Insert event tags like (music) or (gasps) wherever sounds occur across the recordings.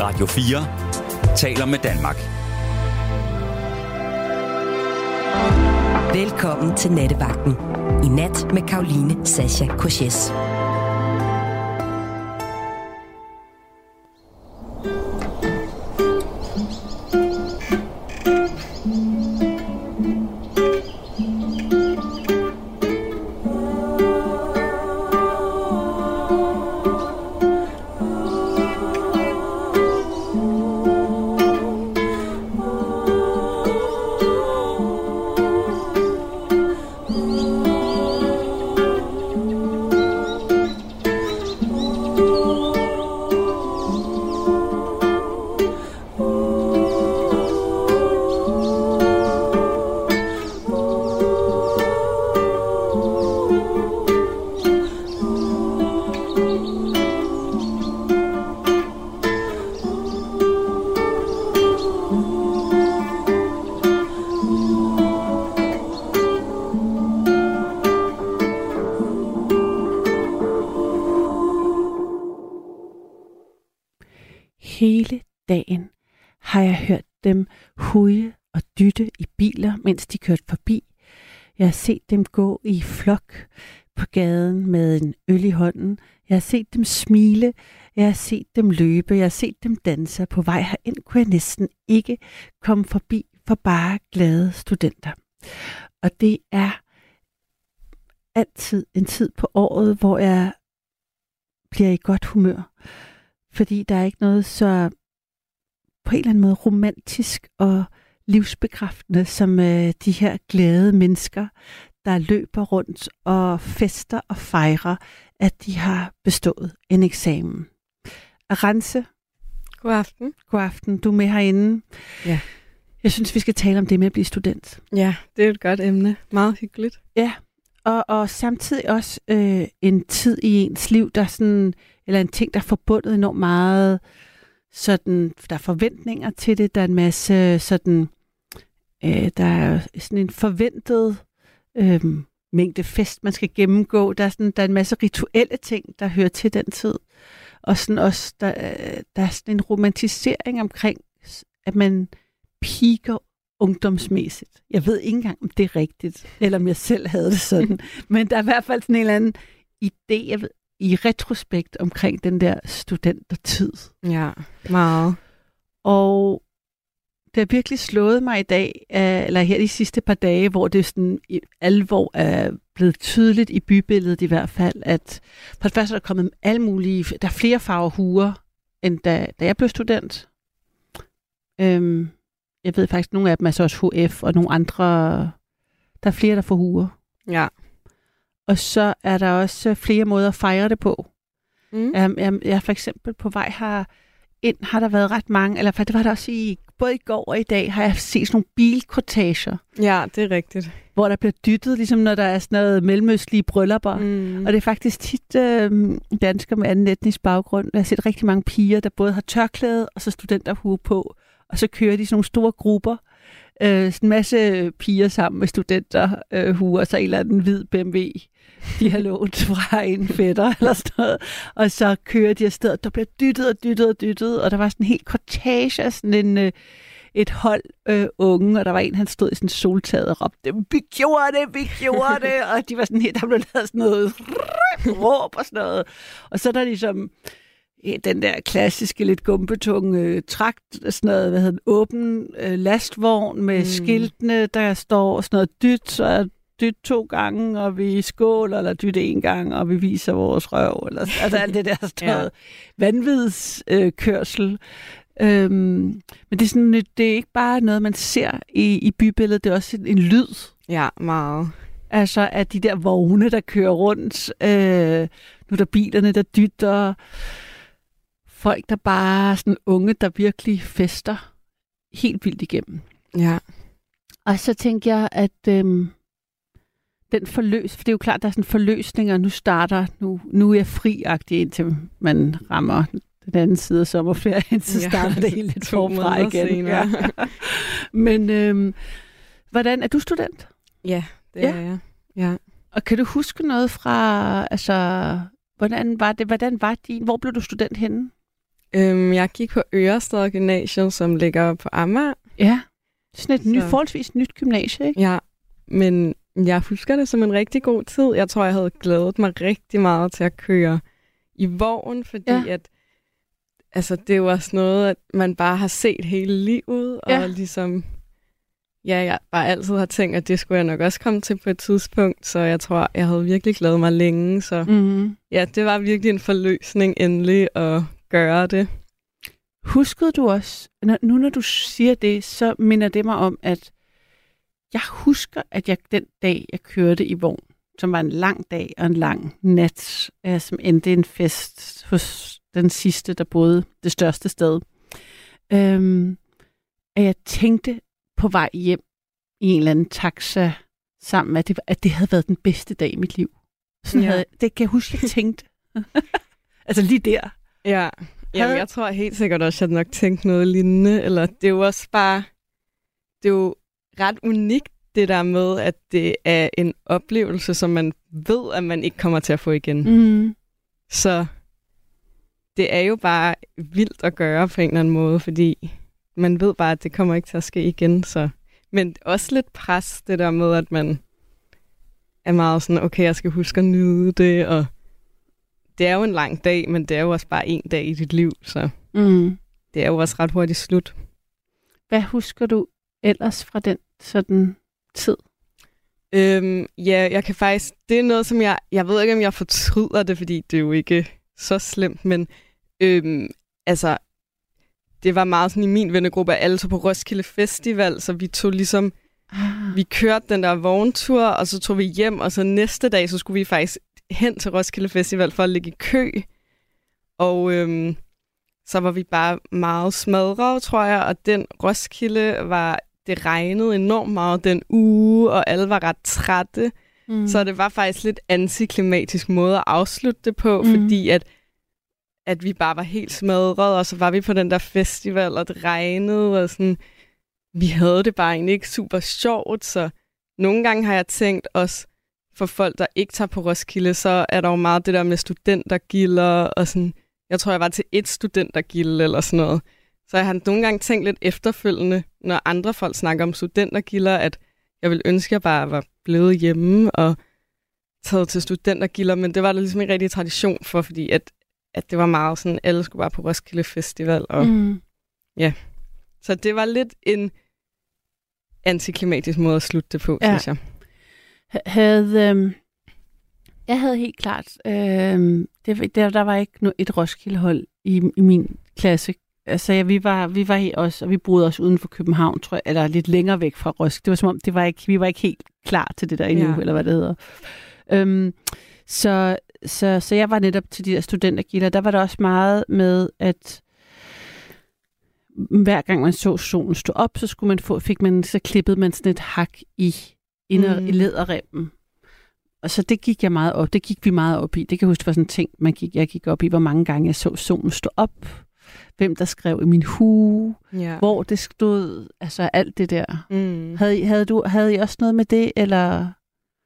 Radio 4 taler med Danmark. Velkommen til Nattevagten. I nat med Karoline Sasha Korses. Jeg har set dem smile. Jeg har set dem løbe. Jeg har set dem danse. På vej herind kunne jeg næsten ikke komme forbi for bare glade studenter. Og det er altid en tid på året, hvor jeg bliver i godt humør. Fordi der er ikke noget så på en eller anden måde romantisk og livsbekræftende som øh, de her glade mennesker, der løber rundt og fester og fejrer, at de har bestået en eksamen. Arance, God aften. god aften. Du er med herinde. Ja. Jeg synes, vi skal tale om det med at blive student. Ja, det er et godt emne. Meget hyggeligt. Ja, og, og samtidig også øh, en tid i ens liv, der sådan, eller en ting, der er forbundet enormt meget, sådan, der er forventninger til det, der er en masse sådan, øh, der er sådan en forventet øh, mængde fest, man skal gennemgå. Der er, sådan, der er en masse rituelle ting, der hører til den tid. Og sådan også, der, øh, der er sådan en romantisering omkring, at man piker ungdomsmæssigt. Jeg ved ikke engang, om det er rigtigt, eller om jeg selv havde det sådan. (laughs) Men der er i hvert fald sådan en eller anden idé jeg ved, i retrospekt omkring den der studentertid. Ja, meget. Og det har virkelig slået mig i dag, øh, eller her de sidste par dage, hvor det sådan i alvor er blevet tydeligt i bybilledet i hvert fald, at for det første er der kommet alle mulige, der er flere farver huer, end da, da jeg blev student. Øhm, jeg ved faktisk, at nogle af dem er så også HF, og nogle andre, der er flere, der får huer. Ja. Og så er der også flere måder at fejre det på. Mm. Jeg, jeg, jeg er for eksempel på vej her ind, har der været ret mange, eller for det var der også i, både i går og i dag, har jeg set sådan nogle bilkortager, Ja, det er rigtigt. hvor der bliver dyttet, ligesom når der er sådan noget mellemøstlige bryllupper. Mm. Og det er faktisk tit øh, danskere med anden etnisk baggrund. Jeg har set rigtig mange piger, der både har tørklæde og så studenterhue på. Og så kører de sådan nogle store grupper. Øh, en masse piger sammen med studenterhue, og så en eller anden hvid BMW, de har lånt (laughs) fra en fætter eller sådan noget. Og så kører de afsted, og der bliver dyttet og dyttet og dyttet, og der var sådan en helt kortage af sådan en, øh, et hold øh, unge, og der var en, han stod i sådan soltaget og råbte, vi gjorde det, vi gjorde det, (laughs) og de var sådan helt, der blev lavet sådan noget (laughs) råb og sådan noget. Og så er der ligesom eh, den der klassiske, lidt gumpetunge øh, trakt, sådan noget, hvad hedder den, åben øh, lastvogn med Mm. skiltene, der står sådan noget dyt, så er dyt to gange, og vi skåler, eller dyt en gang, og vi viser vores røv, eller altså alt det der (laughs) sådan Ja. noget vanvidskørsel. Øh, kørsel. øhm, men det er, sådan, et- det er ikke bare noget, man ser i, i bybilledet, det er også en, en lyd. Ja, meget. Altså, at de der vogne, der kører rundt, øh, nu er der bilerne, der dytter, folk, der bare er sådan unge, der virkelig fester helt vildt igennem. Ja. Og så tænker jeg, at øhm, den forløs, for det er jo klart, der er sådan forløsninger, nu starter, nu, nu er jeg fri-agtig, indtil man rammer den anden side af sommerferien, så Ja, starter det helt lidt forfra igen. senere. Ja. Men øhm, hvordan, er du student? Ja, det Ja. er jeg. Ja. Og kan du huske noget fra, altså, hvordan var det, hvordan var din, hvor blev du student henne? Øhm, jeg gik på Ørestad Gymnasium, som ligger på Amager. Ja. Sådan et ny, Så- forholdsvis nyt gymnasie, ikke? Ja, men jeg husker det som en rigtig god tid. Jeg tror, jeg havde glædet mig rigtig meget til at køre i vogn, fordi Ja. ja. at altså, det er jo også noget, at man bare har set hele livet, Ja. og ligesom, ja, jeg bare altid har tænkt, at det skulle jeg nok også komme til på et tidspunkt, så jeg tror, jeg havde virkelig glædet mig længe, så Mm. ja, det var virkelig en forløsning endelig at gøre det. Huskede du også, når, nu når du siger det, så minder det mig om, at jeg husker, at jeg den dag, jeg kørte i vogn, som var en lang dag og en lang nat, øh, som endte en fest hos den sidste, der boede det største sted, øhm, at jeg tænkte på vej hjem i en eller anden taxa sammen, at det, at det havde været den bedste dag i mit liv. Sådan ja. havde, det kan jeg huske, jeg tænkte. (laughs) altså lige der. Ja, Jamen, jeg tror helt sikkert også, at jeg nok tænkte noget lignende. Eller det er jo også bare... Det er jo ret unikt, det der med, at det er en oplevelse, som man ved, at man ikke kommer til at få igen. Mm. Så det er jo bare vildt at gøre på en eller anden måde, fordi man ved bare, at det kommer ikke til at ske igen. Så. Men også lidt pres, det der med, at man er meget sådan, okay, jeg skal huske at nyde det, og det er jo en lang dag, men det er jo også bare en dag i dit liv, så Mm. det er jo også ret hurtigt slut. Hvad husker du ellers fra den sådan tid? Øhm, ja, jeg kan faktisk... Det er noget, som jeg... Jeg ved ikke, om jeg fortryder det, fordi det er jo ikke så slemt, men øhm, altså... Det var meget sådan i min vennegruppe, alle tog på Roskilde Festival, så vi tog ligesom... Ah. Vi kørte den der vogntur, og så tog vi hjem, og så næste dag, så skulle vi faktisk hen til Roskilde Festival for at ligge i kø. Og øhm, så var vi bare meget smadret, tror jeg, og den Roskilde var... Det regnede enormt meget den uge, og alle var ret trætte. Mm. Så det var faktisk lidt antiklimatisk måde at afslutte det på, Mm. fordi at, at vi bare var helt smadret, og så var vi på den der festival, og det regnede, og sådan, vi havde det bare egentlig ikke super sjovt, så nogle gange har jeg tænkt også, for folk, der ikke tager på Roskilde, så er der jo meget det der med studentergilder, og sådan, jeg tror, jeg var til et studentergilde eller sådan noget. Så jeg har nogle gange tænkt lidt efterfølgende, når andre folk snakker om studentergilder, at jeg ville ønske, at jeg bare var blevet hjemme og taget til studentergilder, men det var der ligesom ikke rigtig tradition for, fordi at, at det var meget sådan, alle skulle bare på Roskilde Festival. Og, mm. Mm. Så det var lidt en antiklimatisk måde at slutte det på, Ja. ja. synes jeg. Ha- Havde, øhm, jeg havde helt klart, øhm, det, der, der var ikke et Roskildehold i, i min klasse. Altså, ja, vi var, vi var i os, og vi boede også uden for København, tror jeg, eller lidt længere væk fra Roskilde. Det var som om, det var ikke, vi var ikke helt klar til det der endnu, Ja. eller hvad det hedder. Øhm, så, så, så jeg var netop til de der studentergilder. Der var der også meget med, at hver gang man så solen stå op, så skulle man få, fik man, så klippede man sådan et hak i, inder, mm. I læderremmen. Og så det gik jeg meget op. Det gik vi meget op i. Det kan jeg huske, det var sådan en ting, man gik, jeg gik op i, hvor mange gange jeg så solen stå op. Hvem der skrev i min hue. Ja. Hvor det stod. Altså alt det der. Mm. Havde, havde, du, havde I også noget med det, eller?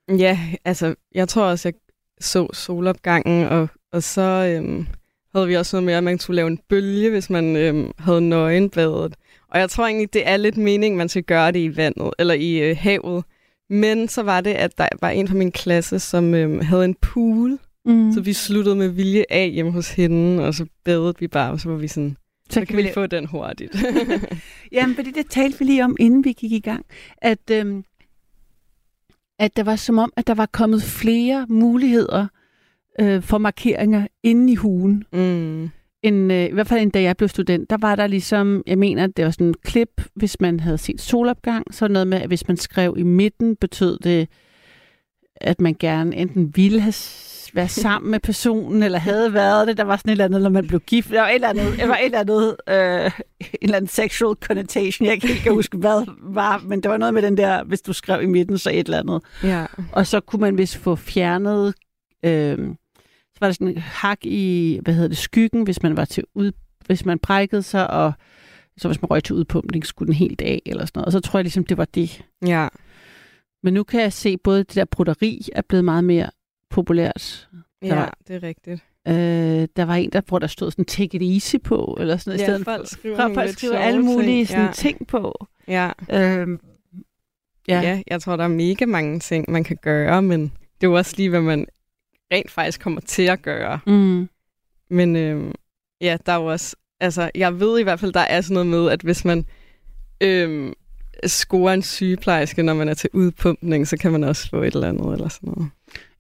Ja, altså, jeg tror også, jeg så solopgangen, og, og så øhm, havde vi også noget med, at man skulle lave en bølge, hvis man øhm, havde nøgenbadet. Og jeg tror egentlig, det er lidt meningen, man skal gøre det i vandet, eller i øh, havet. Men så var det, at der var en fra min klasse, som øhm, havde en pool, Mm. så vi sluttede med vilje af hjemme hos hende, og så badede vi bare, og så var vi sådan, så kan vi få den hurtigt. (laughs) (laughs) Jamen, fordi det talte vi lige om, inden vi gik i gang, at, øhm, at der var som om, at der var kommet flere muligheder øh, for markeringer inde i hugen, mm. End, øh, i hvert fald end da jeg blev student. Der var der ligesom, jeg mener, det var sådan en klip, hvis man havde set solopgang, så noget med, at hvis man skrev i midten, betød det, at man gerne enten ville have s- være (laughs) sammen med personen, eller havde været det. Der var sådan et eller andet, når man blev gift. Der var et eller andet, der var et eller andet øh, en eller anden sexual connotation. Jeg kan ikke huske, hvad var, men det var noget med den der, hvis du skrev i midten, så et eller andet. Ja. Og så kunne man vist få fjernet, øh, var der sådan en hak i, hvad hedder det, skyggen, hvis man var til ud, hvis man brækkede sig, og så hvis man røg til udpumpning, skulle den helt af, eller sådan noget. Og så tror jeg ligesom, det var det. Ja. Men nu kan jeg se, både det der broderi er blevet meget mere populært. Der Ja, var- det er rigtigt. Øh, der var en, der, hvor der stod sådan, take it easy på, eller sådan noget. Ja, i stedet folk skriver for, folk skriver alle mulige ting, sådan, ja. ting på. Ja. Øh, ja. ja, jeg tror, der er mega mange ting, man kan gøre, men det er jo også lige, hvad man rent faktisk kommer til at gøre. Mm. Men øhm, ja, der er jo også... Altså, jeg ved i hvert fald, der er sådan noget med, at hvis man øhm, scorer en sygeplejerske, når man er til udpumpning, så kan man også få et eller andet eller sådan noget.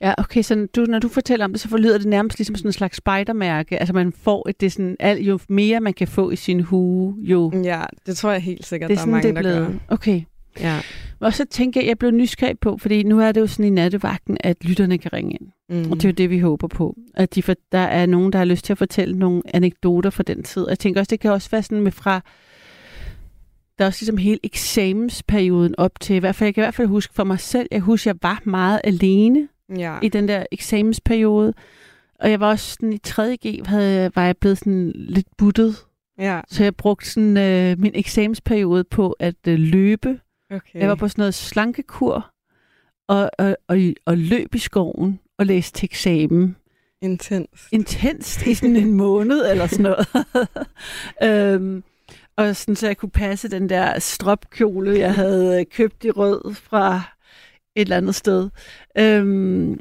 Ja, okay, så du, når du fortæller om det, så forlyder det nærmest ligesom sådan en slags spejdermærke. Altså man får et, det er sådan, al, jo mere man kan få i sin hue, jo... Ja, det tror jeg helt sikkert, det er der er sådan, mange, det er der gør. Okay. Ja. Og så tænker jeg, jeg blev nysgerrig på, fordi nu er det jo sådan i nattevagten, at lytterne kan ringe ind. Mm. Og det er jo det, vi håber på. At de for, der er nogen, der har lyst til at fortælle nogle anekdoter fra den tid. Og jeg tænker også, det kan også være sådan med fra... Der er også ligesom hele eksamensperioden op til, i hvert fald, jeg kan i hvert fald huske for mig selv, jeg husker, jeg var meget alene ja. i den der eksamensperiode. Og jeg var også sådan i 3.G, havde, var jeg blevet sådan lidt buttet. ja. Så jeg brugte sådan øh, min eksamensperiode på at øh, løbe. Okay. Jeg var på sådan noget slankekur og, og, og, og løb i skoven og læste til eksamen. Intens. Intenst i sådan en (laughs) måned eller sådan noget. (laughs) øhm, og sådan, så jeg kunne passe den der stropkjole, jeg havde øh, købt i rød fra et eller andet sted. Øhm,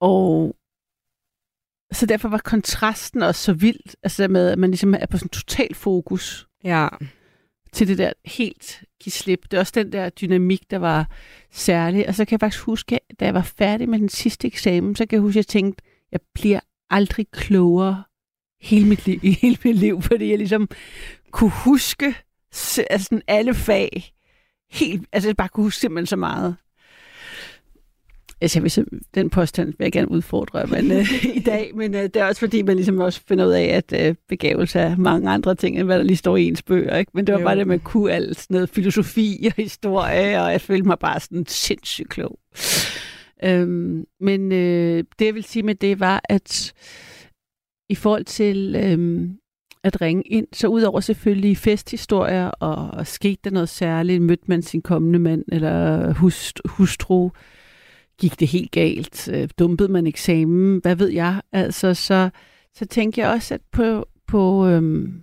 og så derfor var kontrasten også så vildt, altså med, at man ligesom er på sådan total fokus Ja til det der helt give slip. Det er også den der dynamik, der var særlig. Og så kan jeg faktisk huske, da jeg var færdig med den sidste eksamen, så kan jeg huske, at jeg tænkte, jeg bliver aldrig klogere hele mit liv, (laughs) i hele mit liv, fordi jeg ligesom kunne huske altså alle fag. Helt, altså jeg bare kunne huske simpelthen så meget. Altså, jeg vil, den påstand vil jeg gerne udfordre men, øh, i dag, men øh, det er også fordi, man ligesom også finder ud af, at øh, begævelse er mange andre ting, end hvad der lige står i ens bøger. Ikke? Men det var Jo. bare det, man kunne alt sådan noget filosofi og historie, og jeg følte mig bare sådan sindssygt klog. Øhm, men øh, det, jeg vil sige med det, var, at i forhold til øhm, at ringe ind, så udover selvfølgelig festhistorier, og, og skete der noget særligt, mødte man sin kommende mand eller hust, hustru, gik det helt galt, øh, dumpede man eksamen, hvad ved jeg, altså så, så tænker jeg også, at på, på øhm,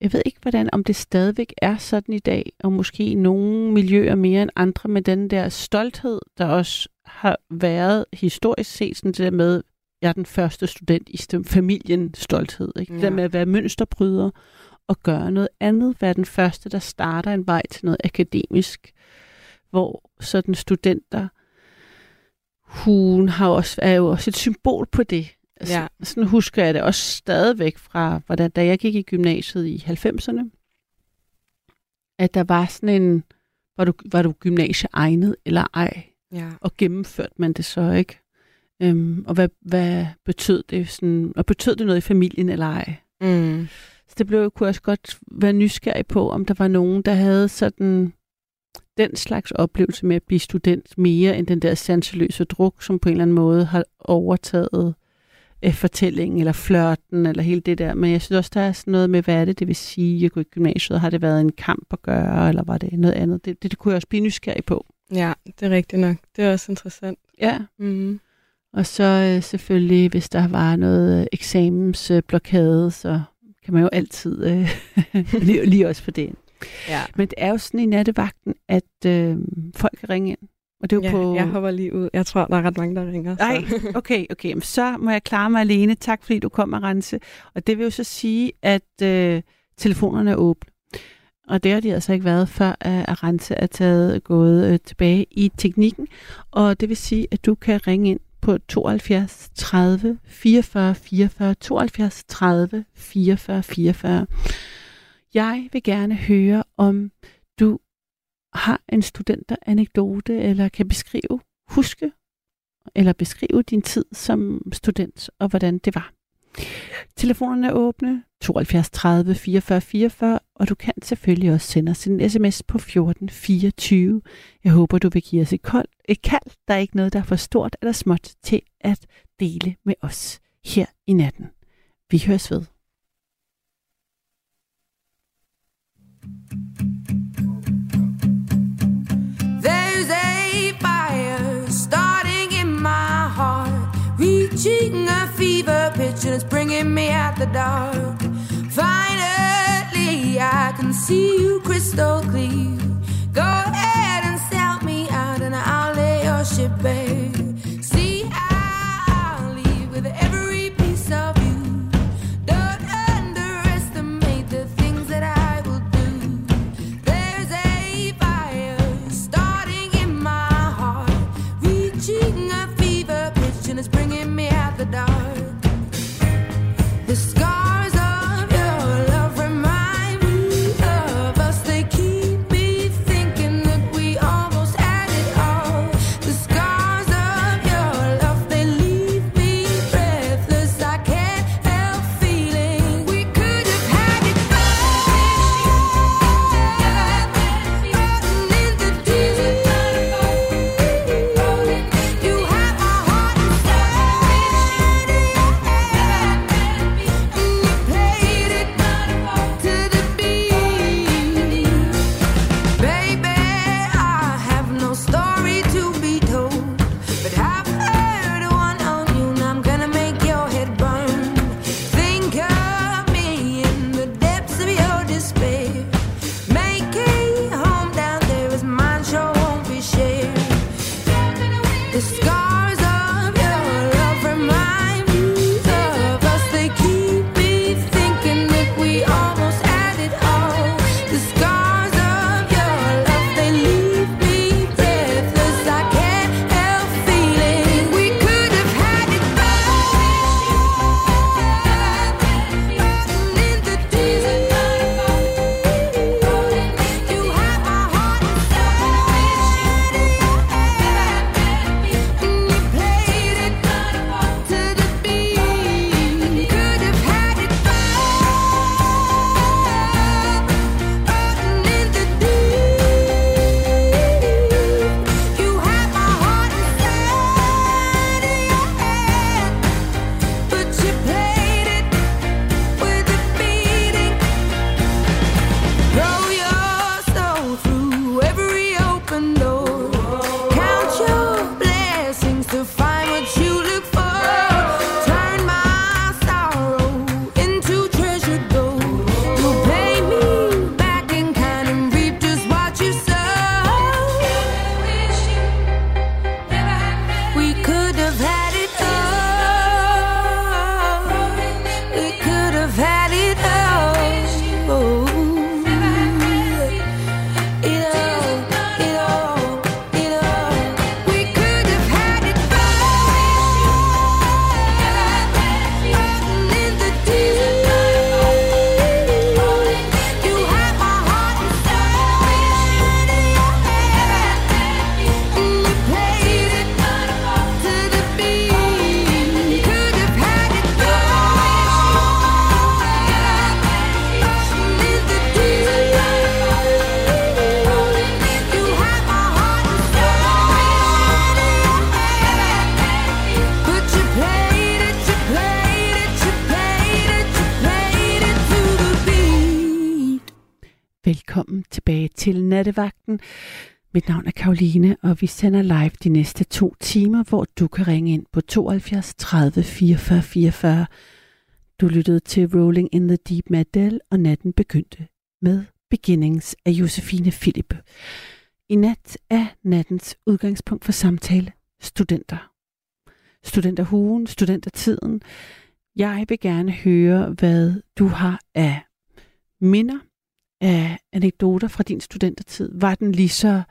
jeg ved ikke, hvordan, om det stadigvæk er sådan i dag, og måske i nogle miljøer mere end andre, med den der stolthed, der også har været historisk set, sådan det der med, jeg er den første student i familien stolthed. Ikke? Det Ja. der med at være mønsterbryder og gøre noget andet, være den første, der starter en vej til noget akademisk, hvor sådan studenter, hun har også, er jo også et symbol på det. Altså, Ja. Sådan husker jeg det også stadigvæk fra, hvordan, da jeg gik i gymnasiet i 90'erne, at der var sådan en, var du, var du gymnasieegnet eller ej, Ja. og gennemførte man det så ikke? Øhm, og hvad, hvad betød det sådan, og betød det noget i familien eller ej? Mm. Så det blev, kunne jeg også godt være nysgerrig på, om der var nogen, der havde sådan den slags oplevelse med at blive student mere end den der sanseløse druk, som på en eller anden måde har overtaget øh, fortællingen, eller flørten, eller hele det der. Men jeg synes også, der er sådan noget med, hvad er det, det vil sige at gå i gymnasiet? Har det været en kamp at gøre, eller var det noget andet? Det, det, det kunne jeg også blive nysgerrig på. ja, det er rigtigt nok. Det er også interessant. Ja, Mm. og så øh, selvfølgelig, hvis der var noget øh, eksamensblokade, så kan man jo altid øh, (laughs) lige, lige også på det. Ja. Men det er jo sådan i nattevagten, at øh, folk kan ringe ind. Og det er jo ja, på... jeg hopper lige ud. Jeg tror, der er ret mange, der ringer. Nej, Så. okay, okay. Men så må jeg klare mig alene. Tak fordi du kom, Rense. Og det vil jo så sige, at øh, telefonerne er åbne. Og det har de altså ikke været, før at Arance er taget gået øh, tilbage i teknikken. Og det vil sige, at du kan ringe ind på 72 30 44 44 72 30 44 44. Jeg vil gerne høre, om du har en studenteranekdote, eller kan beskrive, huske, eller beskrive din tid som student, og hvordan det var. Telefonerne er åbne, 72 30 44 44, og du kan selvfølgelig også sende os en sms på 1424. Jeg håber, du vil give os et, kold, et kald. Der er ikke noget, der er for stort eller småt til at dele med os her i natten. Vi høres ved. Reaching a fever pitch and it's bringing me out the dark. Finally, I can see you crystal clear. Nattevagten. Mit navn er Karoline, og vi sender live de næste to timer, hvor du kan ringe ind på 72 30 44 44. Du lyttede til Rolling in the Deep med Adele, og natten begyndte med Beginnings af Josefine Philip. I nat er nattens udgangspunkt for samtale studenter. Studenterhugen, studentertiden. Jeg vil gerne høre, hvad du har af minder, af anekdoter fra din studentertid. Var den lige så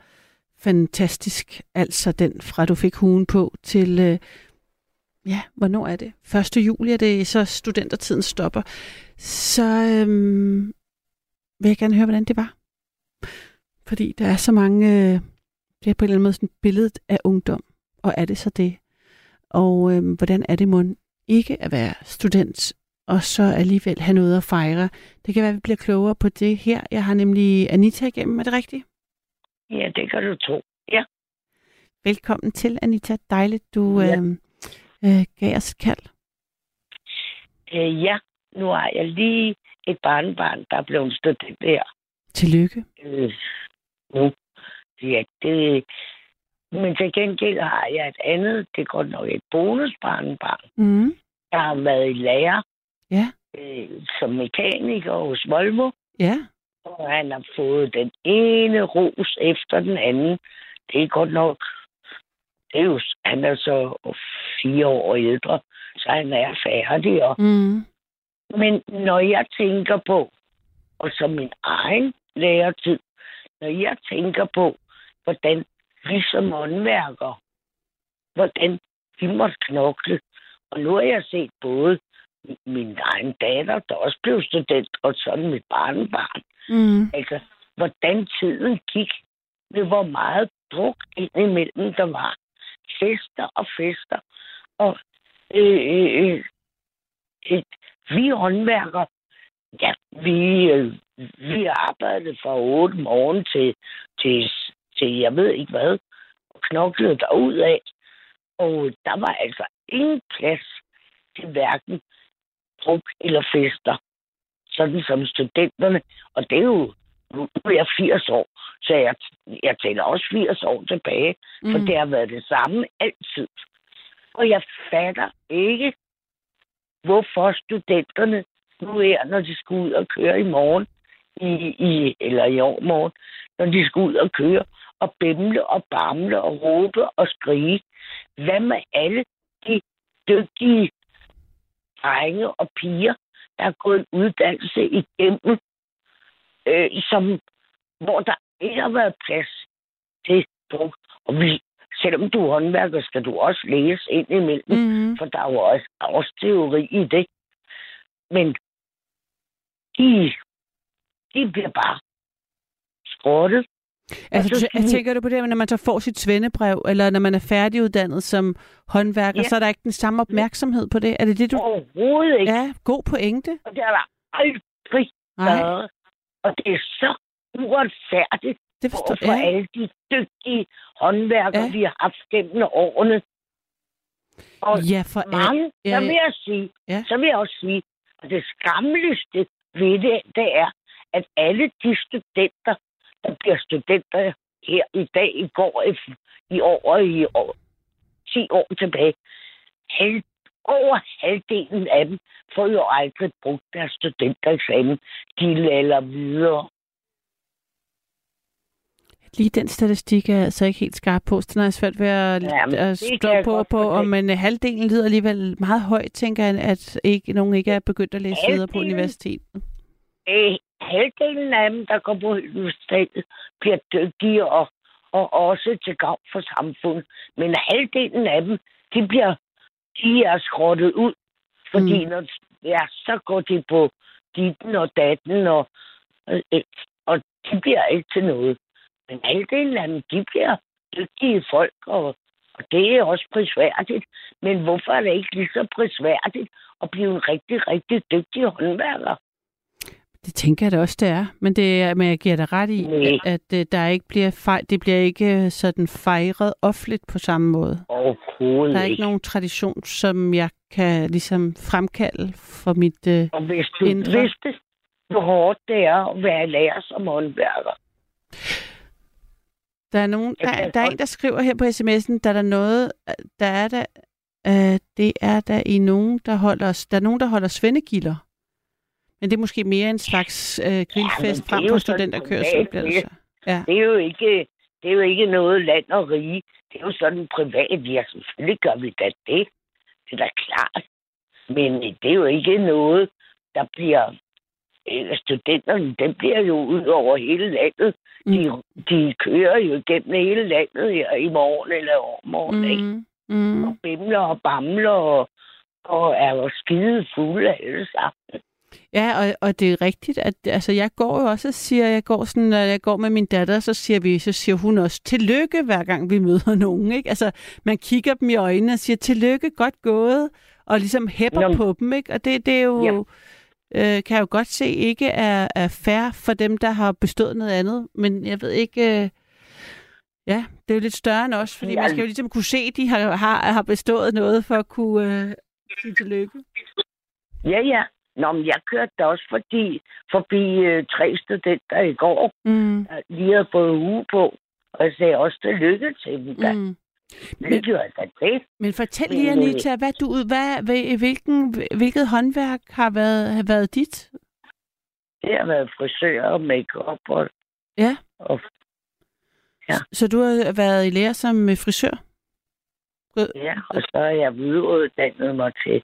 fantastisk, altså den fra du fik huen på til, øh, ja, hvornår er det? 1. juli er det så studentertiden stopper. Så øh, vil jeg gerne høre, hvordan det var. Fordi der er så mange, øh, det er på en eller anden måde sådan billedet af ungdom, og er det så det? Og øh, hvordan er det mon ikke at være student, og så alligevel have noget at fejre? Det kan være, at vi bliver klogere på det her. Jeg har nemlig Anita igennem, er det rigtigt? Ja, det kan du tro. Ja. Velkommen til, Anita. Dejligt, du Ja. øh, øh, gav os kald. Øh, ja, nu har jeg lige et barnebarn, der er blevet student der. Tillykke. Øh, nu. Ja, det... Men til gengæld har jeg et andet, det godt nok et bonusbarnebarn, Mm. Jeg har været i lærer Ja, øh, som mekaniker hos Volvo, ja. og han har fået den ene ros efter den anden. Det er godt nok... Det er jo, han er så fire år ældre, så han er færdig. Og, Mm. men når jeg tænker på, og som min egen læretid, når jeg tænker på, hvordan vi som håndværkere, hvordan vi måtte knokle. Og nu har jeg set både min egen datter, der også blev student, og sådan mit barnebarn. Mm. Altså, hvordan tiden gik, med hvor meget druk indimellem der var. Fester og fester. Og øh, øh, øh, øh, vi håndværker, ja, vi, øh, vi arbejdede fra 8 morgen til, til, til jeg ved ikke hvad, og knoklede af. Og der var altså ingen plads til hverken druk eller fester. Sådan som studenterne. Og det er jo, nu er jeg 80 år, så jeg, jeg tæller også 80 år tilbage, for Mm. det har været det samme altid. Og jeg fatter ikke, hvorfor studenterne nu er, når de skal ud og køre i morgen, i, i, eller i overmorgen, når de skal ud og køre, og bimle og bamle og råbe og skrige. Hvad med alle de dygtige drenge og piger, der har gået en uddannelse igennem, øh, som, hvor der ikke har været plads til druk. Og vi, selvom du er håndværker, skal du også læse ind imellem, Mm. for der er jo også, også teori i det. Men de, de bliver bare skrottet. Altså, så skal vi- tænker du på det, når man så får sit svendebrev, eller når man er færdiguddannet som håndværker, Ja. så er der ikke den samme opmærksomhed på det? Er det det, du... Overhovedet ikke. Ja, god pointe. Og det har der aldrig Nej, været. Og det er så uretfærdigt det for, forstår for jeg. alle de dygtige håndværkere, Ja. ja. vi har haft gennem årene. Og Ja, for mange, ja, så vil jeg sige, Ja. så vil jeg også sige, at det skammeligste ved det, det er, at alle de studenter, der bliver studenter her i dag, i går, i, år og i år, 10 år tilbage, halv, over halvdelen af dem får jo aldrig brugt deres studentereksamen. De lader videre. Lige den statistik er jeg altså ikke helt skarp på, så den er svært ved at, Ja, at det stå på, på om men øh, halvdelen lyder alligevel meget højt, tænker jeg, at ikke, nogen ikke er begyndt at læse videre på universitetet. Øh, halvdelen af dem, der går på universitetet, bliver dygtige og, og også til gavn for samfundet. Men halvdelen af dem, de bliver de er skrottet ud. Fordi Mm. mm. når, ja, så går de på ditten og datten, og, øh, øh, og de bliver ikke til noget. Men halvdelen af dem, de bliver dygtige folk, og, og det er også prisværdigt. Men hvorfor er det ikke lige så prisværdigt at blive en rigtig, rigtig dygtig håndværker? Det tænker jeg da også, det er. Men, det er, men jeg giver dig ret i, Nej. at, at øh, der ikke bliver fej, det bliver ikke øh, sådan fejret offentligt på samme måde. Overhovedet Der er ikke nogen tradition, som jeg kan ligesom fremkalde for mit... Øh, Og hvis du Indre. Vidste, hvor hårdt det er at være lærer som håndværker. der er nogen, der, der er en, der skriver her på sms'en, der er der noget, der er der, øh, det er der i nogen, der holder, der er nogen, der holder svendegilder. Men det er måske mere en slags øh, grillfest er frem sådan studenterkørsel, det det- så. Ja. Det er jo ikke, det er jo ikke noget land og rige. Det er jo sådan privat. Ja, selvfølgelig gør vi da det. Det er da klart. Men det er jo ikke noget, der bliver... øh, Studenterne, dem bliver jo ud over hele landet. De, de kører jo gennem hele landet her i morgen eller overmorgen, mm. ikke? Mm, mm. Og bimler og bamler og, og er jo skide fulde alle sammen. Ja, og, og det er rigtigt, at altså, jeg går jo også og siger, jeg går sådan, når jeg går med min datter, så siger vi, så siger hun også tillykke, hver gang vi møder nogen, ikke? Altså, man kigger dem i øjnene og siger tillykke, godt gået, og ligesom hæpper Nå, men- på dem, ikke? Og det, det er jo, øh, kan jeg jo godt se, ikke er, er fair for dem, der har bestået noget andet, men jeg ved ikke, øh, ja, det er jo lidt større end os, fordi Ja. man skal jo ligesom kunne se, at de har, har, har bestået noget for at kunne øh, sige tillykke. Ja, ja. Nå, men jeg kørte da også fordi, forbi øh, tre studenter i går, Mm, der lige havde fået uge på. Og jeg sagde også tillykke til dem. Da. mm, Men, det gjorde jeg det. Men fortæl lige, øh, Anita, hvad du, hvad, hvil- hvilken, hvilket håndværk har været, har været dit? Det har været frisør og make-up og, Ja. og Ja. Så du har været i lære som øh, frisør? ja, og så har jeg videreuddannet mig til,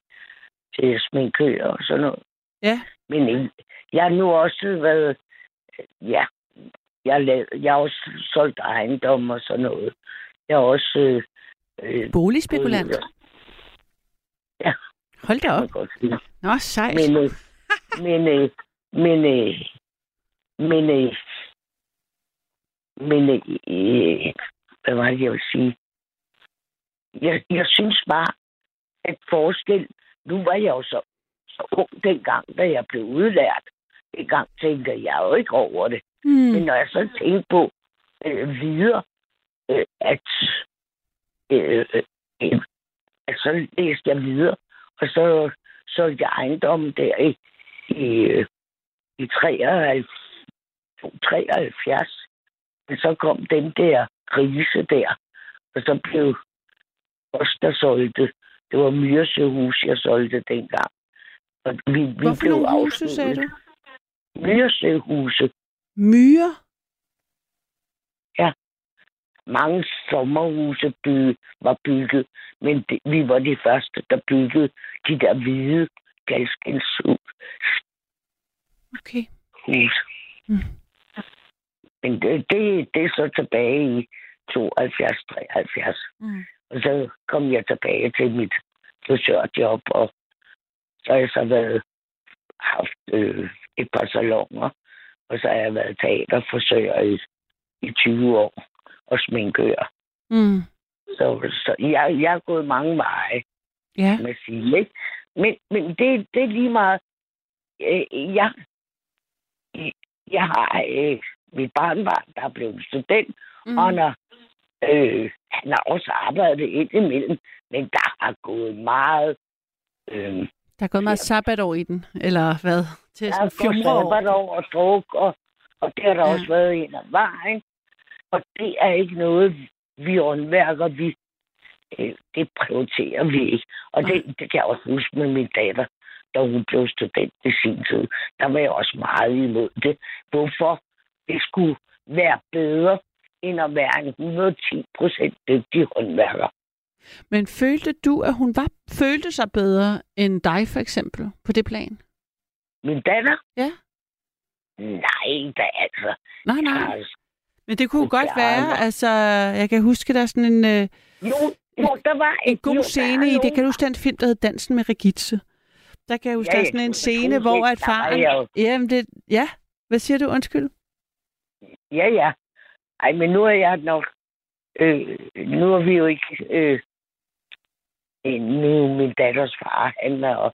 til sminkør og sådan noget. Ja. Men ikke- jeg har nu også været, ja, jeg lavet, jeg har også solgt ejendom og sådan noget. Jeg har også... Øh, øh, Boligspekulant? gået- Ja. Hold da op. Nå, sejt. Men, øh, men, øh, men, øh, men, øh, men, øh, øh, hvad var det, jeg ville sige? Jeg, jeg synes bare, at forskel, nu var jeg jo så, så ung dengang, da jeg blev udlært. Dengang tænkte jeg jo ikke over det. Hmm. Men når jeg så tænkte på øh, videre, øh, at, øh, øh, at så læste jeg videre, og så solgte jeg ejendommen der i, i, i 73, 73. Men så kom den der krise der, og så blev os, der solgte, det var Myresøhus, jeg solgte dengang. Og vi, vi Hvorfor blev nogle huse, sagde du? Myresøhuse. Myre? mange sommerhuse by, var bygget, men det, vi var de første, der byggede de der hvide galskinshus. Okay. Mm. Men det, det, det er så tilbage i 72-73. Mm. Og så kom jeg tilbage til mit frisørjob, og så har jeg så været, haft øh, et par salonger, og så har jeg været teaterfrisør i, i 20 år og sminkør. Mm. Så, så jeg, jeg har gået mange veje Ja. at sige, ikke? Men, men det, det er lige meget. Øh, jeg, jeg har øh, mit barnbarn, der er blevet student, Mm. og når, øh, han har også arbejdet ind imellem, men der har gået meget... Øh, Der er gået meget sabbatår i den, eller hvad? Til der er gået sabbatår og druk, og, og det har der Ja. også været en af vejen. Og det er ikke noget, vi håndværker, vi, øh, det prioriterer vi ikke. Og det, det kan jeg også huske med min datter, da hun blev student i sin tid. Der var jeg også meget imod det. Hvorfor det skulle være bedre, end at være en 110 procent dygtig håndværker. Men følte du, at hun var, følte sig bedre end dig, for eksempel, på det plan? Min datter? Ja. Nej, da altså. Nej, nej. Men det kunne godt være, altså, jeg kan huske, der er sådan en, øh, jo, jo, der var en jo, god der scene i, det kan du huske den film, der hed Dansen med Regitze. Der kan jeg huske, Ja, der er sådan en scene, hvor at faren... jo- Jamen, det, ja, hvad siger du? Undskyld. Ja, ja. Ej, men nu er jeg nok... Øh, nu er vi jo ikke... Øh, øh, nu er min datters far, han, er,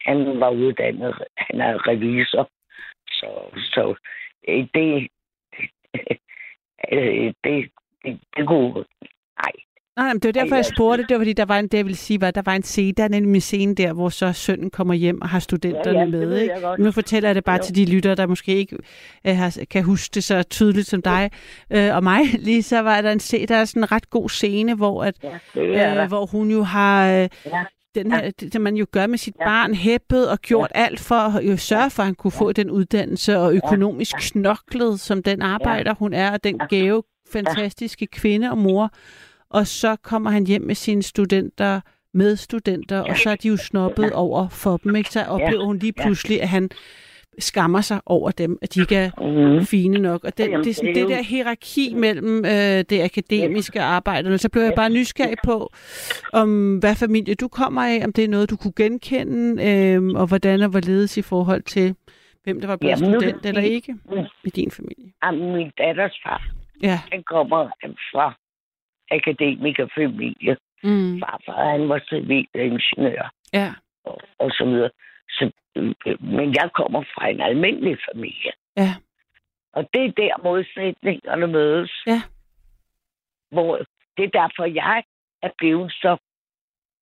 han var uddannet, han er revisor. Så, så øh, det, (laughs) øh, det, det, det kunne... Nej, Nej, men det var derfor, jeg spurgte. Det var, fordi der var en, det jeg ville sige, var, der var en scene, der er nemlig en scene der, hvor så sønnen kommer hjem og har studenterne Ja, ja, med. Ikke? Nu fortæller jeg det bare Jo. til de lyttere, der måske ikke øh, har, kan huske det så tydeligt som dig øh, og mig. (laughs) Lige så var der en, se, der er sådan en ret god scene, hvor, at, ja, øh, hvor hun jo har... Øh, Ja. den her, det, det man jo gør med sit Ja. barn, hæppet og gjort alt for at jo sørge for, at han kunne få den uddannelse og økonomisk knoklet, som den arbejder hun er, og den Ja. gave, fantastiske kvinde og mor. Og så kommer han hjem med sine studenter, medstudenter, og så er de jo snobbet over for dem. Ikke? Så oplever hun lige Ja. pludselig, at han skammer sig over dem, at de ikke er Mm. fine nok. Og det, Jamen, det er sådan det er der hierarki mellem øh, det akademiske arbejde. Og så blev jeg bare nysgerrig på, om hvad familie du kommer af, om det er noget, du kunne genkende, øh, og hvordan og hvorledes i forhold til, hvem der var blevet Jamen, nu student eller fordi- ikke i din familie. Jamen, min datters far, Ja. han kommer fra akademikerfamilie. Mm. Farfar, han var civilingeniør. Ja. og, og så videre. Så, øh, men jeg kommer fra en almindelig familie. Ja. Og det er der modsætningerne mødes. Ja. Hvor det er derfor, jeg er blevet så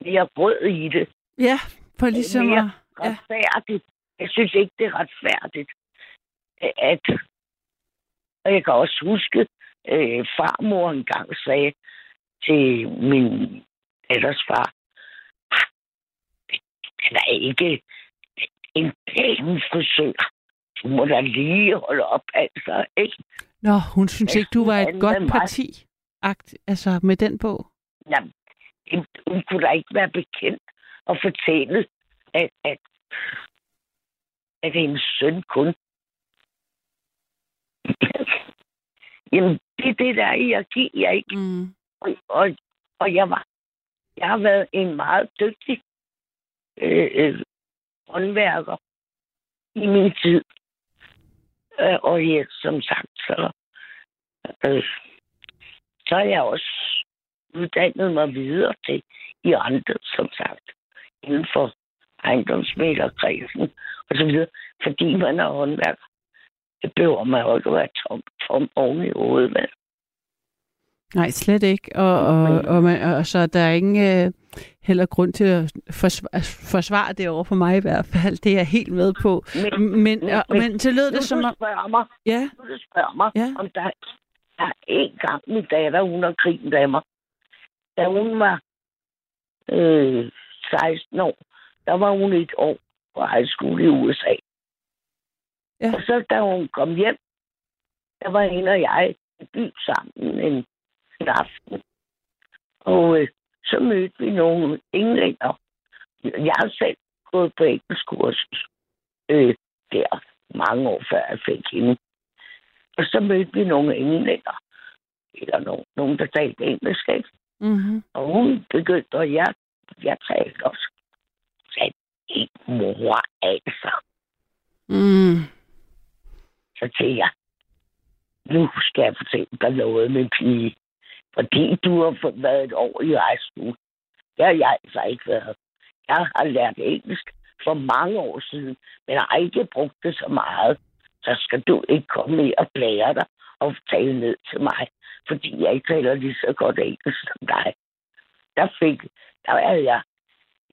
mere rød i det. Ja, for ligesom mere at... Ja. Retfærdigt. Jeg synes ikke, det er retfærdigt. At, og jeg kan også huske, øh, farmor engang sagde, til min datters far. "Ah, Han er ikke en pæn frisør. Du må da lige holde op, altså, ikke? Nå, hun synes ikke, du var et godt er parti. Akt, altså med den bog. Jamen, hun- kunne da ikke være bekendt og fortælle, at, at, at hendes søn kun... (coughs) Jamen, det er det der i at give, jeg ikke. Mm. Og, og, og jeg var... Jeg har været en meget dygtig øh, øh, håndværker i min tid. Øh, og jeg, som sagt, så, øh, så har jeg også uddannet mig videre til i andre, som sagt, inden for ejendomsmælerkredsen og så videre, fordi man er håndværker. Det behøver man jo ikke at være tom, tom oven i hovedet med. Nej, slet ikke. Og, og, og, man, og så der er ingen øh, heller grund til at forsvare, forsvare det over for mig i hvert fald. Det er jeg helt med på. Men, Men, men, men- men så lød nu det som du om... mig, Ja, nu du spørger mig, Ja. om der, der er en gang min datter, hun har grint af mig. Da hun var øh, 16 år, der var hun et år på high school i USA. Ja. Og så da hun kom hjem, der var hende og jeg i by sammen en, en aften. Og øh, så mødte vi nogle englænder. Jeg har selv gået på engelsk kursus øh, der mange år før jeg fik hende. Og så mødte vi nogle englænder. Eller nogen, nogen der talte engelsk. Ikke? mm-hmm. Og hun begyndte, og jeg, jeg talte også. Sagde, ikke mor, altså. mm. Så tænkte jeg, nu skal jeg fortælle dig noget med pige. Fordi du har været et år i school. Det har jeg altså ikke været. Jeg har lært engelsk for mange år siden, men har ikke brugt det så meget. Så skal du ikke komme med og blære dig og tale ned til mig, fordi jeg ikke taler lige så godt engelsk som dig. Der fik, der havde jeg,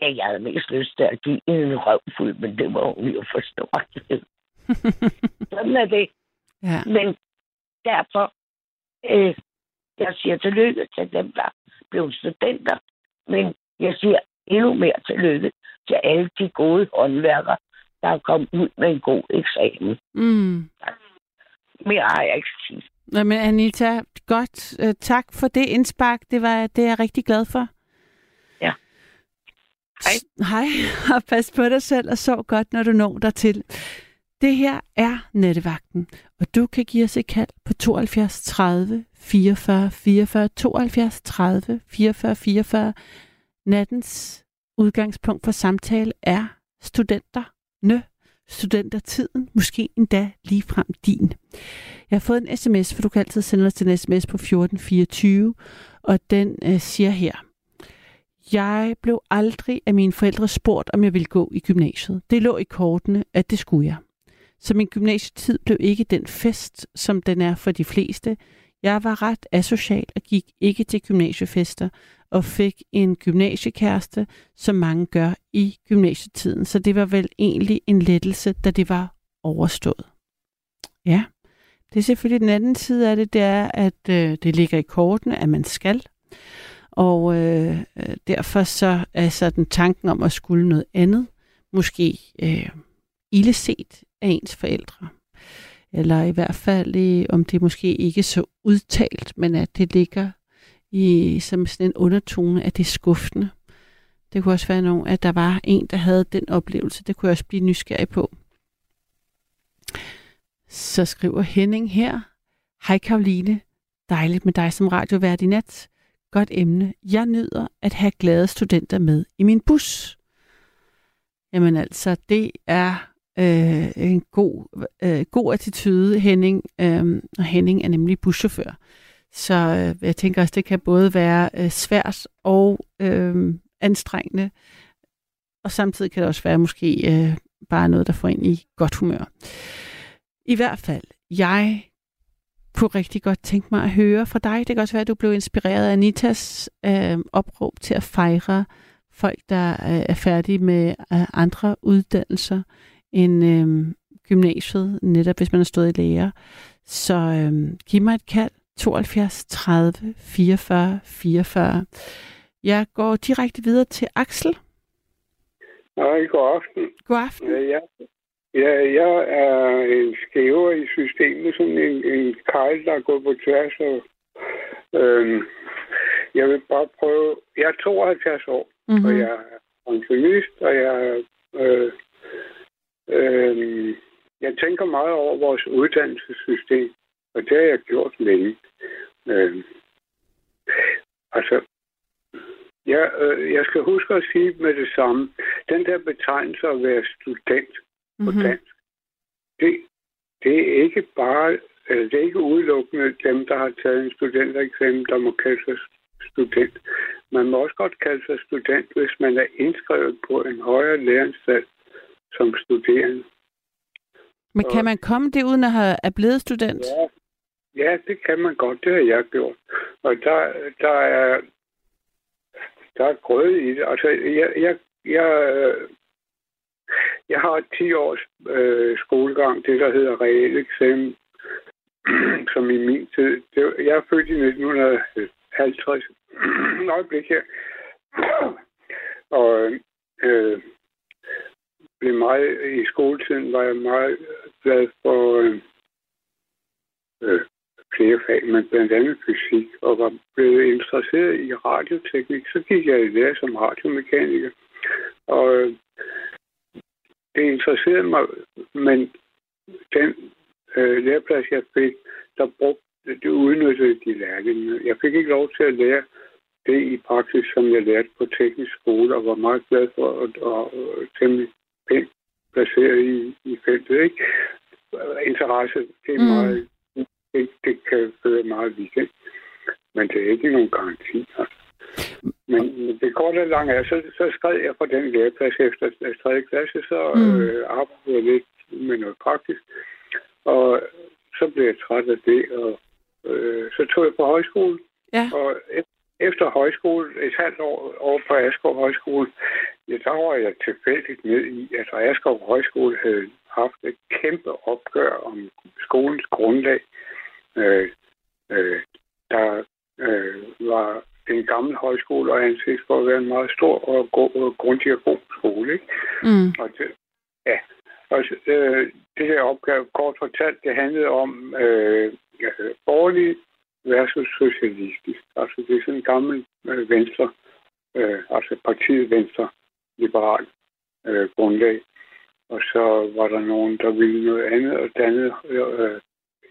ja, jeg havde mest lyst til at give en røvfuld, men det var hun jo forstå. (laughs) Sådan er det. ja. Men derfor, øh, jeg siger tillykke til dem, der blev studenter, men jeg siger endnu mere tillykke til alle de gode håndværkere, der er kommet ud med en god eksamen. Mm. Mere har jeg ikke sige. Nå, men Anita, godt. Uh, tak for det indspark. Det var det er jeg rigtig glad for. Ja. Hej. Hej, (laughs) og pas på dig selv og sov godt, når du når dertil. Det her er Nattevagten, og du kan give os et kald på 72 30 44 44 72 30 44 44. Nattens udgangspunkt for samtale er studenterne, studentertiden, måske endda ligefrem din. Jeg har fået en sms, for du kan altid sende os en sms på 1424, og den øh, siger her. Jeg blev aldrig af mine forældre spurgt, om jeg ville gå i gymnasiet. Det lå i kortene, at det skulle jeg. Så min gymnasietid blev ikke den fest, som den er for de fleste. Jeg var ret asocial og gik ikke til gymnasiefester og fik en gymnasiekæreste, som mange gør i gymnasietiden. Så det var vel egentlig en lettelse, da det var overstået. Ja, det er selvfølgelig den anden side af det, det er, at øh, det ligger i kortene, at man skal. Og øh, øh derfor så er sådan tanken om at skulle noget andet, måske øh, illeset af ens forældre. Eller i hvert fald, øh, om det måske ikke er så udtalt, men at det ligger i som sådan en undertone, at det er skuffende. Det kunne også være nogen, at der var en, der havde den oplevelse. Det kunne jeg også blive nysgerrig på. Så skriver Henning her. Hej Karoline. Dejligt med dig som radiovært i nat. Godt emne. Jeg nyder at have glade studenter med i min bus. Jamen altså, det er øh, en god, øh, god attitude, Henning. Øh, og Henning er nemlig buschauffør. Så øh, jeg tænker også, det kan både være øh, svært og øh, anstrengende. Og samtidig kan det også være måske øh, bare noget, der får ind i godt humør. I hvert fald, jeg kunne rigtig godt tænke mig at høre fra dig. Det kan også være, at du blev inspireret af Anitas øh, opråb til at fejre folk, der øh, er færdige med øh, andre uddannelser end øh, gymnasiet, netop hvis man har stået i lære. Så øh, giv mig et kald 72 30 44 44. Jeg går direkte videre til Axel. Nej, god aften. God aften. Ja, jeg, ja, jeg er en skæver i systemet, sådan en, en kejl, der er gået på tværs. Og, øhm, jeg vil bare prøve... Jeg er 72 år, mm-hmm. og Mm-hmm. jeg er pensionist, og jeg... Øh, øh, jeg tænker meget over vores uddannelsessystem, og det har jeg gjort længe. Øh, altså, jeg, øh, jeg skal huske at sige med det samme. Den der betegnelse at være student på Mm-hmm. dansk, det, det er ikke bare, altså, det er ikke udelukkende dem, der har taget en studentereksamen, der må kalde sig student. Man må også godt kalde sig student, hvis man er indskrevet på en højere læreanstalt som studerende. Men kan man komme det uden at have er blevet student? Ja, ja, det kan man godt. Det har jeg gjort. Og der, der er der er grøde i det. Altså, jeg, jeg, jeg, jeg har 10 års øh, skolegang, det der hedder reel eksamen, (clears throat) som i min tid. Det, jeg er født i 1950. (clears throat) Et øjeblik her. (clears throat) Og øh, blev meget, i skoletiden var jeg meget glad for øh, øh, flere fag, men blandt andet fysik, og var blevet interesseret i radioteknik. Så gik jeg i lære som radiomekaniker, og øh, det interesserede mig, men den øh, læreplads, jeg fik, der brugte det udnyttede de lærlinge. Jeg fik ikke lov til at lære det i praksis, som jeg lærte på teknisk skole, og var meget glad for og, og, og temmelig pænt placeret i, i feltet. Ikke? Interesse, det er Mm. meget det, det kan føre meget vidt, ikke? men det er ikke nogen garanti. Altså. Men det korte og lange er, så, så skrev jeg på den læreplads efter 3. klasse, så Mm. øh, arbejdede jeg lidt med noget praktisk, og så blev jeg træt af det, og øh, så tog jeg på højskole, Ja. og e- efter højskole, et halvt år over på Askov Højskole, ja, der var jeg tilfældigt med i, at Askov Højskole havde haft et kæmpe opgør om skolens grundlag. Øh, øh, der øh, var en gammel højskole og anses for at være en meget stor og, god, og grundig og god skole. Ikke? Mm. Og det, ja, og øh, det her opgave, kort fortalt, det handlede om øh, øh, borgerlig socialistisk. Altså det er sådan en gammel øh, venstre, øh, altså partiet venstre liberal øh, grundlag. Og så var der nogen, der ville noget andet og det andet. Øh,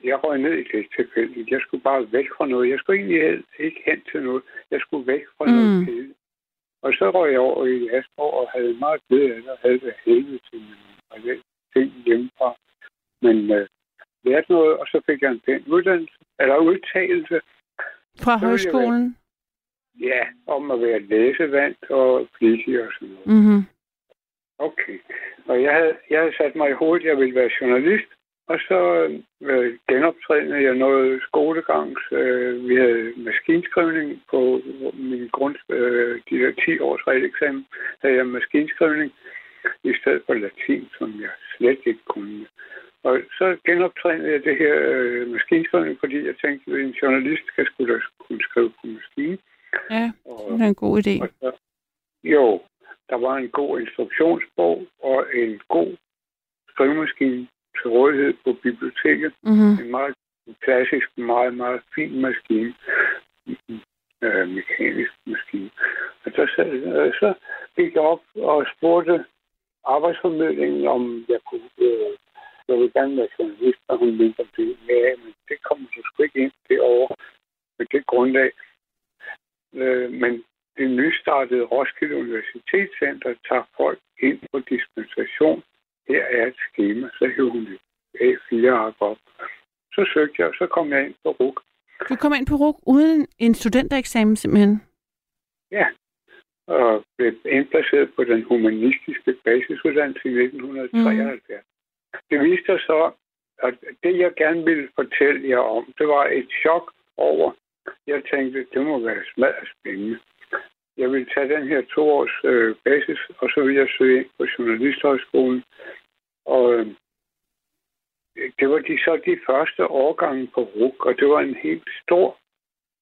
jeg røg ned i det tilfældigt. Jeg skulle bare væk fra noget. Jeg skulle egentlig helt, ikke hen til noget. Jeg skulle væk fra mm. Noget. Og så røg jeg over i Asborg og havde meget glæde af det, og havde det helvede til min ting hjemmefra. Men øh, lærte noget, og så fik jeg en pæn uddannelse, eller udtalelse, Fra højskolen? ja, om at være læsevand og flittig og sådan noget. Mm-hmm. Okay. Og jeg havde, jeg havde sat mig i hovedet, at jeg ville være journalist, og så øh, genoptrænede jeg noget skolegangs. Øh, vi havde maskinskrivning på min grund, øh, de der 10 års regeleksamen, havde jeg maskinskrivning i stedet for latin, som jeg slet ikke kunne. Og så genoptrænede jeg det her øh, maskinskrivning, fordi jeg tænkte, at en journalist skal skulle da kunne skrive på maskine. Ja, Og, det er en god idé. og så, jo, der var en god instruktionsbog og en god skrivemaskine til rådighed på biblioteket. Mm-hmm. En meget klassisk, meget, meget fin maskine. Øh, mekanisk maskine. Og så, så, øh, så gik jeg op og spurgte arbejdsformidlingen, om jeg kunne... Øh, jeg ville gerne være journalist, og hun mente om det. Ja, men det kommer du sgu ikke ind derovre med det grundlag. Øh, men det nystartede Roskilde Universitetscenter tager folk ind på dispensation. Her er et schema, så hæver hun et A4-ark op. Så søgte jeg, og så kom jeg ind på RUK. Du kom ind på RUG uden en studentereksamen simpelthen? Ja, og blev indplaceret på den humanistiske basisuddannelse i 1973. Mm. Det viste sig så, at det jeg gerne ville fortælle jer om, det var et chok over, jeg tænkte, det må være smadret spændende. Jeg vil tage den her to års øh, basis, og så vil jeg søge ind på Journalisthøjskolen. Og øh, det var de så de første årgange på RUK, og det var en helt stor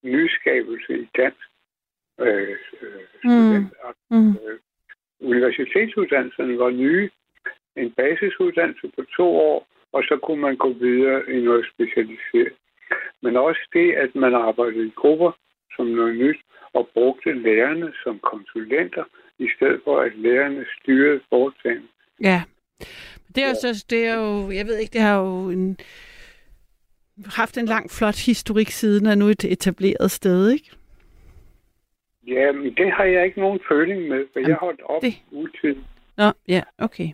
nyskabelse i dansk øh, øh, student. Mm. Øh, universitetsuddannelserne var nye. En basisuddannelse på to år, og så kunne man gå videre i noget specialiseret. Men også det, at man arbejdede i grupper som noget nyt, og brugte lærerne som konsulenter, i stedet for at lærerne styrede foretagen. Ja. Det er jo så, det er jo, jeg ved ikke, det har jo en, haft en lang, flot historik siden, og nu et etableret sted, ikke? Ja, men det har jeg ikke nogen føling med, for jeg holdt op det- utid. Nå, ja, okay.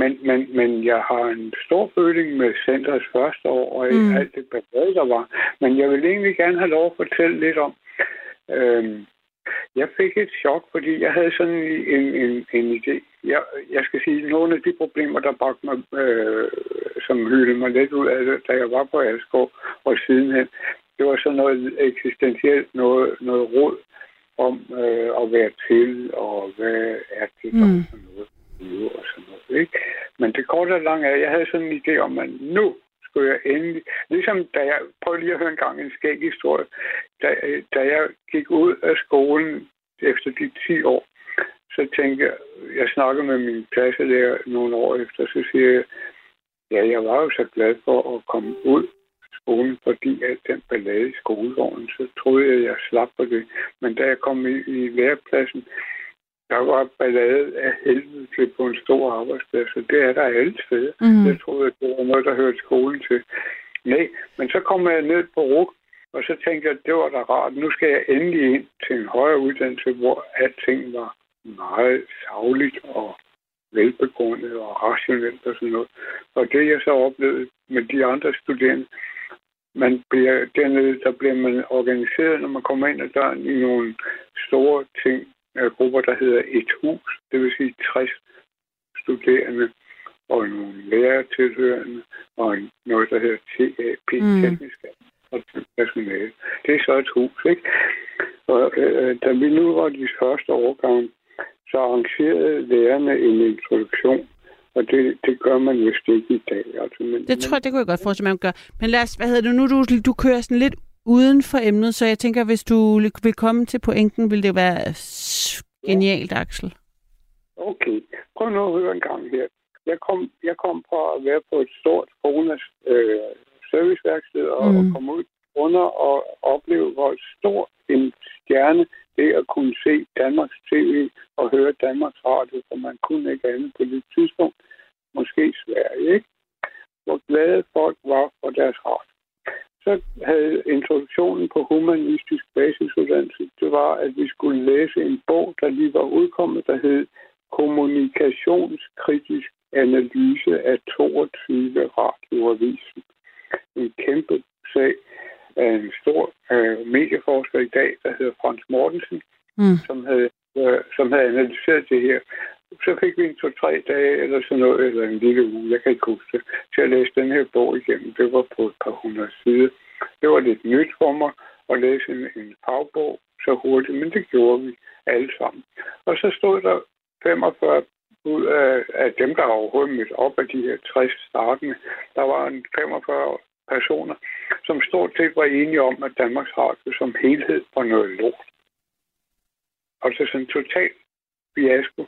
Men, men, men jeg har en stor føling med centrets første år, og Mm. alt det ballade, der var. Men jeg vil egentlig gerne have lov at fortælle lidt om. Øhm, jeg fik et chok, fordi jeg havde sådan en, en, en idé. Jeg, jeg skal sige, nogle af de problemer, der bragte mig, øh, som hyldede mig lidt ud af det, da jeg var på Asgaard og sidenhen, det var sådan noget eksistentielt, noget, noget råd om øh, at være til, og hvad er det Mm. noget, nu og sådan noget. Ikke? Men det korte og lange er, jeg havde sådan en idé om, at nu skulle jeg endelig... Ligesom da jeg... Prøv lige at høre en gang en skæg historie. Da, øh, da jeg gik ud af skolen efter de 10 år, så tænkte jeg... Jeg snakkede med min klasselærer nogle år efter, så siger jeg, ja, jeg var jo så glad for at komme ud af skolen, fordi alt den ballade i skolegården, så troede jeg, jeg slap på det. Men da jeg kom i, i lærepladsen, der var ballade af helvede til på en stor arbejdsplads, og det er der alle steder. Mm. Jeg troede, at det var noget, der hørte skolen til. Nej, men så kom jeg ned på RUK, og så tænkte jeg, at det var da rart. Nu skal jeg endelig ind til en højere uddannelse, hvor alting var meget savligt og velbegrundet og rationelt og sådan noget. Og det jeg så oplevede med de andre studerende, man bliver, dernede, der bliver man organiseret, når man kommer ind ad døren i nogle store ting, grupper, der hedder et hus, det vil sige 60 studerende og nogle lærere tilhørende, og noget, der hedder TAP, Mm. teknisk og personale. Det er så et hus, ikke? Og øh, da vi nu var de første årgang, så arrangerede lærerne en introduktion, og det, det gør man vist ikke i dag. Altså, men, Det tror jeg, det kunne jeg godt forestille mig, man gør. Men lad os, hvad hedder det nu, du, du kører sådan lidt uden for emnet, så jeg tænker, hvis du vil komme til pointen, vil det være genialt, Axel. Okay, prøv nu at høre en gang her. Jeg kom, jeg kom fra at være på et stort Konas øh, serviceværksted og, mm. og komme ud under og opleve, hvor stor en stjerne det at kunne se Danmarks TV og høre Danmarks Radio, for man kunne ikke andet på det tidspunkt. Måske Sverige, ikke? Hvor glade folk var for deres radio. Så havde introduktionen på humanistisk basisuddannelse, det var, at vi skulle læse en bog, der lige var udkommet, der hed Kommunikationskritisk analyse af 22 radioavisen. En kæmpe sag af en stor øh, medieforsker i dag, der hedder Frans Mortensen, Mm. som havde, øh, som havde analyseret det her. Så fik vi en to-tre dage eller sådan noget, eller en lille uge, jeg kan ikke huske det, til at læse den her bog igennem. Det var på et par hundrede sider. Det var lidt nyt for mig at læse en, en fagbog så hurtigt, men det gjorde vi alle sammen. Og så stod der 45 ud af, af dem, der overhovedet mødte op af de her 60 startende. Der var en 45 personer, som stort set var enige om, at Danmarks Radio som helhed var noget lort. Altså sådan en total fiasko.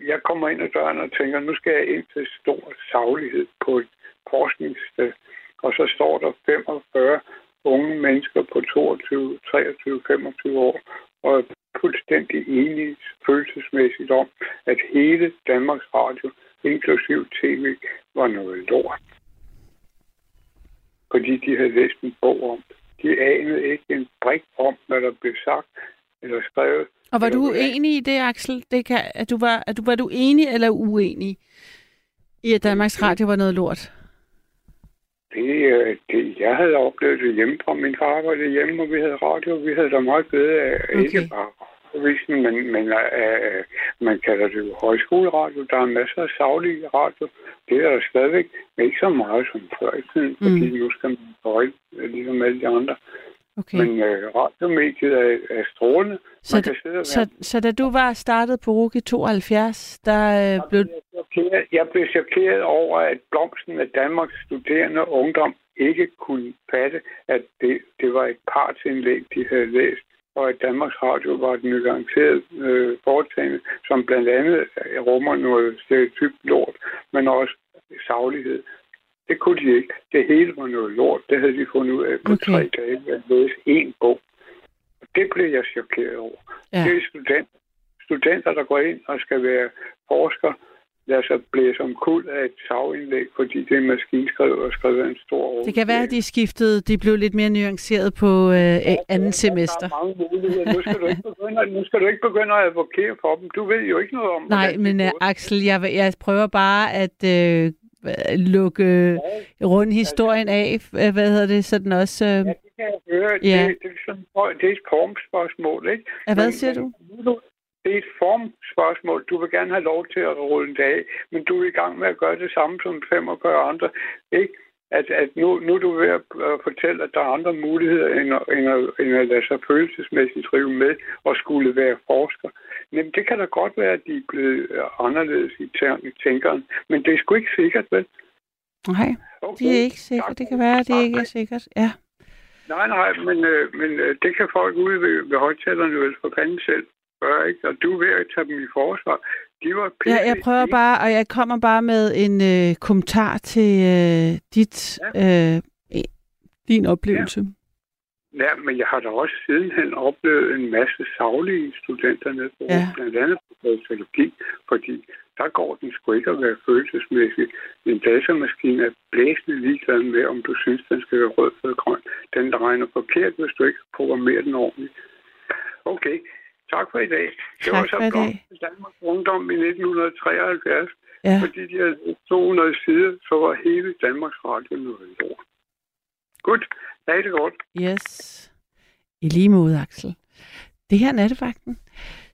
Jeg kommer ind ad døren og tænker, nu skal jeg ind til stor saglighed på et forskningssted. Og så står der 45 unge mennesker på 22, 23, 25 år, og er fuldstændig enige følelsesmæssigt om, at hele Danmarks Radio, inklusiv tv, var noget lort. Fordi de havde læst en bog om det. De anede ikke en brik om, hvad der blev sagt eller skrevet. Og var Det du var- enig i det, Axel? Det kan, at du var, at du, var du enig eller uenig i, at Danmarks Radio var noget lort? Det, øh, det, jeg havde oplevet det hjemme fra min far arbejdede hjemme, og vi havde radio, og vi havde da meget bedre af Okay. ikke bare radioavisen, men, men uh, man kalder det jo højskoleradio. Der er masser af savlige radio. Det er der stadigvæk, ikke så meget som før i tiden, fordi Mm. nu skal man højt, ligesom alle de andre. Okay. Men øh, radiomediet er, er strålende. så, og så, være- så da du var startet på RUG i 72, der øh, blev... Jeg blev chokeret over, at blomsten af Danmarks studerende ungdom ikke kunne fatte, at det, det var et partsindlæg, de havde læst, og at Danmarks Radio var et nuanceret øh, foretagende, som blandt andet øh, rummer noget stereotyp lort, men også saglighed. Det kunne de ikke. Det hele var noget lort. Det havde de fundet ud af på Okay. tre dage at læse én bog. Det blev jeg chokeret over. Ja. Ja. Det er student, studenter, der går ind og skal være forskere, lader sig blæse om kul af et sagindlæg, fordi det er maskinskrevet og skrevet en stor Det kan være, at de skiftede, de blev lidt mere nuanceret på øh, anden semester. Der er mange muligheder. Nu skal, du ikke begynde, nu skal du ikke begynde at advokere for dem. Du ved jo ikke noget om Nej, hvordan men uh. Axel, jeg, jeg prøver bare at øh, lukke rundt historien af. Øh, Hvad hedder det? Så den også... Øh, Ja, kan jeg høre. Ja. Det, det, er sådan, det er et formspørgsmål, ikke? ja, hvad siger du? Det er et formspørgsmål. Du vil gerne have lov til at rulle det af, men du er i gang med at gøre det samme som 45 andre. Ikke? At, at nu, nu er du ved at øh, fortælle, at der er andre muligheder end at, end, at, end at lade sig følelsesmæssigt drive med og skulle være forsker. Men det kan da godt være, at de er blevet øh, anderledes i tænkeren, men det er sgu ikke sikkert, vel? Nej, Okay. det er ikke sikkert. Det kan være, at det ikke er sikkert. Ja. Nej, nej, men, øh, men øh, det kan folk ude ved, ved højtalerne vel for fanden selv gøre, ikke? Og du er ved at tage dem i forsvar. De var Ja, jeg prøver bare, og jeg kommer bare med en øh, kommentar til øh, dit, øh, din oplevelse. Ja, men jeg har da også sidenhen oplevet en masse savlige studenter nede på, Ja. ja. blandt andet på sociologi, fordi der går den sgu ikke at være følelsesmæssig. En datamaskine er blæsende ligeglad med, om du synes, den skal være rød eller grøn. Den regner forkert, hvis du ikke programmerer den ordentligt. Okay, tak for i dag. Det Tak var så i dag. blot til Danmarks Ungdom i 1973. Ja. Fordi de havde 200 sider, så var hele Danmarks Radio noget lort. Godt. Ha' det godt. Yes. I lige måde, Axel. Det her er nattevagten.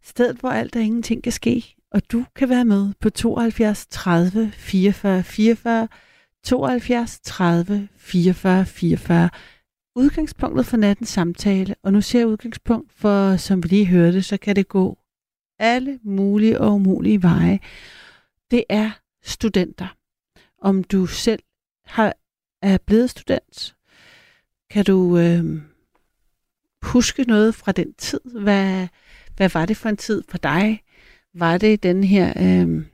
Stedet, hvor alt og ingenting kan ske. Og du kan være med på 72 30 44 44. 72 30 44 44. Udgangspunktet for nattens samtale, og nu ser jeg udgangspunkt, for som vi lige hørte, så kan det gå alle mulige og umulige veje. Det er studenter. Om du selv har, er blevet student, kan du øh, huske noget fra den tid? Hvad, hvad var det for en tid for dig? Var det den her øh,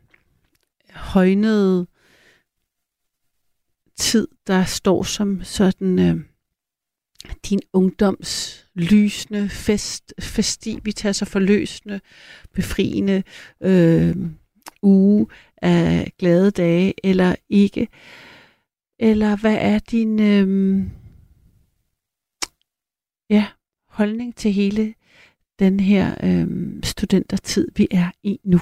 højnede tid, der står som sådan øh, din ungdoms lysende, fest, festivitas og forløsende, befriende øh, uge af glade dage, eller ikke? Eller hvad er din øh, ja, holdning til hele den her øh, studentertid, vi er i nu?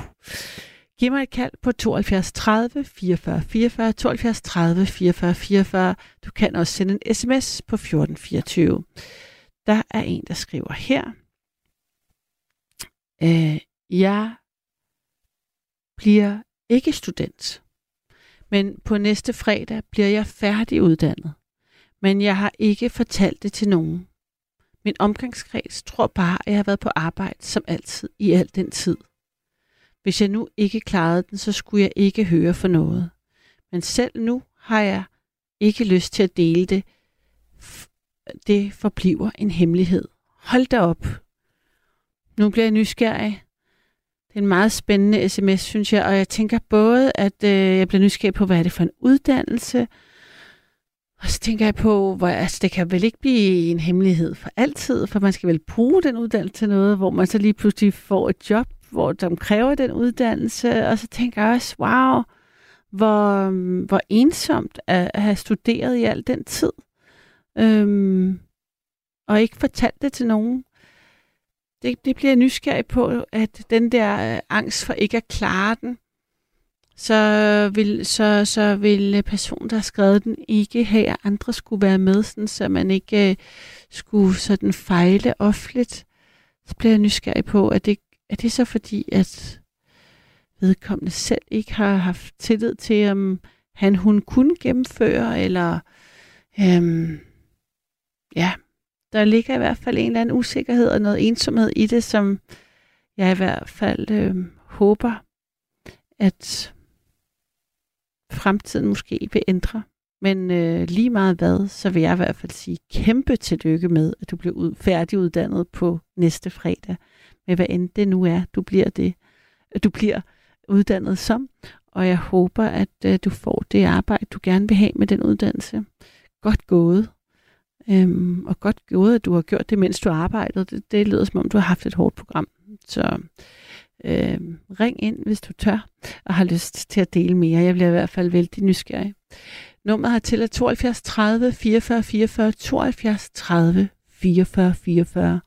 Giv mig et kald på 72 30 44 44, 72 30 44 44. Du kan også sende en sms på 1424. Der er en, der skriver her. Øh, jeg bliver ikke student, men på næste fredag bliver jeg færdiguddannet. Men jeg har ikke fortalt det til nogen. Min omgangskreds tror bare, at jeg har været på arbejde som altid i al den tid. Hvis jeg nu ikke klarede den, så skulle jeg ikke høre for noget. Men selv nu har jeg ikke lyst til at dele det. Det forbliver en hemmelighed. Hold da op. Nu bliver jeg nysgerrig. Det er en meget spændende sms, synes jeg, og jeg tænker både, at øh, jeg bliver nysgerrig på, hvad er det for en uddannelse, og så tænker jeg på, hvor, altså, det kan vel ikke blive en hemmelighed for altid, for man skal vel bruge den uddannelse til noget, hvor man så lige pludselig får et job, hvor de kræver den uddannelse, og så tænker jeg også, wow, hvor, hvor ensomt at, have studeret i al den tid, øhm, og ikke fortalt det til nogen. Det, det bliver jeg nysgerrig på, at den der øh, angst for ikke at klare den, så vil, så, så vil personen, der har skrevet den, ikke have, at andre skulle være med, sådan, så man ikke øh, skulle sådan fejle offentligt. Så bliver jeg nysgerrig på, at det, er det så fordi, at vedkommende selv ikke har haft tillid til, om han hun kunne gennemføre, eller øhm, ja, der ligger i hvert fald en eller anden usikkerhed og noget ensomhed i det, som jeg i hvert fald øhm, håber, at fremtiden måske vil ændre. Men øh, lige meget hvad, så vil jeg i hvert fald sige kæmpe tillykke med, at du bliver ud, færdiguddannet på næste fredag. Med hvad end det nu er, du bliver det. Du bliver uddannet som. Og jeg håber, at øh, du får det arbejde, du gerne vil have med den uddannelse. Godt gået. Øhm, og godt gået, at du har gjort det, mens du arbejdede. Det, det lyder som om, du har haft et hårdt program. Så øh, ring ind, hvis du tør, og har lyst til at dele mere. Jeg bliver i hvert fald vældig nysgerrig. Nummeret har til er 72 30 44 44 72 30 44 44.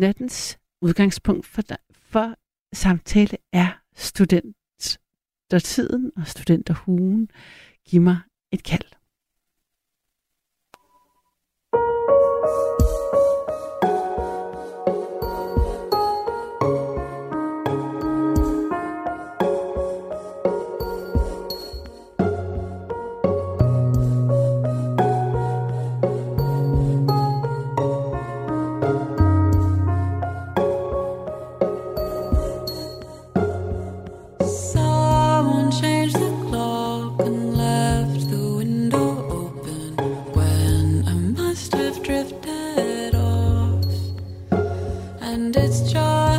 Nattens udgangspunkt for, for samtale er studentertiden og studenterhugen. Giv mig et kald. It's just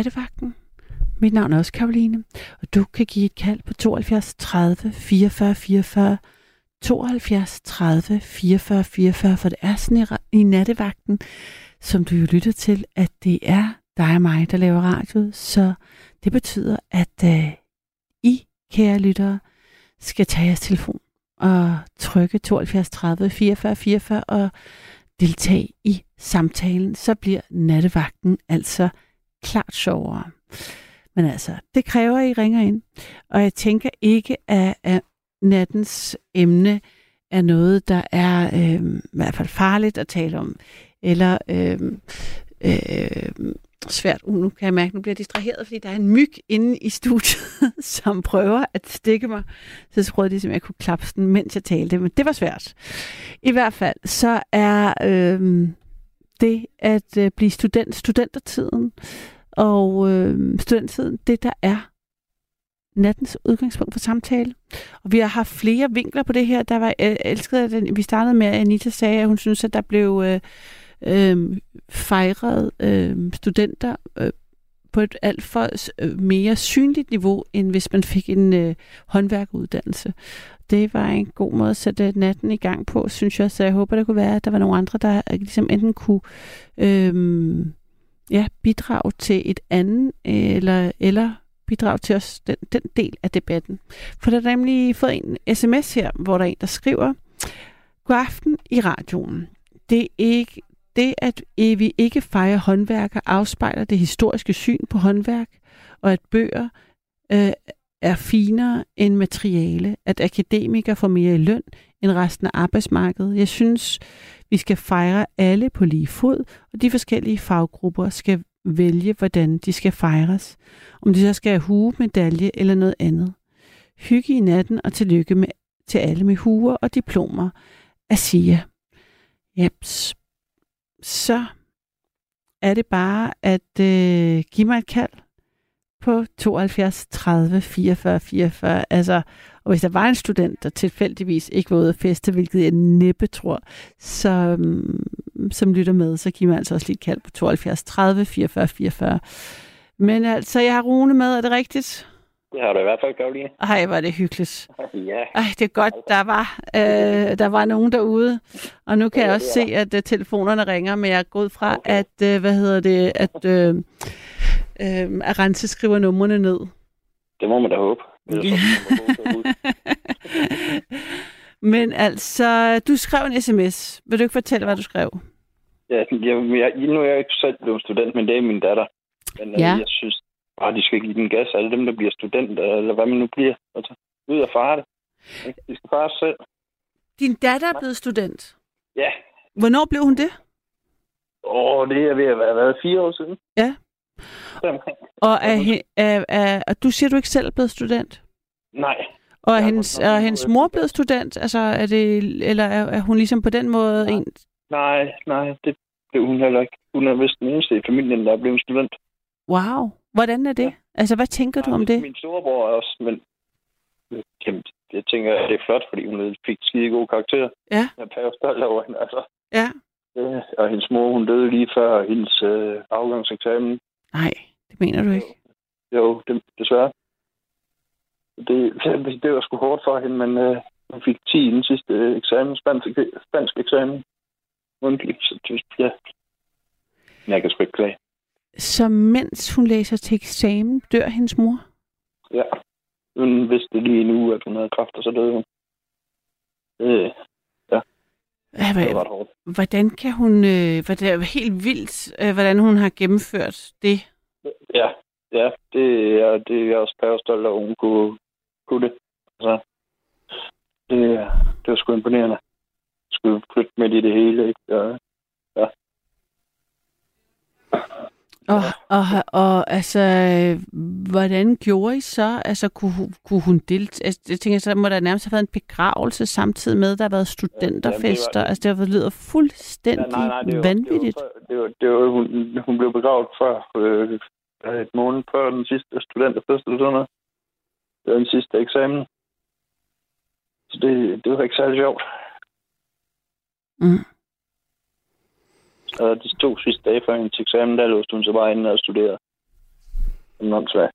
Nattevagten. Mit navn er også Karoline, og du kan give et kald på 72 30 44 44 72 30 44 44, for det er sådan i, i Nattevagten, som du jo lytter til, at det er dig og mig, der laver radio, så det betyder, at øh, I, kære lyttere, skal tage jeres telefon og trykke 72 30 44 44 og deltage i samtalen, så bliver nattevagten altså klart sjovere. Men altså, det kræver, at I ringer ind. Og jeg tænker ikke, at, at nattens emne er noget, der er øh, i hvert fald farligt at tale om. Eller øh, øh, svært. Uh, nu kan jeg mærke, at nu bliver jeg distraheret, fordi der er en myg inde i studiet, (laughs) som prøver at stikke mig. Så jeg troede at jeg kunne klappe den, mens jeg talte, men det var svært. I hvert fald, så er øh, det at øh, blive student, studentertiden, og øh, studenttiden, det der er nattens udgangspunkt for samtale. Og vi har haft flere vinkler på det her. Der var øh, jeg elskede, at den- vi startede med, at Anita sagde, at hun synes, at der blev øh, øh, fejret øh, studenter øh, på et alt for øh, mere synligt niveau, end hvis man fik en øh, håndværkeruddannelse. Det var en god måde at sætte natten i gang på, synes jeg. Så jeg håber, der kunne være, at der var nogle andre, der øh, ligesom enten kunne øhm, ja, bidrage til et andet, øh, eller, eller bidrage til os den, den del af debatten. For der er nemlig fået en sms her, hvor der er en, der skriver, God aften i radioen. Det er ikke det, at vi ikke fejrer håndværker, afspejler det historiske syn på håndværk, og at bøger øh, er finere end materiale, at akademikere får mere i løn end resten af arbejdsmarkedet. Jeg synes, vi skal fejre alle på lige fod, og de forskellige faggrupper skal vælge, hvordan de skal fejres. Om de så skal have hue, medalje eller noget andet. Hygge i natten og tillykke med, til alle med huer og diplomer at sige. Jeps. Så er det bare at øh, give mig et kald på 72 30 44 44. Altså, og hvis der var en student, der tilfældigvis ikke var ude at feste, hvilket jeg næppe tror, så, som lytter med, så giv mig altså også lige et kald på 72 30 44 44. Men altså, jeg har Rune med, er det rigtigt? Det har du i hvert fald, Karoline. Ej, var det hyggeligt. (laughs) ja, Ej, det er godt, der var, øh, der var nogen derude. Og nu kan Ja, jeg også se, at uh, telefonerne ringer, men jeg er gået fra, Okay. at, uh, hvad hedder det, at, øh, øh, at Rense skriver numrene ned. det må man da håbe. Ja. (laughs) Men altså, du skrev en sms. Vil du ikke fortælle, hvad du skrev? ja, jeg, jeg, nu er jeg ikke selv blevet student, men det er min datter. Men Ja. ja. jeg synes bare, de skal give den gas. Alle dem, der bliver studenter, eller hvad man nu bliver. Altså, ud og fare det. De skal fare selv. Din datter er blevet student. Ja. Hvornår blev hun det? Åh, det er ved at være været fire år siden. Ja. Deromkring. Og, er, er, er, og du siger, du ikke selv er blevet student? Nej. Og er hendes, er hendes mor blevet student? Altså, er det, eller er, er hun ligesom på den måde Nej. en... Nej, nej, det blev hun heller ikke. Hun er vist den eneste i familien, der er blevet student. Wow, hvordan er det? Ja. Altså, hvad tænker du om det? Min storebror er også, men jamen, jeg tænker, at det er flot, fordi hun fik skide gode karakterer. Ja. Jeg er stolt over hende, altså. Ja. Øh, og hendes mor, hun døde lige før hendes øh, afgangseksamen. Nej, det mener du ikke. Jo, det, desværre. Det, det, (laughs) det var sgu hårdt for hende, men øh, hun fik 10 i den sidste øh, eksamen, spansk, spansk eksamen. Mundtlig, så det, ja. Jeg kan sgu ikke klage. Så mens hun læser til eksamen, dør hendes mor? Ja. Hun vidste lige nu, at hun havde kræft, og så døde hun. Øh, Ja, det var hvad, ret hårdt. hvordan kan hun... Øh, hvad det er helt vildt, øh, hvordan hun har gennemført det. Ja, ja, det er, det er jeg også pære stolt over, at hun kunne, kunne det. Altså, det, det var sgu imponerende. Skulle flytte midt i det hele, ikke? Ja. Og, og, og altså, hvordan gjorde I så? Altså, kunne, kunne hun deltage? Altså, jeg tænker, så må der nærmest have været en begravelse samtidig med, der har været studenterfester. det var- Altså, det har lyder fuldstændig Ja, nej, nej, det var, vanvittigt. Det var, det var, det var, hun, hun blev begravet før, øh, et måned før den sidste studenterfest eller sådan noget. Det var den sidste eksamen. Så det, det var ikke særlig sjovt. Mm. Og de to sidste dage før hendes eksamen, der låste hun sig bare inde og studerede. Som åndssvagt.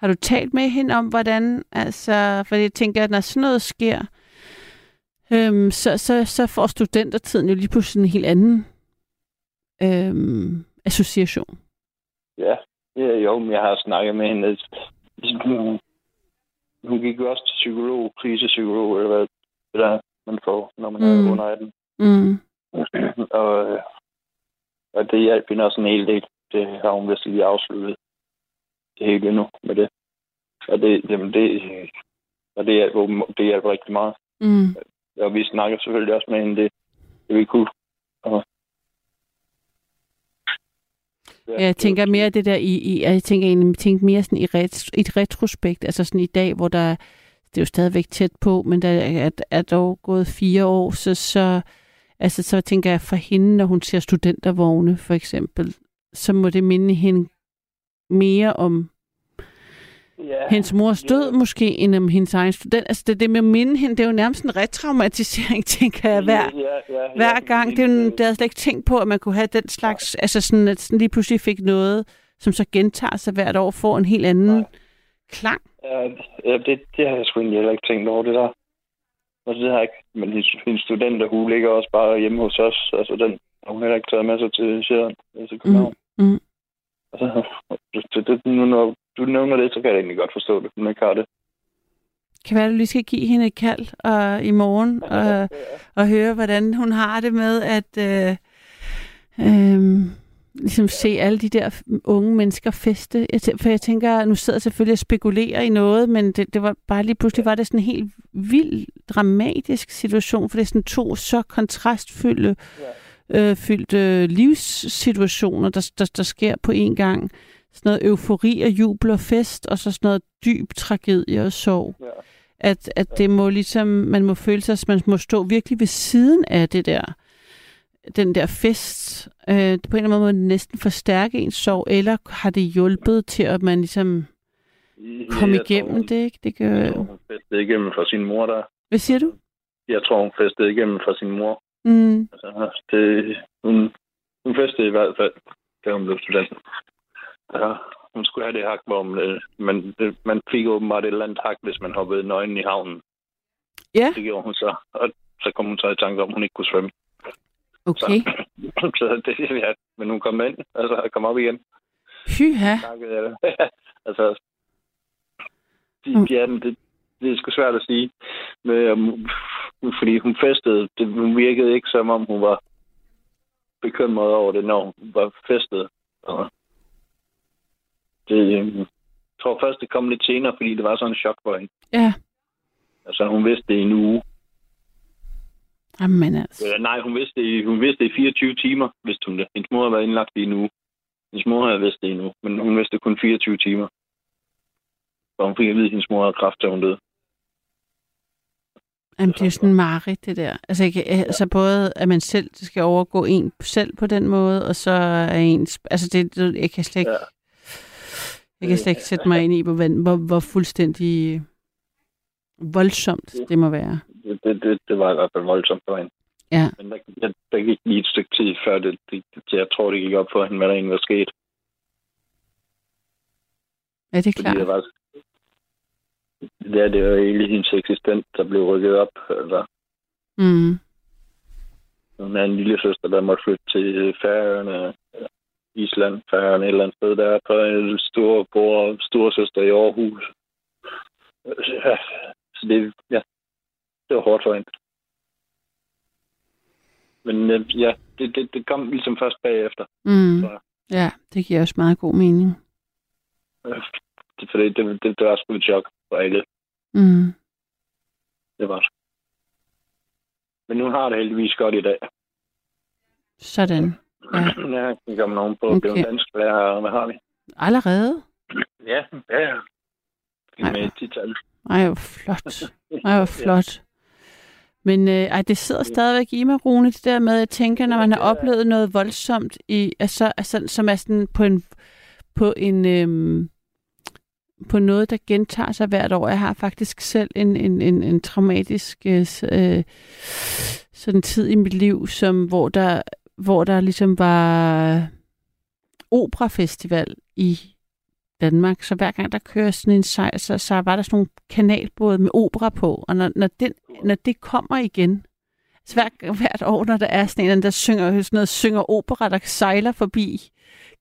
Har du talt med hende om, hvordan, altså, for jeg tænker, at når sådan noget sker, øhm, så, så, så får studentertiden jo lige pludselig en helt anden øhm, association. Ja, ja jo, men jeg har snakket med hende. Hun gik jo også til psykolog, krisepsykolog, eller hvad det der, man får, når man Mm. er under 18. Mm. (clears throat) og, øh, og det hjalp hende også en hel del. det har hun vist lige afsluttet det hele endnu med det. Og det, jamen det, og det hjælper, det hjælper rigtig meget. Mm. Og vi snakker selvfølgelig også med hende, det, det vi kunne. Og, Ja, jeg tænker mere det der i, i jeg tænker egentlig tænker mere sådan i, ret, i et retrospekt, altså sådan i dag, hvor der, det er jo stadigvæk tæt på, men der er, er dog gået fire år, så, så, altså, så tænker jeg for hende, når hun ser studentervogne for eksempel, så må det minde hende mere om ja, hendes mors død måske, end om hendes egen student. Altså det, det med at minde hende, det er jo nærmest en retraumatisering, (laughs) tænker jeg, hver, ja, ja, ja, hver gang. Det er jo, det havde jeg slet ikke tænkt på, at man kunne have den slags, altså sådan, at sådan lige pludselig fik noget, som så gentager sig hvert år, får en helt anden Nej. klang. Ja, ja det, det har jeg sgu egentlig heller ikke tænkt over, det der. Altså, det har jeg ikke. Men hendes, hendes studenter, hun ligger også bare hjemme hos os. Altså, den har hun heller ikke taget med sig til Sjælland, altså København. mm. Altså, det, det, nu, når du nævner det, så kan jeg egentlig godt forstå det, hun ikke har det. Kan være, at du lige skal give hende et kald og, i morgen og, og høre, hvordan hun har det med at øh, øh, ligesom se alle de der unge mennesker feste. Jeg For jeg tænker, nu sidder jeg selvfølgelig og spekulerer i noget, men det, det var bare lige pludselig var det sådan en helt vild, dramatisk situation, for det er sådan to så kontrastfyldte øh, fyldte livssituationer, der, der, der sker på en gang. Sådan noget eufori og jubel og fest, og så sådan noget dyb tragedie og sorg. Ja. At, at det må ligesom, man må føle sig, at man må stå virkelig ved siden af det der, den der fest. Øh, på en eller anden måde må det næsten forstærke ens sorg, eller har det hjulpet til, at man ligesom kom Jeg tror, igennem hun- det, ikke? Det Jeg kan, tror, hun festede igennem fra sin mor der. hvad siger du? Jeg tror, hun festede igennem fra sin mor. Mm, Altså, det, hun, hun festede i hvert fald, da hun blev student. Ja, hun skulle have det hak, hvor man, øh, man, det, man fik åbenbart et eller andet hak, hvis man hoppede nøgen i havnen. Ja. Det gjorde hun så. Og så kom hun så i tanke om, at hun ikke kunne svømme. Okay. så (laughs) det, ja, men hun kom ind, altså kom op igen. Jeg. (laughs) altså, de, Mm. ja, det, det er sgu svært at sige. Men, fordi hun festede, det, hun virkede ikke som om hun var bekymret over det, når hun var festet. Og det, jeg tror først, det kom lidt senere, fordi det var sådan en chok for hende. Ja. Altså, hun vidste det i en uge. Jamen altså. Øh, nej, hun vidste, det hun vidste det i 24 timer, vidste hun det. Hendes mor havde været indlagt i en uge. Hendes mor havde vidst det i en uge, men hun vidste kun 24 timer. Og hun fik at vide, at hendes mor havde kræft, da hun døde. Jamen, det er sådan mareridt, det der. Altså, ikke, altså både, at man selv skal overgå en selv på den måde, og så er ens... Altså, det, det jeg kan slet ikke... Ja. Jeg kan slet ikke sætte mig ind i, hvor, hvor, hvor fuldstændig voldsomt det må være. Det, det, det, det var i hvert fald voldsomt for hende. Ja. Men der, der, der gik lige et stykke tid før det, det, jeg tror, det gik op for hende, hvad der egentlig var sket. Ja, det er Fordi klart. det var... Ja, det var egentlig hendes eksistens, der blev rykket op. Altså, Mm. hun er en lille søster, der måtte flytte til Færøerne, Island, Færøerne et eller andet sted. Der er på en stor bror og stor søster i Aarhus. Ja, så det, ja, det var hårdt for hende. Men øh, ja, det, det, det kom ligesom først bagefter. Mm. Så- Ja, det giver også meget god mening. Øh, Det, for det, det, det, var sgu et chok for alle. Mm. Det var det. Men nu har det heldigvis godt i dag. Sådan. Ja. Jeg kan komme nogen på at blive Okay. en dansk lærer, hvad har vi? Allerede? Ja, ja, ja. Med et tital. Ej, hvor flot. Ej, hvor (laughs) flot. Men øh, ej, det sidder stadigvæk i mig, Rune, det der med, at jeg tænker, når man har oplevet noget voldsomt, i, altså, altså, som er sådan på en, på en øhm, på noget, der gentager sig hvert år. Jeg har faktisk selv en, en, en, en traumatisk øh, øh, sådan tid i mit liv, som, hvor, der, hvor der ligesom var operafestival i Danmark, så hver gang der kører sådan en sejr, så, så var der sådan nogle kanalbåde med opera på, og når, når, den, når det kommer igen, så hver, hvert år, når der er sådan en, der synger, sådan noget, synger opera, der sejler forbi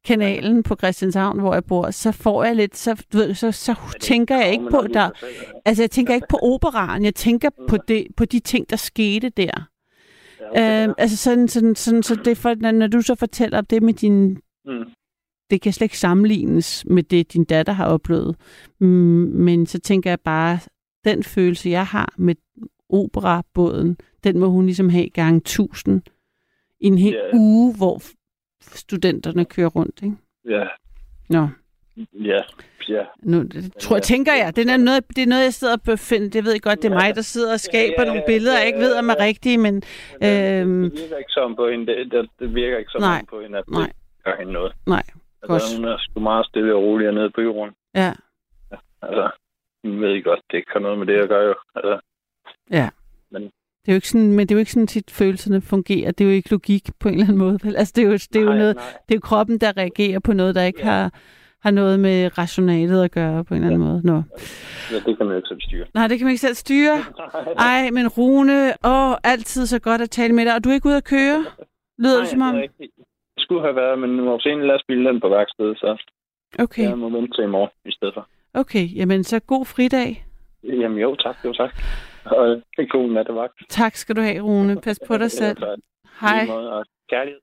kanalen på Christianshavn, hvor jeg bor, så får jeg lidt, så, du ved, så, så tænker jeg ikke på, der, altså jeg tænker ikke på operaen, jeg tænker på, det, på de ting, der skete der. Ja, okay, Øh, altså sådan, sådan, sådan, så det for, når, du så fortæller det med din mm. Det kan slet ikke sammenlignes med det, din datter har oplevet. Mm, Men så tænker jeg bare, den følelse, jeg har med operabåden, den må hun ligesom have gange tusind i en hel Ja. uge, hvor studenterne kører rundt. Ikke? Ja, Nå, ja, ja. nu det, tror, jeg, tænker jeg. Det er, noget, det er noget, jeg sidder og befinder. Det ved jeg godt, det er mig, der sidder og skaber Ja, ja, nogle billeder, jeg ikke ved, om er ja. rigtige, men øhm, Det virker ikke som på hende. Det, det, det virker ikke som Nej. på hende, at det Nej. gør hende noget. nej, godt. Hun er sgu meget stille og rolig nede på jorden. Ja, Altså, hun ved godt, det ikke har noget med det at gøre jo. Altså, ja. Men- Det er jo ikke sådan, men det er jo ikke sådan, tit følelserne fungerer. Det er jo ikke logik på en eller anden måde. Vel? Altså, det er jo, det er jo nej, noget, nej. det er jo kroppen, der reagerer på noget, der ikke Ja. har, har noget med rationalet at gøre på en eller anden måde. Nå. Ja, det kan man jo ikke selv styre. Nej, det kan man ikke selv styre. (laughs) Ej, men Rune, åh, altid så godt at tale med dig. Og du er ikke ude at køre? Lyder det som om? Det skulle have været, men nu var sen lastbil den på værkstedet, så Okay, jeg må vente til i morgen i stedet for. okay. Jamen, så god fridag. Jamen jo, tak, jo tak. Og det er god nattevagt. Tak skal du have, Rune. Pas på dig selv. Hej. Måde, kærlighed.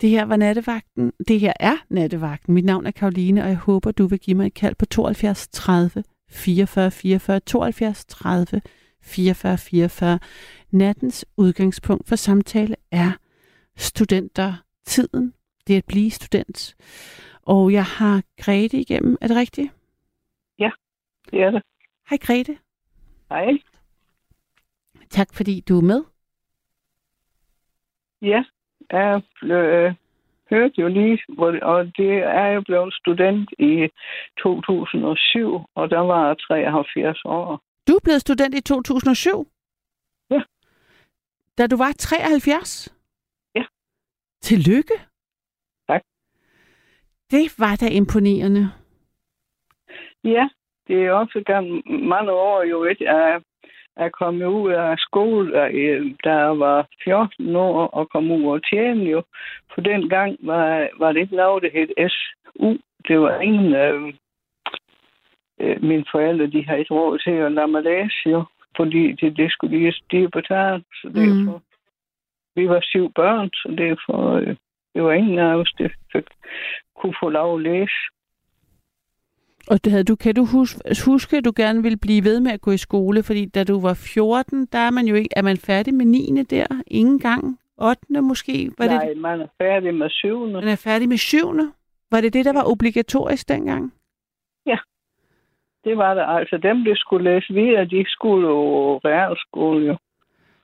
Det her var nattevagten. Det her er nattevagten. Mit navn er Karoline, og jeg håber, du vil give mig et kald på 72 30 44 44 72 30 44 44. Nattens udgangspunkt for samtale er studentertiden. Det at blive student. Og jeg har Grete igennem. Er det rigtigt? Det er det. Hej Grete. Hej. Tak fordi du er med. Ja, jeg øh, hørte jo lige, og det er jo blevet student i 2007, og der var jeg 73 år. Du er blevet student i 2007? Ja. Da du var 73? Tillykke. Tak. Det var da imponerende. Ja, det er også gennem mange år jo, ikke? Jeg er kommet ud af skole, øh, da jeg var 14 år, og kom ud og tjene jo. For den gang var, var det ikke lavet, det hed SU. Det var ingen... Øh, øh, mine forældre, de har ikke råd til at lade mig læse jo, fordi det, det skulle de, de betale. Så derfor... Vi var syv børn, så derfor... Øh, det var ingen af os, der fik, kunne få lov at læse. Og det havde du, kan du huske, huske, at du gerne ville blive ved med at gå i skole? Fordi da du var 14, der er man jo ikke... Er man færdig med 9. der? Ingen gang? 8. måske? Var Nej, det, man er færdig med syvende. man er færdig med 7. Var det det, der var obligatorisk dengang? Det var der altså. Dem, der skulle læse videre, de skulle jo realskole jo.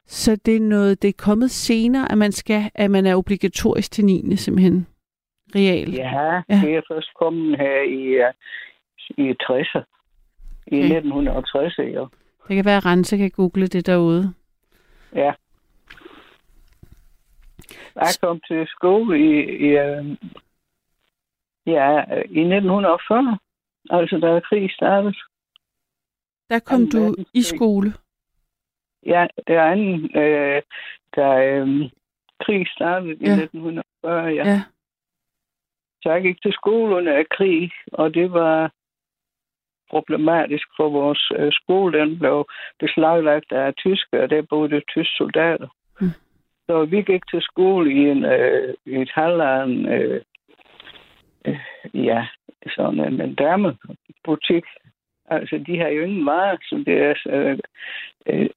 Så det er noget, det er kommet senere, at man skal, at man er obligatorisk til 9. simpelthen. Real. Ja, Ja. ja. det er først kommet her i, i 60'er. I Okay. 1960, jo. Det kan være, at Rense kan google det derude. Ja. Jeg kom til skole i, i, øh, ja, i 1940. Altså, da krig startede. Der kom du i skole. Ja, det er anden, øh, da øh, krig startede i Ja. 1940, ja. Ja. Så jeg gik til skole under krig, og det var problematisk for vores øh, skole. Den blev beslaglagt af tyskere, og der boede tyske soldater. Mm. Så vi gik til skole i, en, øh, i et halvland, øh, øh, ja, sådan en, en damebutik. Altså, de har jo ingen varer, så det er... Øh, øh,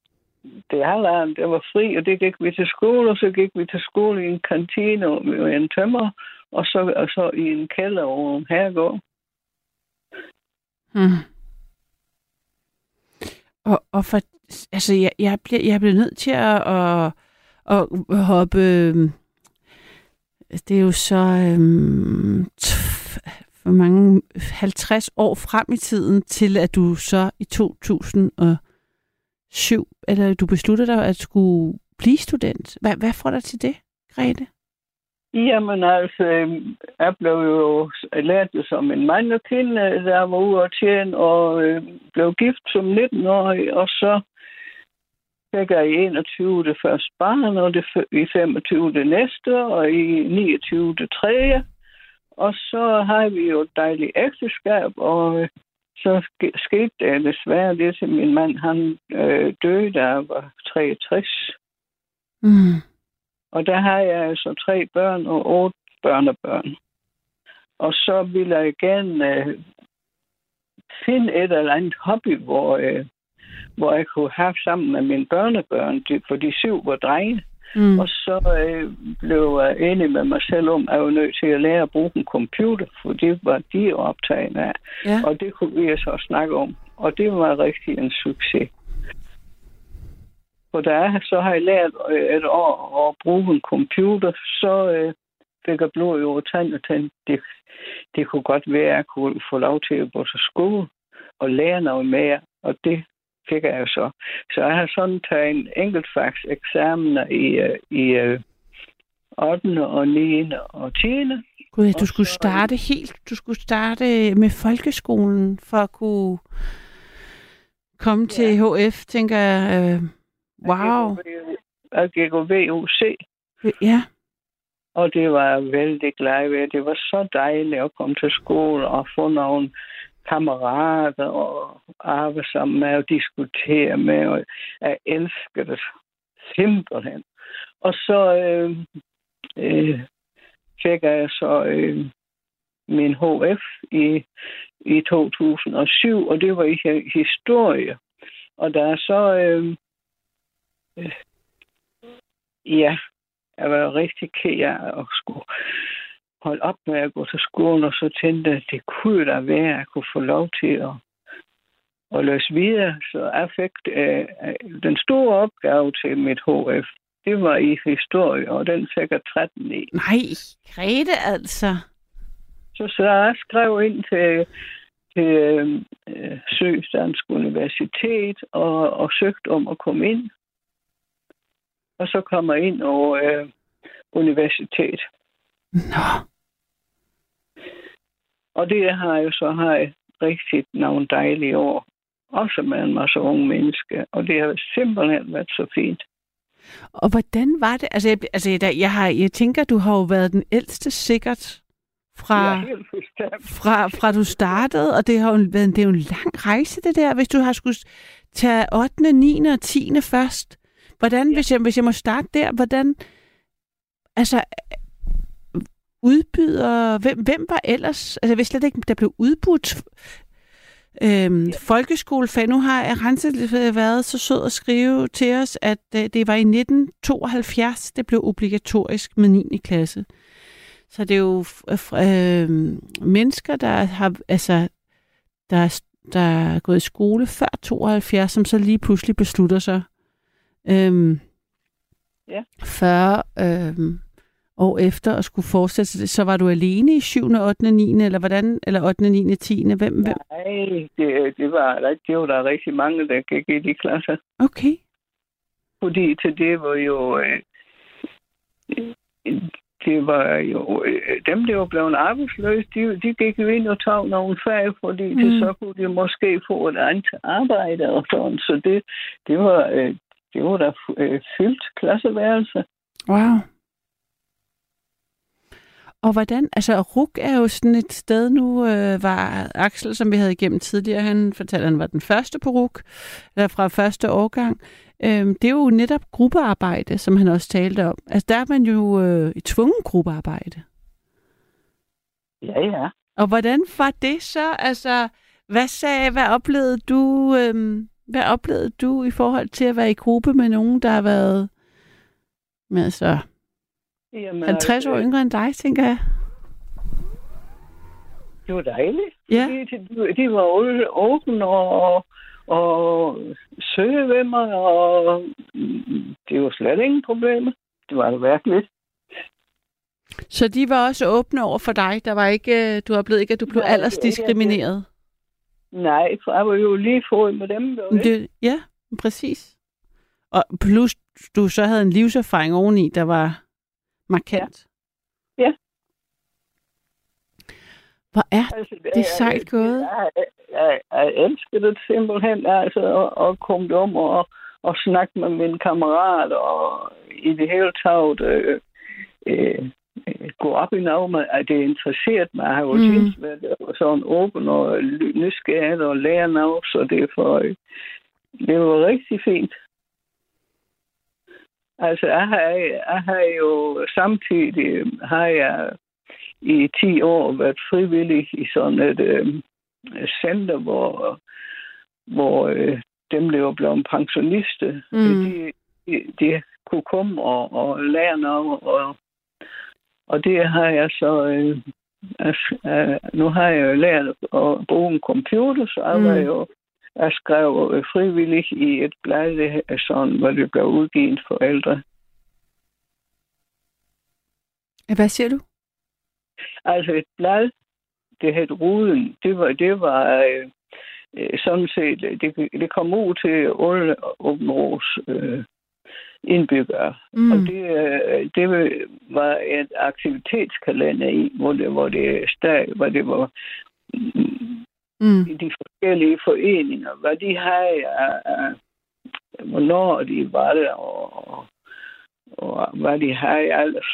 det halvland, det var fri, og det gik vi til skole, og så gik vi til skole i en kantine med en tømmer, og så, og så i en kælder over en herregård. Hmm. Og, og for, altså, jeg, jeg, bliver, jeg bliver nødt til at, at, at hoppe, øhm, det er jo så øhm, tf, for mange, 50 år frem i tiden, til at du så i 2000 og syv, eller du besluttede dig at skulle blive student. Hvad, hvad får dig til det, Grete? Jamen altså, øhm, jeg blev jo lært det som en mand og kvinde, der var ude og tjene, og øh, blev gift som 19-årig, og så fik jeg i 21 det første barn, og det i 25 det næste, og i 29 det tredje. Og så har vi jo et dejligt ægteskab, og øh, så sk- skete det desværre det til min mand, han øh, døde, da jeg var 63. Mm. Og der har jeg altså tre børn og otte børnebørn. Og så ville jeg gerne øh, finde et eller andet hobby, hvor, øh, hvor jeg kunne have sammen med mine børnebørn, for de syv var drenge. Mm. Og så øh, blev jeg enig med mig selv om, at jeg var nødt til at lære at bruge en computer, for det var de optaget af. Ja. Og det kunne vi så snakke om. Og det var rigtig en succes. For der så har jeg lært øh, et år at bruge en computer, så øh, fik jeg blod over tand og tand. Det, det kunne godt være, at jeg kunne få lov til at gå til skole og lære noget mere, og det fik jeg jo så. Så jeg har sådan taget en enkeltfags eksamener i, øh, i øh, 8. og 9. og 10. Gud, ja, du skulle starte helt, du skulle starte med folkeskolen for at kunne komme til HF, tænker jeg. Øh, wow. Jeg gik på VUC, Ja, og det var jeg vældig glad ved. Det var så dejligt at komme til skole og få nogle kammerater og arbejde sammen med og diskutere med. Og jeg elsker det simpelthen. Og så øh, øh, fik jeg så øh, min HF i, i 2007, og det var i historie. Og der er så... Øh, øh, ja, jeg var rigtig ked af at skulle holde op med at gå til skolen, og så tænkte jeg, at det kunne da være, at jeg kunne få lov til at, at løse videre. Så jeg fik øh, den store opgave til mit HF. Det var i historie, og den fik jeg 13 i. nej, Grete altså. Så, så jeg skrev ind til, til øh, Syddansk Universitet og, og søgte om at komme ind. Og så kom jeg ind over øh, universitet. Nå, Og det har jeg så har jeg rigtig nogle dejlige år. Også med en masse unge mennesker. Og det har simpelthen været så fint. og hvordan var det? Altså, jeg, altså jeg, jeg, har, jeg tænker, du har jo været den ældste sikkert fra... Fra, fra du startede, og det har jo været det er jo en lang rejse, det der, hvis du har skulle tage 8., 9. og 10. først. Hvordan, ja. hvis, jeg, hvis jeg må starte der, hvordan, altså, udbyder, hvem, hvem var ellers, altså jeg vidste slet ikke, der blev udbudt øhm, folkeskolefag. Nu har Rense været så sød at skrive til os, at øh, det var i 1972, det blev obligatorisk med 9. klasse. Så det er jo øh, mennesker, der har altså der, er- der er gået i skole før 72, som så lige pludselig beslutter sig øhm, Ja. 40 øhm, år efter at skulle fortsætte det. Så var du alene i 7., 8., 9. eller hvordan? Eller 8., 9., 10. Hvem? hvem? Nej, det, det, var, det var der rigtig mange, der gik i de klasser. Okay. Fordi til det var jo... Øh, det var jo... Øh, dem, der var blevet arbejdsløse, de, de gik jo ind og tog nogle fag, fordi mm. det, så kunne de måske få et andet arbejde og sådan. Så det, det var... Øh, det var da øh, fyldt klasseværelse. Wow. Og hvordan, altså RUK er jo sådan et sted nu, øh, var Axel, som vi havde igennem tidligere, han fortalte, at han var den første på RUK, eller fra første årgang. Øhm, det er jo netop gruppearbejde, som han også talte om. Altså der er man jo øh, i tvungen gruppearbejde. Ja, ja. Og hvordan var det så? Altså, hvad sagde, hvad oplevede du, øhm, hvad oplevede du i forhold til at være i gruppe med nogen, der har været med, altså, Jamen, 50 år øh, yngre end dig, tænker jeg? Det var dejligt. Ja. De, de var åbne og, og søge ved mig, og det var slet ingen problemer. Det var det virkelig. Så de var også åbne over for dig? Der var ikke, øh, du oplevede ikke, at du blev Nej, aldersdiskrimineret? Nej, for jeg var jo lige fod med dem. Ikke? Det, ja, præcis. Og plus, du så havde en livserfaring oveni, der var markant. Ja. Hvor er Altså, det er sejt gået. Jeg, jeg, jeg elsker det simpelthen, altså, at, at komme om og, og snakke med mine kammerater, og i det hele taget øh, øh, gå op i noget med, at det interesserer mig. Jeg har jo Mm. tit været sådan åben og nysgerrig og lære noget, så det er for, øh, det var rigtig fint. Altså, jeg har, jeg har jo samtidig, har jeg i 10 år været frivillig i sådan et øh, center, hvor, hvor øh, dem, der var blevet pensionister, Mm. de, de, de kunne komme og, og lære noget. Og, og det har jeg så... Øh, altså, øh, nu har jeg jo lært at bruge en computer, så jeg Mm. var jo jeg skrev øh, frivillig i et blad, sådan, hvor det blev udgivet for ældre. Hvad siger du? Altså et blad, det hed Ruden, det var, det var øh, øh, sådan set, det, det kom ud til alle Åbenros øh, indbyggere. Mm. Mm. Og det, øh, det var et aktivitetskalender i, hvor det, hvor det, stag, hvor det var mm, i de forskellige foreninger, hvad de havde, af, hvornår de var der, og, og, og hvad de havde alles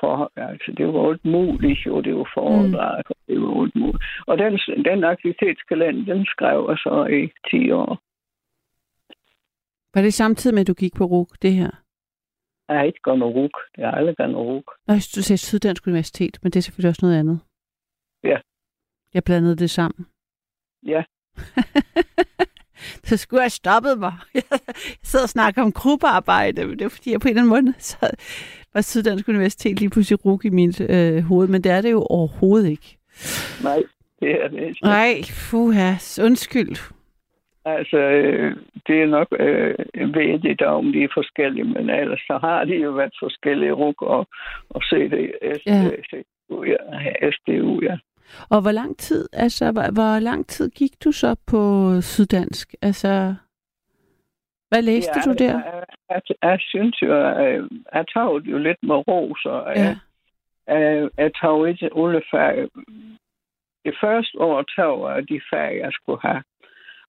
for, altså det var alt muligt, og det var foredrag, mm. det var alt muligt. Og den, den aktivitetskalender, den skrev jeg så i 10 år. Var det samtidig med, at du gik på RUG, det her? Jeg har ikke gået med RUG. Jeg har aldrig gået med RUG. Nå, du sagde Syddansk Universitet, men det er selvfølgelig også noget andet. Ja. Jeg blandede det sammen. Ja. (laughs) så skulle jeg stoppet mig. (laughs) Jeg sidder og snakker om gruppearbejde, men det er fordi, jeg på en eller anden måde så var Syddansk Universitet lige pludselig RUG i mit øh, hoved, men det er det jo overhovedet ikke. Nej, det er det ikke. Nej, fuha, undskyld. Altså, øh, det er nok øh, der om de er forskellige, men ellers så har de jo været forskellige RUG og, og CD, Ja. SDU, ja. SDU, ja. Og hvor lang tid, altså, hvor, hvor lang tid gik du så på Syddansk? Altså, hvad læste ja, du der? Jeg, jeg, jeg synes jo, at jeg tog jo lidt med ro, så Ja. jeg, jeg, jeg tog ikke alle fag. Det første år tog jeg de fag, jeg skulle have,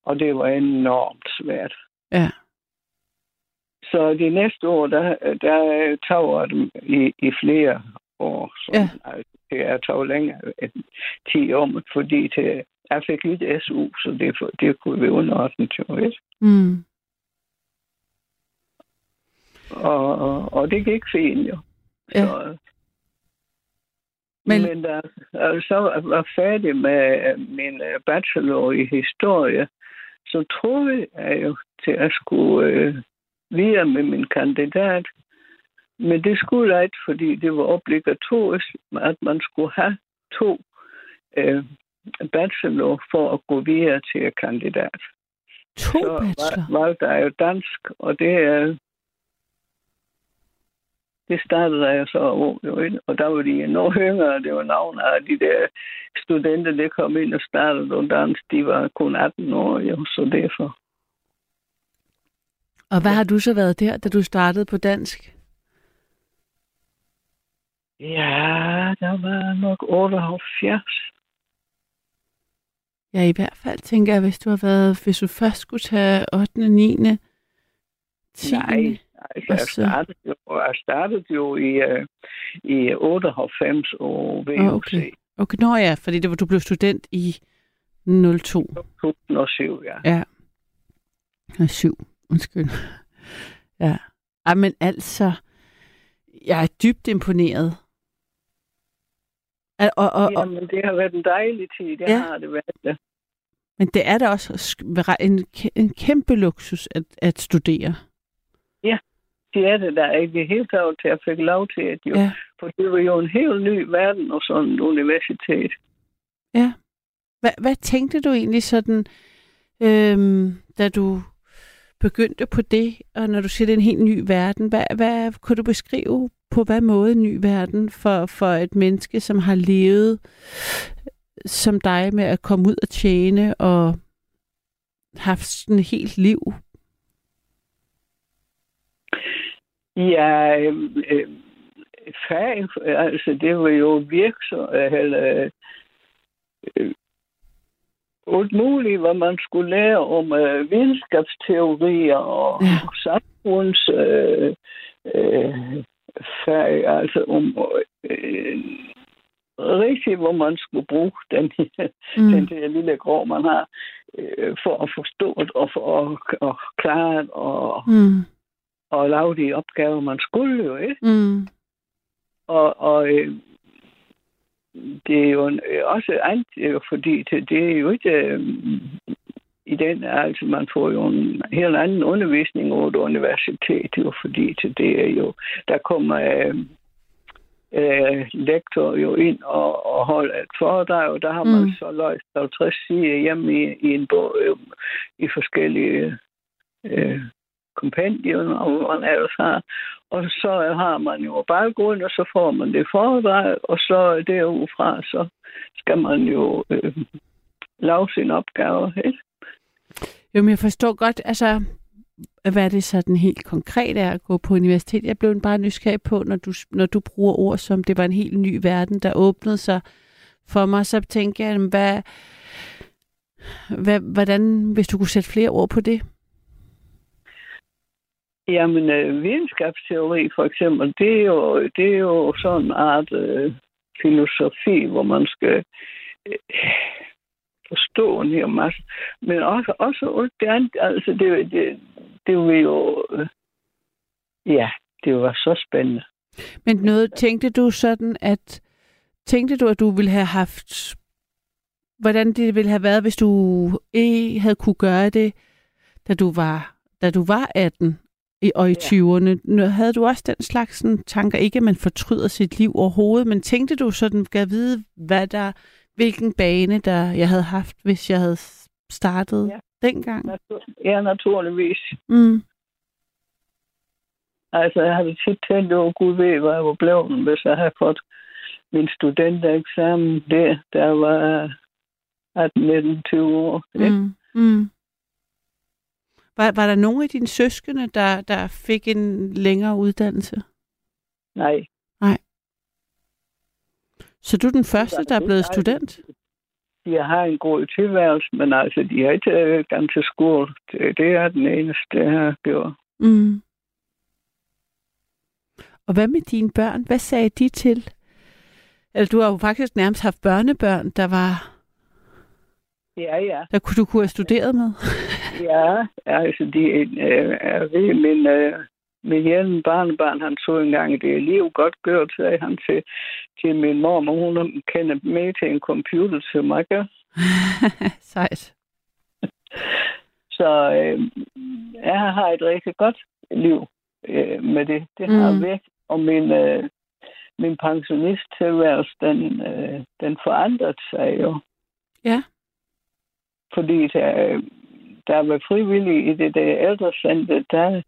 og det var enormt svært. Ja. Så de næste år, der, der tog jeg dem i, i flere år. Så, Ja. altså, det er tog længere end 10 år, fordi det, jeg fik lidt SU, så det, det kunne vi underordne jo ikke. Mm. Og, og, og det gik fint jo. Ja. Så, Men- men, men da jeg så var færdig med øh, min øh, bachelor i historie, så troede jeg jo til at skulle øh, videre med min kandidat. Men det skulle jeg ikke, fordi det var obligatorisk, at man skulle have to øh, bachelor for at gå videre til kandidat. To så bachelor? var, valgte jeg jo dansk, og det er det startede jeg så jo, ikke? og der var de endnu yngre, det var nogle af de der studenter, der kom ind og startede og dans, de var kun 18 år, jo, så derfor. Og hvad har du så været der, da du startede på dansk? Ja, der var nok 78. Ja, i hvert fald tænker jeg, hvis du har været, hvis du først skulle tage 8., 9., 10. Nej, altså, jeg, Og startede jo, jeg startede jo i, uh, i 98 år VUC. Okay. Okay, nå ja, fordi det var, du blev student i 02. 2007, ja. Ja. Nej, 7. Undskyld. Ja. Ej, men altså, jeg er dybt imponeret. Og, og, og, Jamen, det har været en dejlig tid, det Ja. ja. har det været. Ja. men det er da også en, en kæmpe luksus at, at studere. Det er det der ikke det hele taget til, at jeg fik lov til at jo. Ja. Ja. For det var jo en helt ny verden og sådan et universitet. Ja. Hvad, hvad tænkte du egentlig sådan, øhm, da du begyndte på det, og når du siger, det er en helt ny verden, hvad, hvad kunne du beskrive på hvad måde ny verden for, for et menneske, som har levet som dig med at komme ud og tjene og haft sådan et helt liv? Ja, øh, øh, fag, altså det var jo virksom, eller øh, alt muligt, hvad man skulle lære om øh, videnskabsteorier og ja. samfunds øh, øh, fag, altså om øh, rigtigt, hvor man skulle bruge den, mm. den der lille grå, man har, øh, for at forstå det og for at, at klare det og, Mm. og lave de opgaver, man skulle jo, ikke? Mm. Og, og øh, det er jo øh, også andet, øh, fordi det, det er jo ikke øh, i den, altså man får jo en helt anden undervisning over et universitet, jo, fordi til det er jo, der kommer øh, øh, lektor jo ind og, og holder et foredrag, og der har man Mm. så løst 50 sider hjemme i, i en bog øh, i forskellige øh, kompendier, og man ellers har. Og så har man jo baggrund, og så får man det foredrag, og så derudfra, så skal man jo øh, lave sin opgave. Ikke? Jo, men jeg forstår godt, altså, hvad det sådan helt konkret er at gå på universitet. Jeg blev bare nysgerrig på, når du, når du bruger ord som, det var en helt ny verden, der åbnede sig for mig, så tænker jeg, hvad, hvad, hvordan, hvis du kunne sætte flere ord på det? Jamen, øh, videnskabsteori for eksempel, det er jo, det er jo sådan en art øh, filosofi, hvor man skal øh, forstå en hel masse. Men også, også andet, altså det, det, det vil jo... Øh, ja, det var så spændende. Men noget, tænkte du sådan, at tænkte du, at du ville have haft, hvordan det ville have været, hvis du ikke havde kunne gøre det, da du var, da du var 18 i, og i Ja. 20'erne? Nu Havde du også den slags sådan, tanker, ikke at man fortryder sit liv overhovedet, men tænkte du sådan, kan vide, hvad der, hvilken bane der jeg havde haft, hvis jeg havde startet Ja. dengang? Natur, ja, naturligvis. Mm. Altså, jeg havde tit tænkt over, Gud ved, hvad jeg var blevet, hvis jeg havde fået min studentereksamen der, der var 18, 19, 20 år. Ikke? Mm. Mm. Var, var der nogen af dine søskende, der, der fik en længere uddannelse? Nej. Så du er den første, der er blevet student? De har en god tilværelse, men altså, de har ikke øh, gået til skole. Det, det er den eneste, jeg har gjort. Mm. Og hvad med dine børn? Hvad sagde de til? Eller du har jo faktisk nærmest haft børnebørn, der var Ja, ja. der kunne du kunne have studeret med. Ja, altså, de øh, er ved min, øh, min hjælpen barnebarn, han så engang, det er liv godt gjort, sagde han til, til min mor, men hun kender med til en computer til mig? (laughs) Sejt. Så øh, jeg har et rigtig godt liv øh, med det. Det har Mm. væk. Og min, øh, min pensionisttilværelse, den, øh, den forandrede sig jo. Ja. Fordi der, der var frivillige i det der ældrecenter, der,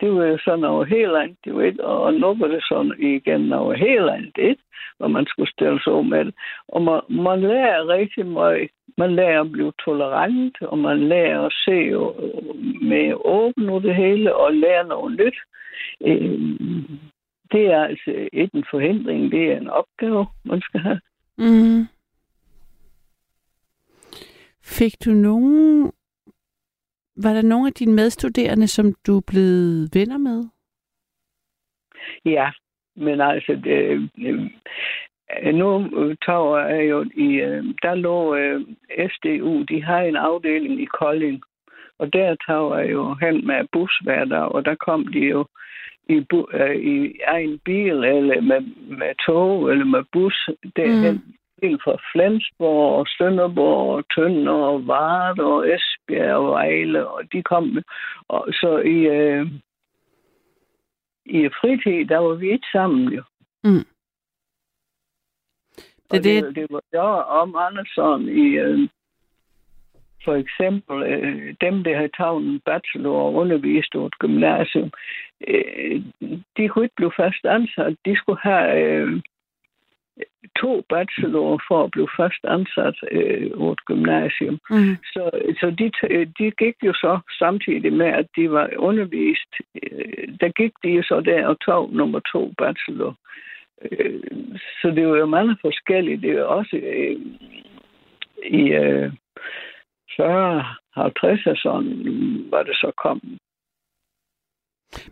det var jo sådan over hele landet, det var ikke, og nu var det sådan igen over hele landet, ikke? hvor man skulle stille sig om med det. Og man, man lærer rigtig meget. Man lærer at blive tolerant, og man lærer at se med åben ud det hele, og lære noget nyt. Øh, Det er altså ikke en forhindring, det er en opgave, man skal have. Mm. Fik du nogen... Var der nogen af dine medstuderende, som du er blevet venner med? Ja, men altså, det, øh, nu tager jeg jo i, øh, der lå øh, SDU, de har en afdeling i Kolding, og der tager jeg jo hen med bus hver dag, og der kom de jo i, bu, øh, i egen bil, eller med, med tog, eller med bus, derhen. Mm. Helt fra Flensborg og Sønderborg og Tønder og Varde og Esbjerg og Vejle, og de kom. Og så i, øh, i fritid, der var vi ikke sammen jo. Mm. Det det, det- det, var jo om Andersson i, øh, for eksempel øh, dem, der havde taget en bachelor og undervist på et gymnasium, øh, de kunne ikke blive fast ansat. De skulle have øh, to bachelorer for at blive fast ansat øh, på et gymnasium. Mm. Så, så de, de gik jo så samtidig med, at de var undervist, øh, der gik de jo så der og tog nummer to bachelor. Øh, så det var jo mange forskellige. Det er jo også øh, i øh, 40, 50 og sådan, var det så kom.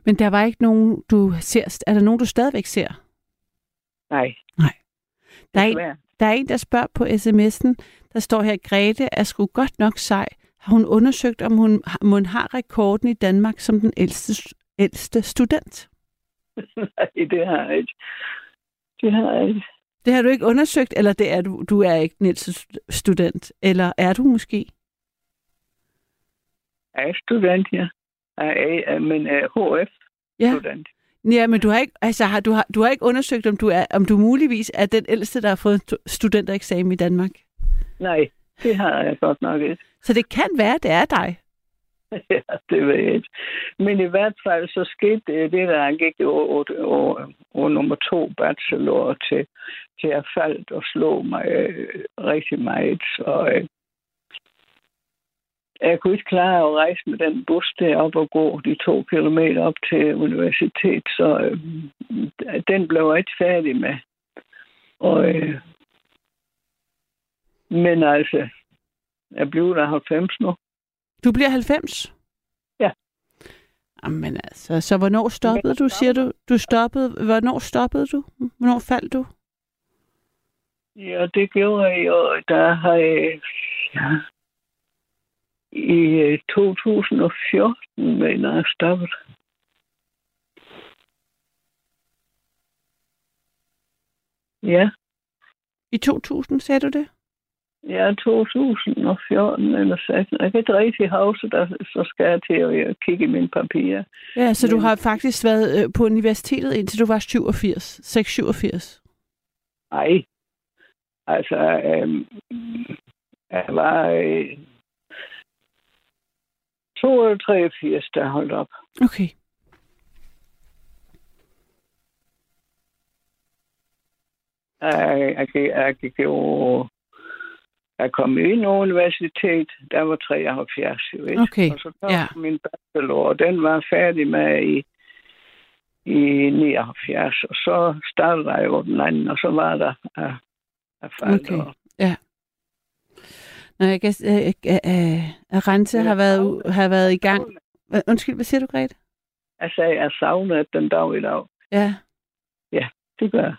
Men der var ikke nogen, du ser... Er der nogen, du stadigvæk ser? Nej. Der er, en, der er en, der spørger på sms'en, der står her, Grete er sgu godt nok sej. Har hun undersøgt, om hun, hun har rekorden i Danmark som den ældste, ældste student? (laughs) Nej, det har jeg ikke. Det har jeg ikke. Det har du ikke undersøgt, eller det er du, du er ikke Nielsen-student, eller er du måske? Jeg er student, ja. Jeg er, men er. HF-student. Ja, men du har ikke, altså, har, du, har, du har ikke undersøgt, om du, er, om du muligvis er den ældste, der har fået en stu- studentereksamen i Danmark. Nej, det har jeg godt nok ikke. Så det kan være, det er dig. (laughs) ja, det ved jeg ikke. Men i hvert fald så skete det, der gik over, over, over nummer to bachelor til, til at faldt og slog mig øh, rigtig meget. Så øh, jeg kunne ikke klare at rejse med den bus derop og gå de to kilometer op til universitet, så øh, den blev jeg ikke færdig med. Og, øh, men altså, jeg blev der 90 nu. Du bliver 90? Ja. Jamen altså, så hvornår stoppede du, siger du? Du stoppede, hvornår stoppede du? Hvornår faldt du? Ja, det gjorde jeg jo. Der har jeg, ja, i øh, 2014, mener jeg, stoppet. Ja, I 2000, sagde du det? ja, 2014 eller 16. Jeg kan ikke rigtig huske, der så skal jeg til at øh, kigge i mine papirer. Ja, så du Men- har faktisk været øh, på universitetet indtil du var 87, 6-87. Nej, altså, øhm, jeg var øh, 83, der holdt op. Okay. Jeg, jeg, jeg gik jo... Jeg kom ind på universitet, der var 73, jo ikke? Okay, Og så kom ja. min bachelor, og den var færdig med i, i 79, og så startede jeg jo den anden, og så var der af, af faldt. Okay. Og, Nå, jeg kan, øh, øh, øh, Arante har været, har været i gang. Undskyld, hvad siger du, Grete? jeg sagde, jeg savnede den dag i dag. Ja. Det gør jeg.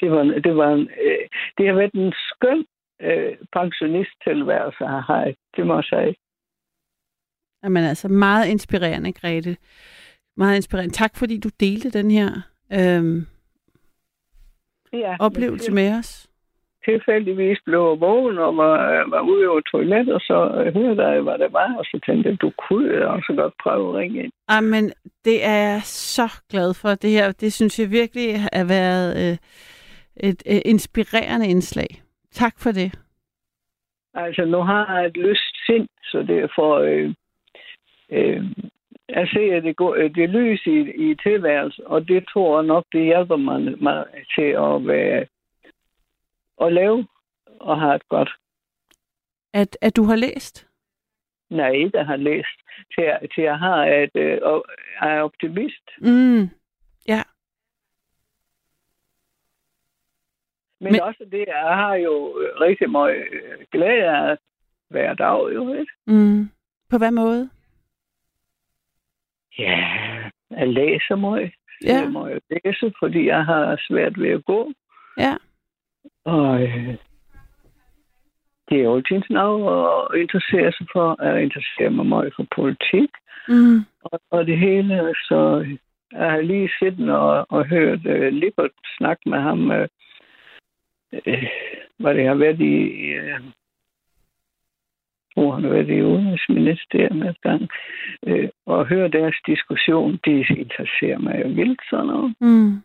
det var, det var en, øh, det har været en skøn øh, pensionisttilværelse, jeg har. Det må jeg sige. Jamen altså, meget inspirerende, Grete. Meget inspirerende. Tak, fordi du delte den her øhm, Ja, oplevelse men med os. Tilfældigvis blev vågen og var, var ude over toilettet, og så øh, hørte jeg, hvad det var, og så tænkte jeg, du kunne også godt prøve at ringe ind. Jamen, det er jeg så glad for. Det her, det synes jeg virkelig har været øh, et øh, inspirerende indslag. Tak for det. Altså, nu har jeg et lyst sind, så det er for... Øh, øh, jeg ser det, går, det er lys i, i tilværelsen, og det tror jeg nok, det hjælper mig, mig til at være at lave og have et godt. At, at du har læst. Nej, der har læst. Til, at- til jeg har et, øh, og er optimist. Mm. Ja. Men, Men- også det, jeg har jo rigtig meget øh, glæde af hver dag, jo ikke? Mm. På hvad måde? Ja, jeg læser meget. Ja. Jeg må jo læse, fordi jeg har svært ved at gå. Ja. Og øh, det er jo altid noget at interessere sig for. Jeg interesserer mig meget for politik Mm. og, og det hele. Så jeg har lige siddet og, og hørt øh, Lippert snakke med ham, øh, øh, hvad det har været i... Øh, hvor han har været i udenrigsministeriet et gang, øh, og høre deres diskussion, det interesserer mig jo vildt sådan noget. Mm.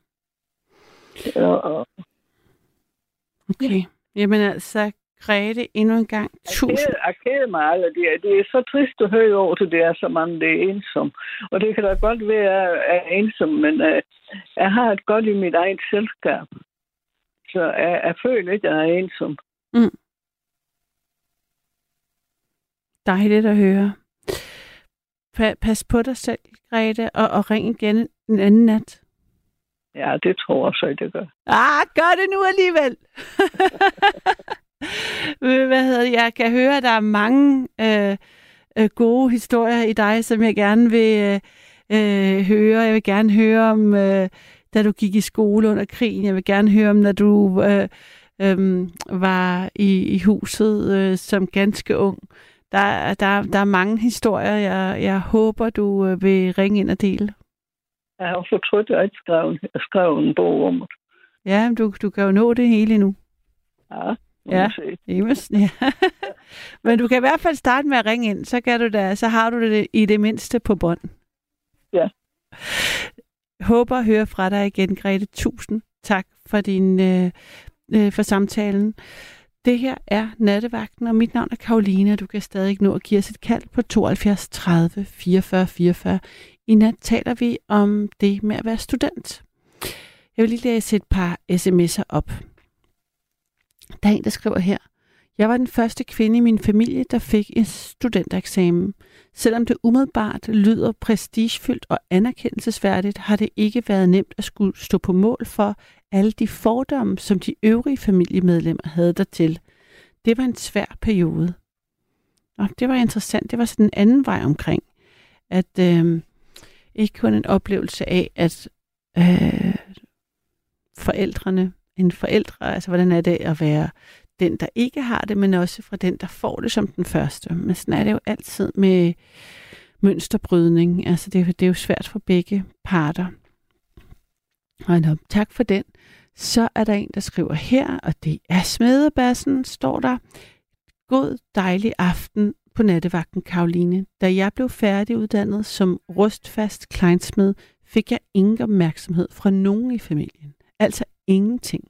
Og, og Okay. Jamen altså, Grete, endnu en gang tusind. Jeg, keder mig aldrig. Det er, det er så trist at høre over til, det er så mange, det er ensom. Og det kan da godt være, at jeg er ensom, men uh, jeg har et godt i mit eget selskab. Så jeg, jeg føler ikke, at jeg er ensom. Dejligt at høre. Pa- pas på dig selv, Grete, og, og ring igen en anden nat. Ja, det tror jeg så, det gør. Ah, gør det nu alligevel. Hvad hedder det? Jeg kan høre, at der er mange øh, øh, gode historier i dig, som jeg gerne vil øh, øh, høre. Jeg vil gerne høre om, øh, da du gik i skole under krigen. Jeg vil gerne høre om, når du øh, øh, var i, i huset øh, som ganske ung. Der, der, der er mange historier, jeg, jeg håber, du øh, vil ringe ind og dele. Jeg har fortrudt, at jeg ikke skrev, skrev en bog om det. Ja, men du, du kan jo nå det hele nu. Ja, Ja. Jamen, (laughs) ja. Men du kan i hvert fald starte med at ringe ind, så, kan du da, så har du det i det mindste på bånd. Ja. Håber at høre fra dig igen, Grete. Tusind tak for, din, øh, øh, for samtalen. Det her er Nattevagten, og mit navn er Karoline, og du kan stadig nå at give os et kald på 72 30 44 44. I nat taler vi om det med at være student. Jeg vil lige læse et par sms'er op. Der er en, der skriver her. Jeg var den første kvinde i min familie, der fik en studentereksamen. Selvom det umiddelbart lyder prestigefyldt og anerkendelsesværdigt, har det ikke været nemt at skulle stå på mål for alle de fordomme, som de øvrige familiemedlemmer havde dertil. Det var en svær periode. Og det var interessant. Det var sådan en anden vej omkring. At øh, ikke kun en oplevelse af, at øh, forældrene, en forældre, altså hvordan er det at være den, der ikke har det, men også fra den, der får det som den første. Men sådan er det jo altid med mønsterbrydning. Altså det, er- det er jo svært for begge parter. Og nå, tak for den. Så er der en, der skriver her, og det er Smedebassen, står der. God dejlig aften på nattevagten, Karoline. Da jeg blev færdiguddannet som rustfast kleinsmed, fik jeg ingen opmærksomhed fra nogen i familien. Altså ingenting.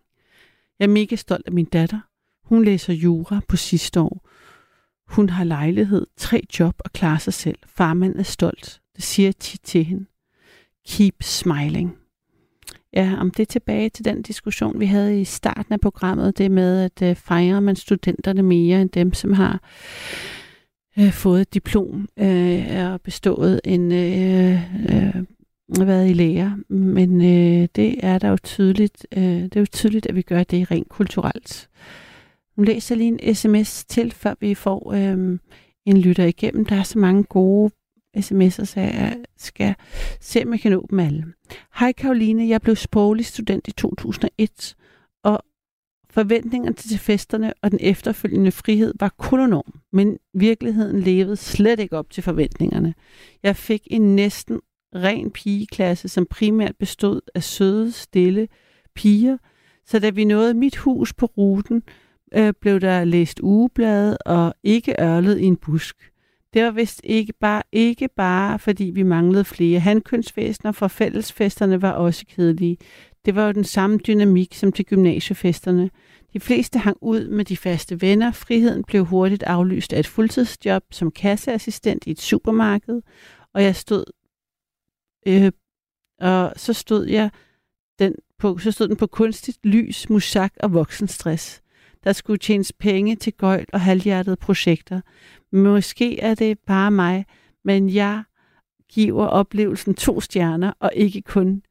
Jeg er mega stolt af min datter. Hun læser jura på sidste år. Hun har lejlighed, tre job og klarer sig selv. Farmand er stolt. Det siger jeg tit til hende. Keep smiling. Ja, om det er tilbage til den diskussion, vi havde i starten af programmet, det med, at øh, fejrer man studenterne mere end dem, som har øh, fået et diplom øh, og bestået en øh, øh, været i lære. Men øh, det er der jo tydeligt, øh, det er jo tydeligt, at vi gør det rent kulturelt. Nu læser lige en sms til, før vi får øh, en lytter igennem. Der er så mange gode sms'er, så jeg skal se, om jeg kan nå dem alle. Hej Karoline, jeg blev sproglig student i 2001, og forventningerne til festerne og den efterfølgende frihed var kun enorm, men virkeligheden levede slet ikke op til forventningerne. Jeg fik en næsten ren pigeklasse, som primært bestod af søde, stille piger, så da vi nåede mit hus på ruten, øh, blev der læst ugeblade og ikke ørlet i en busk. Det var vist ikke bare, ikke bare, fordi vi manglede flere handkønsvæsener, for fællesfesterne var også kedelige. Det var jo den samme dynamik som til gymnasiefesterne. De fleste hang ud med de faste venner. Friheden blev hurtigt aflyst af et fuldtidsjob som kasseassistent i et supermarked, og jeg stod øh, og så stod jeg den på, så stod den på kunstigt lys, musak og voksenstress. Der skulle tjenes penge til gøjl og halvhjertede projekter. Måske er det bare mig, men jeg giver oplevelsen to stjerner, og ikke kun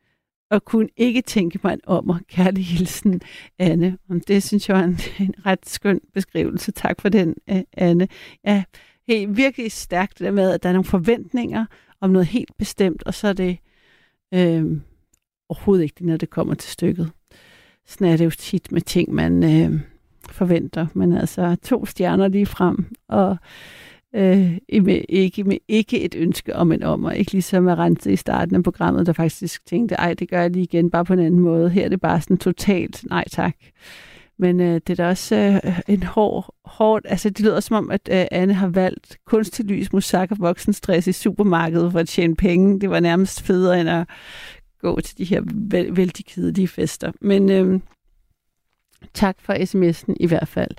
og kunne ikke tænke mig om og kærlig hilsen, Anne. Og det synes jeg er en, en ret skøn beskrivelse. Tak for den, Anne. Ja, helt virkelig stærkt det der med, at der er nogle forventninger om noget helt bestemt, og så er det øh, overhovedet ikke det, når det kommer til stykket. Sådan er det jo tit med ting, man øh, forventer. Men altså to stjerner lige frem, og øh, med, ikke, med ikke et ønske om en om, og ikke ligesom at rense i starten af programmet, der faktisk tænkte, ej, det gør jeg lige igen, bare på en anden måde. Her er det bare sådan totalt, nej tak. Men øh, det er da også øh, en hård, hård, altså det lyder som om, at øh, Anne har valgt kunstig lys, musak og voksenstress i supermarkedet for at tjene penge. Det var nærmest federe end at gå til de her væl- vældig kedelige fester. Men øh, tak for sms'en i hvert fald.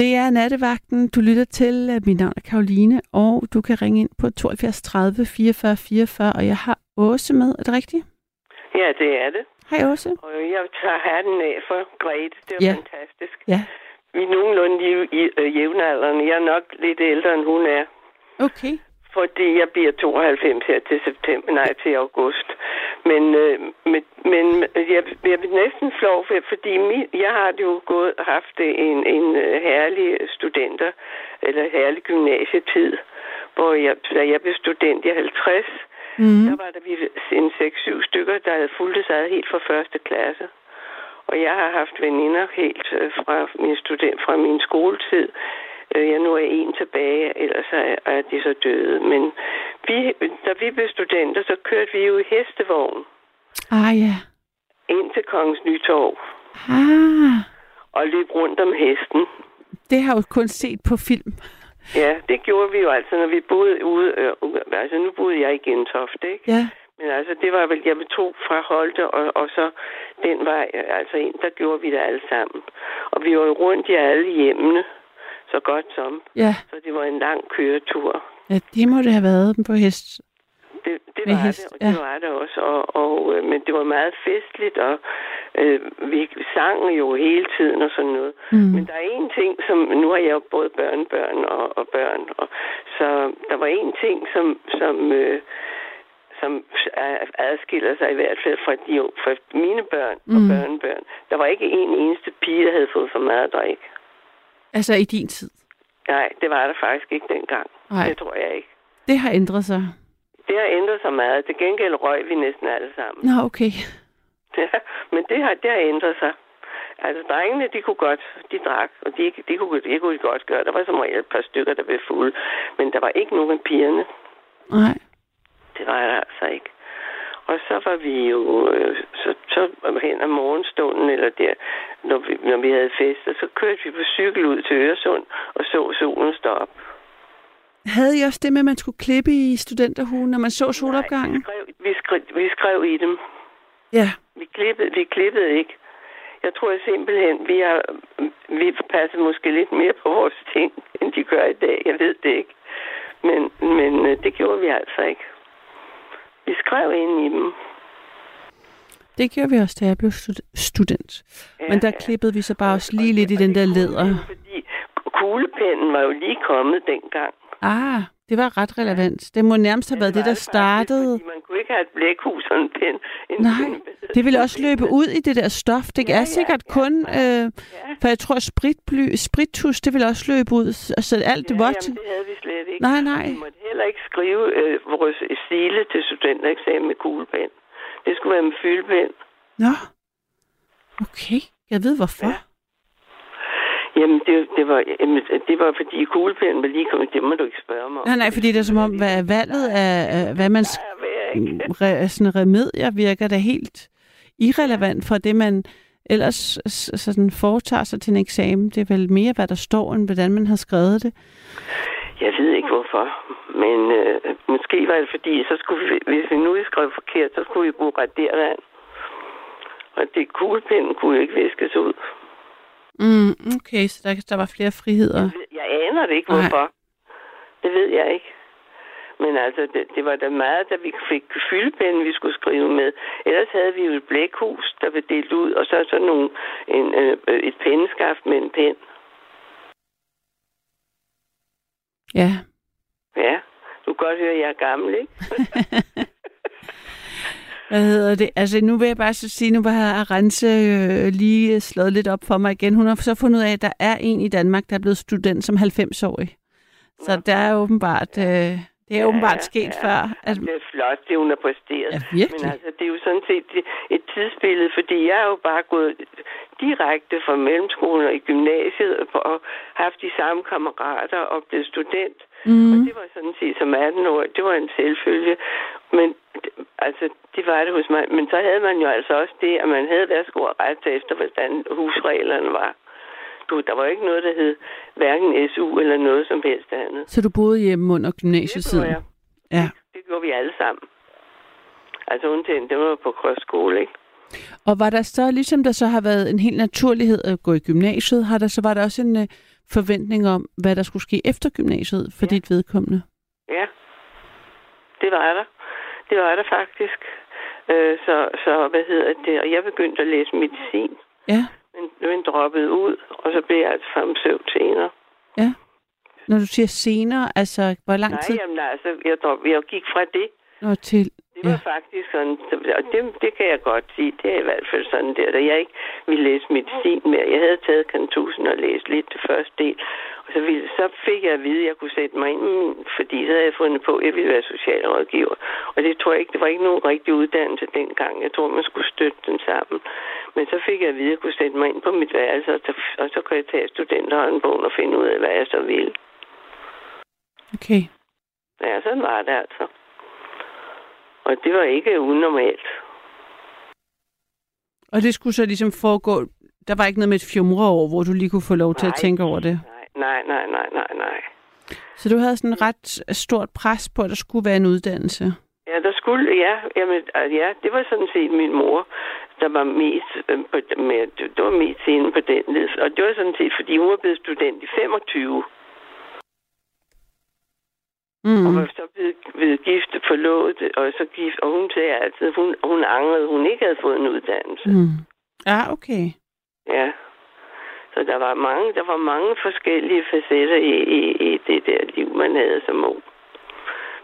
Det er nattevagten, du lytter til. Øh, Mit navn er Karoline, og du kan ringe ind på 72 30 44 44, og jeg har Åse med. Er det rigtigt? Ja, det er det. Hej Åse. Og jeg tager hatten af for Grete. Det Ja. ja. fantastisk. Ja, Vi er nogenlunde i, i øh, jævnaldrende. Jeg er nok lidt ældre, end hun er. okay. Fordi jeg bliver 92 her til september, nej, til august. Men, øh, men, men jeg, jeg bliver næsten flov, for, fordi min, jeg har jo gået, haft en, en øh, herlig studenter, eller herlig gymnasietid, hvor jeg, da jeg blev student i 50, Mm. der var der vi en 6-7 stykker, der havde fulgt sig helt fra første klasse. Og jeg har haft veninder helt øh, fra min student, fra min skoletid. Øh, Jeg nu er en tilbage, ellers er er de så døde. Men vi, da vi blev studenter, så kørte vi jo i hestevogn. Ah ja. ind til Kongens Nytorv Ah, og løb rundt om hesten. det har jeg jo kun set på film. Ja, det gjorde vi jo altså, når vi boede ude. Øh, altså, nu boede jeg i Gentofte, ikke? Ja. Men altså, det var vel, jeg tog fra Holte, og, og så den vej, øh, altså ind, der gjorde vi det alle sammen. Og vi var jo rundt i alle hjemmene, så godt som. Ja, Så det var en lang køretur. ja det må det have været på hest. Det, det var hest, det, og det ja. var det også. Og, og, øh, men det var meget festligt, og øh, vi sang jo hele tiden og sådan noget. Mm. Men der er en ting, som... Nu har jeg jo både børnebørn og, og børn. Og, så der var en ting, som... som øh, som er- adskiller sig i hvert fald fra, de, fra mine børn og Mm. børnebørn. Der var ikke en eneste pige, der havde fået for meget at drikke. Altså i din tid. Nej, det var der faktisk ikke dengang. Nej. Det tror jeg ikke. Det har ændret sig. Det har ændret sig meget. Til gengæld røg vi næsten alle sammen. Nå, okay. (laughs) Ja, men det har, det har ændret sig. Altså, drengene, de kunne godt, de drak, og de, de, kunne, de kunne godt gøre. Der var som regel et par stykker, der blev fulde. Men der var ikke nogen af pigerne. Nej. Det var der altså ikke. Og så var vi jo, øh, så, så hen ad morgenstunden, eller der, når vi, når vi havde fest, og så kørte vi på cykel ud til Øresund, og så solen stå op. Havde I også det med, at man skulle klippe i studenterhuen, når man så solopgangen? Vi skrev, vi, skrev, vi skrev i dem. Ja. Vi klippede, vi klippede ikke. Jeg tror simpelthen, vi har vi passer måske lidt mere på vores ting, end de gør i dag. Jeg ved det ikke. Men, men øh, det gjorde vi altså ikke. Vi skrev ind i dem. Det gjorde vi også, da jeg blev stud- student. Ja, Men der ja. klippede vi så bare også lige lidt i den der læder. Fordi kuglepennen var jo lige kommet dengang. Ah, det var ret relevant. Det må nærmest have været det, der startede. Fordi man kunne ikke have et blækhus og en pen. En Nej, det ville også løbe ud i det der stof. Det Ja, er ja, sikkert ja, kun... Øh, for jeg tror, spritbly, sprittus, det ville også løbe ud. Så alt det Ja, jamen, til... det havde vi slet ikke. Nej, nej. Vi måtte heller ikke skrive øh, vores stile til studentereksamen med kuglepen. Det skulle være med fyldpen. Nå. Okay. Jeg ved hvorfor. Ja. Jamen, det, det, var, jamen, det var fordi kuglepennen var lige kommet. Det må du ikke spørge mig om. Nej, nej, fordi det er som om, hvad valget af, hvad man (laughs) re, sådan remedier virker da helt irrelevant for det, man ellers sådan foretager sig til en eksamen. Det er vel mere, hvad der står, end hvordan man har skrevet det. Jeg ved ikke hvorfor, men øh, måske var det fordi, så skulle vi, hvis vi nu skrev forkert, så skulle vi bruge radervand. Og det kuglepinden kunne jo ikke viskes ud. Mm, okay, så der, der var flere friheder. Jeg, ved- jeg aner det ikke, Nej. hvorfor. Det ved jeg ikke. Men altså, det, det var da meget, da vi fik fyldepinden, vi skulle skrive med. Ellers havde vi jo et blækhus, der blev delt ud, og så sådan nogle, en, øh, et penneskaft med en pen. Ja. Ja, du kan godt høre, at jeg er gammel, ikke? (laughs) Hvad hedder det? Altså, nu vil jeg bare så sige, nu har Rense øh, lige slået lidt op for mig igen. Hun har så fundet ud af, at der er en i Danmark, der er blevet student som 90-årig. Så der er åbenbart, øh, det er åbenbart sket før. At, Det er flot, det hun har præsteret. ja, virkelig. Men altså, det er jo sådan set et tidsbillede, fordi jeg er jo bare gået direkte fra mellemskolen og i gymnasiet og haft de samme kammerater og blevet student. Mm. Og det var sådan set som 18 år, det var en selvfølge. Men altså, det var det hos mig. Men så havde man jo altså også det, at man havde værsgo at rette efter, hvordan husreglerne var. Du, der var ikke noget, der hed hverken SU eller noget som helst andet. Så du boede hjemme under Det gymnasietiden? gjorde jeg. Ja. Det gjorde vi alle sammen. Altså undtagen, det var på kostskole, ikke? Og var der så, ligesom der så har været en helt naturlighed at gå i gymnasiet, har der så var der også en øh, forventning om, hvad der skulle ske efter gymnasiet for Ja. dit vedkommende? Ja, det var der. Det var der faktisk. Øh, så, så, hvad hedder det? Og jeg begyndte at læse medicin, Ja, men, men droppede ud, og så blev jeg altså farmaceut senere. ja. Når du siger senere, altså hvor lang Nej, tid jamen altså, jeg, drop, jeg gik fra det. når til... Det var Ja. faktisk sådan, og det, det kan jeg godt sige, det er i hvert fald sådan der, da jeg ikke ville læse medicin mere. Jeg havde taget kantusen og læst lidt til første del, og så, ville, så fik jeg at vide, at jeg kunne sætte mig ind, fordi så havde jeg fundet på, at jeg ville være socialrådgiver. Og det tror jeg ikke, det var ikke nogen rigtig uddannelse dengang. Jeg tror, man skulle støtte den sammen. Men så fik jeg at vide, at jeg kunne sætte mig ind på mit værelse, og så, og så kunne jeg tage studenterhåndbogen og finde ud af, hvad jeg så ville. Okay. Ja, sådan var det altså. Og det var ikke unormalt. Og det skulle så ligesom foregå... Der var ikke noget med et fjumreår, hvor du lige kunne få lov til at Nej. tænke over det. Nej, nej, nej, nej, nej. Så du havde sådan et ret stort pres på, at der skulle være en uddannelse. Ja, der skulle, ja, jamen, altså, ja, det var sådan set min mor, der var mest, øh, på, med, det var mest inde på den led. Og det var sådan set, fordi hun var blevet student i 25, Mm. og var så blevet, blevet gift, forlovet, og så gift, og hun sagde altid, hun, hun angrede, hun ikke havde fået en uddannelse. Mm. Ja, okay. Ja. Så der var mange, der var mange forskellige facetter i, i, i det der liv, man havde som ung.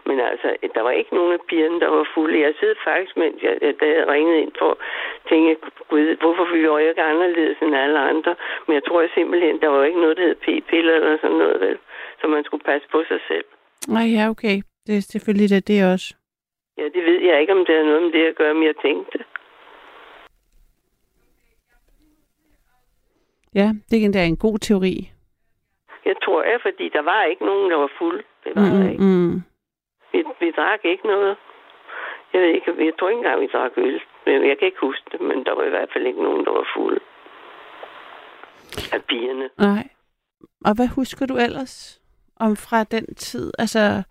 Men altså, der var ikke nogen af pigerne, der var fulde. Jeg sidder faktisk, mens jeg, jeg- da jeg ringede ind for at tænke, gud, hvorfor vi jo ikke anderledes end alle andre. Men jeg tror simpelthen, der var jo ikke noget, der hed p-piller eller sådan noget, vel? Så man skulle passe på sig selv. Nej, ja, okay. Det er selvfølgelig det, det er også. Ja, det ved jeg ikke, om det har noget med det at gøre, men jeg tænkte. Ja, det er en god teori. Jeg tror jeg, fordi der var ikke nogen, der var fuld. Det var der ikke. Mm, mm. Vi, vi drak ikke noget. Jeg ved ikke, jeg tror ikke engang, vi drak øl. Men jeg kan ikke huske det, men der var i hvert fald ikke nogen, der var fulde. Af pigerne. Nej. Og hvad husker du ellers om fra den tid? Altså,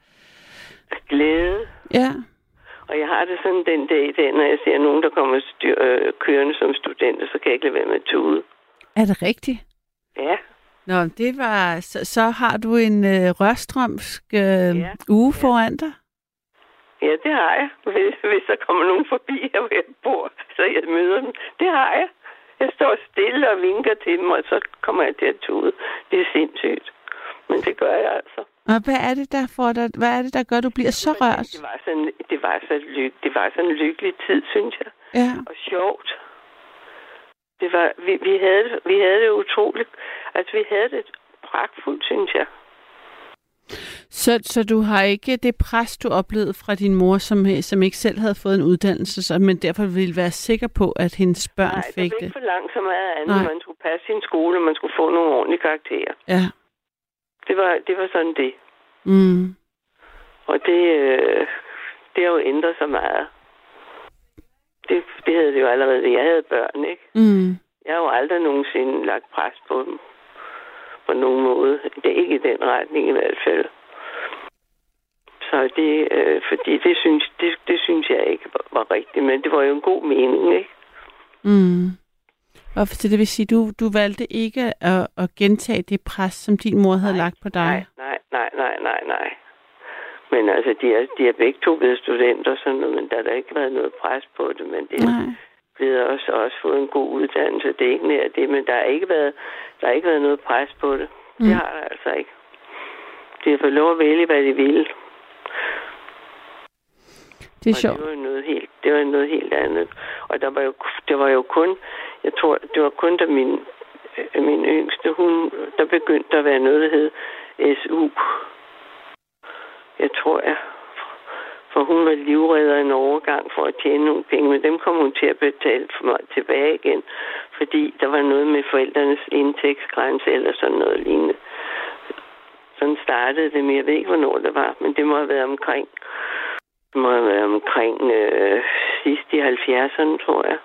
Glæde. ja. Og jeg har det sådan den dag i dag, når jeg ser nogen, der kommer styr, øh, kørende som studenter, så kan jeg ikke lade være med at tude. Er det rigtigt? Ja, Nå, det var... Så, så har du en øh, rørstrømsk øh, Ja. uge foran dig? ja, det har jeg. Hvis, hvis der kommer nogen forbi her, hvor jeg bor, så jeg møder dem. Det har jeg. Jeg står stille og vinker til dem, og så kommer jeg til at tude. Det er sindssygt. Men det gør jeg altså. Og hvad er det, der får dig, hvad er det, der gør, at du bliver så rørt? Det var sådan, det var så lyk, det var sådan en lykkelig tid, synes jeg. Ja. og sjovt. Det var, vi, vi, havde, det- vi havde det utroligt. Altså, vi havde det pragtfuldt, synes jeg. Så, så du har ikke det pres, du oplevede fra din mor, som, som ikke selv havde fået en uddannelse, så, men derfor ville være sikker på, at hendes børn Nej, det fik var det? ikke for langt så meget andet. Nej. Man skulle passe sin skole, og man skulle få nogle ordentlige karakterer. Ja. Det var, det var sådan det. Mm. Og det, øh, det har jo ændret sig meget. Det, det havde det jo allerede, jeg havde børn, ikke? Mm. Jeg har jo aldrig nogensinde lagt pres på dem. På nogen måde. Det er ikke i den retning i hvert fald. Så det, øh, fordi det synes, det, det synes jeg ikke var, var rigtigt, men det var jo en god mening, ikke? Mm. Og så det vil sige, du, du valgte ikke at, at gentage det pres, som din mor havde Nej, lagt på dig? Nej, nej, nej, nej, nej, nej. Men altså, de er, de er begge to blevet studenter og sådan noget, men der har der ikke været noget pres på det, men det er Nej. blevet også, også fået en god uddannelse. Det er ikke nær det, men der har ikke været, der har ikke været noget pres på det. Mm. Det har der altså ikke. De har fået lov at vælge, hvad de vil. Det er sjovt. det var noget helt, det var noget helt andet. Og der var jo, det var jo kun, jeg tror, det var kun da min, øh, min yngste, hun, der begyndte at være noget, der hed SU. Jeg tror, jeg, for hun var livredder en overgang for at tjene nogle penge, men dem kom hun til at betale for mig tilbage igen, fordi der var noget med forældrenes indtægtsgrænse eller sådan noget lignende. Sådan startede det, men jeg ved ikke, hvornår det var, men det må have været omkring det må have været omkring øh, sidst i 70'erne, tror jeg.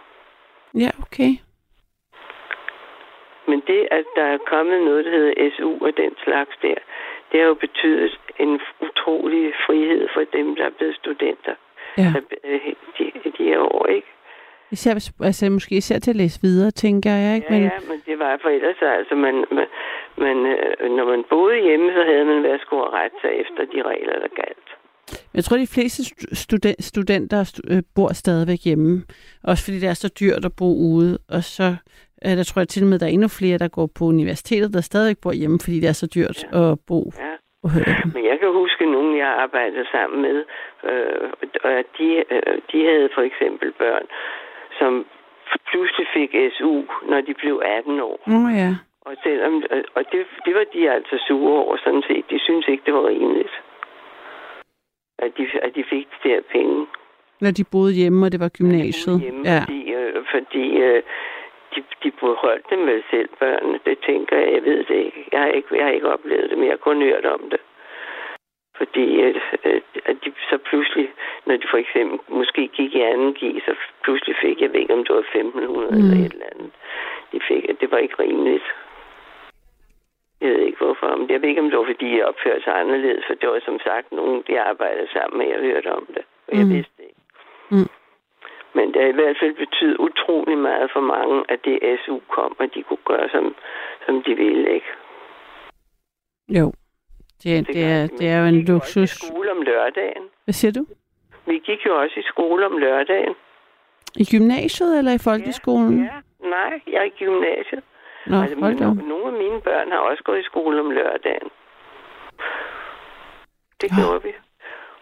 Ja, okay. Men det, at der er kommet noget, der hedder SU og den slags der, det har jo betydet en utrolig frihed for dem, der er blevet studenter Ja. øh, de, de her år, ikke? Især, altså, måske især til at læse videre, tænker jeg, ikke? Ja, ja, men det var for ellers, altså, man, man, man, øh, når man boede hjemme, så havde man været skulle rette sig efter de regler, der galt. Jeg tror, de fleste stu- studen- studenter stu- øh, bor stadigvæk hjemme. Også fordi det er så dyrt at bo ude. Og så der tror jeg til og med, at der er endnu flere, der går på universitetet, der stadigvæk bor hjemme, fordi det er så dyrt Ja. at bo. Ja. Øh, Men jeg kan huske nogen, jeg arbejdede sammen med, øh, og de, øh, de havde for eksempel børn, som pludselig fik SU, når de blev 18 år. Nå ja. Og, selvom, øh, og det, det var de altså sure over, sådan set. De synes ikke, det var rimeligt, at de, at de fik de der penge. Når de boede hjemme, og det var gymnasiet. Hjemme, Ja. Fordi, øh, fordi øh, de, de beholdt dem vel selv, børnene. Det tænker jeg, jeg ved det ikke. Jeg har ikke, jeg har ikke oplevet det, men jeg har kun hørt om det. Fordi at, at, at de så pludselig, når de for eksempel måske gik i anden G, så pludselig fik, jeg ved ikke om det var 1500 mm. eller et eller andet. De fik, at det var ikke rimeligt. Jeg ved ikke hvorfor, men jeg ved ikke, om det var, fordi jeg opførte sig anderledes, for det var som sagt nogen, de arbejdede sammen med, jeg hørte om det. Og jeg Mm. vidste det ikke. Mm. Men det har i hvert fald betydet utrolig meget for mange, at det SU kom, og de kunne gøre, som, som de ville, ikke? Jo. Det, er- det, er, det er jo en luksus. Skole om lørdagen. Hvad siger du? Vi gik jo også i skole om lørdagen. I gymnasiet eller i folkeskolen? Ja, nej, jeg er i gymnasiet. Nå, altså, hold da nogle af mine børn har også gået i skole om lørdagen. Det gjorde vi.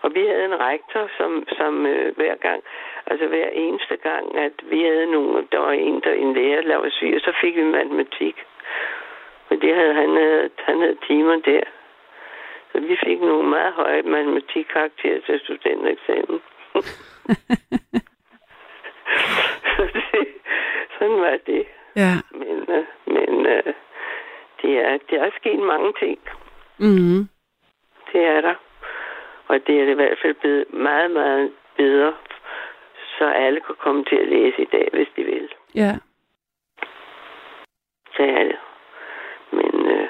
Og vi havde en rektor, som, som øh, hver gang, altså hver eneste gang, at vi havde nogle, der var en, der en lærer, der var syg, og så fik vi matematik. Og det havde, han, havde, han havde timer der. Så vi fik nogle meget høje matematikkarakterer til studentereksamen. Så (laughs) det, sådan var det. Ja. Men, øh, men øh, det, er, det er sket mange ting. Mm. Det er der. Og det er i hvert fald blevet meget, meget bedre, så alle kan komme til at læse i dag, hvis de vil. Ja. Det er det. Men, øh,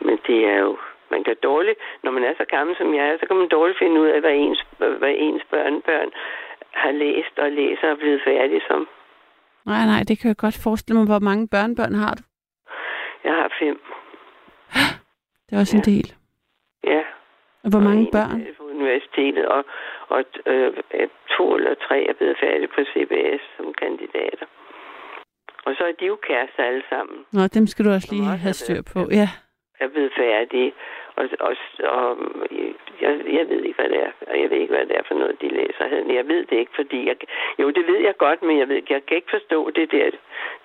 men det er jo... Man kan dårligt, når man er så gammel som jeg er, så kan man dårligt finde ud af, hvad ens, hvad ens børnebørn har læst og læser og blevet færdige som. Nej, nej, det kan jeg godt forestille mig. Hvor mange børnebørn har du? Jeg har fem. (gasps) Det er også en del. Ja. Og hvor mange en børn? er på universitetet, og, og øh, to eller tre er blevet færdige på CBS som kandidater. Og så er de jo kærester alle sammen. Nå, dem skal du også lige have styr på. Ja. er blevet færdige. Og, og, og jeg, jeg ved ikke, hvad det er. Og Jeg ved ikke, hvad det er for noget, de læser. Jeg ved det ikke, fordi... Jeg, jo, det ved jeg godt, men jeg, ved, jeg kan ikke forstå det der.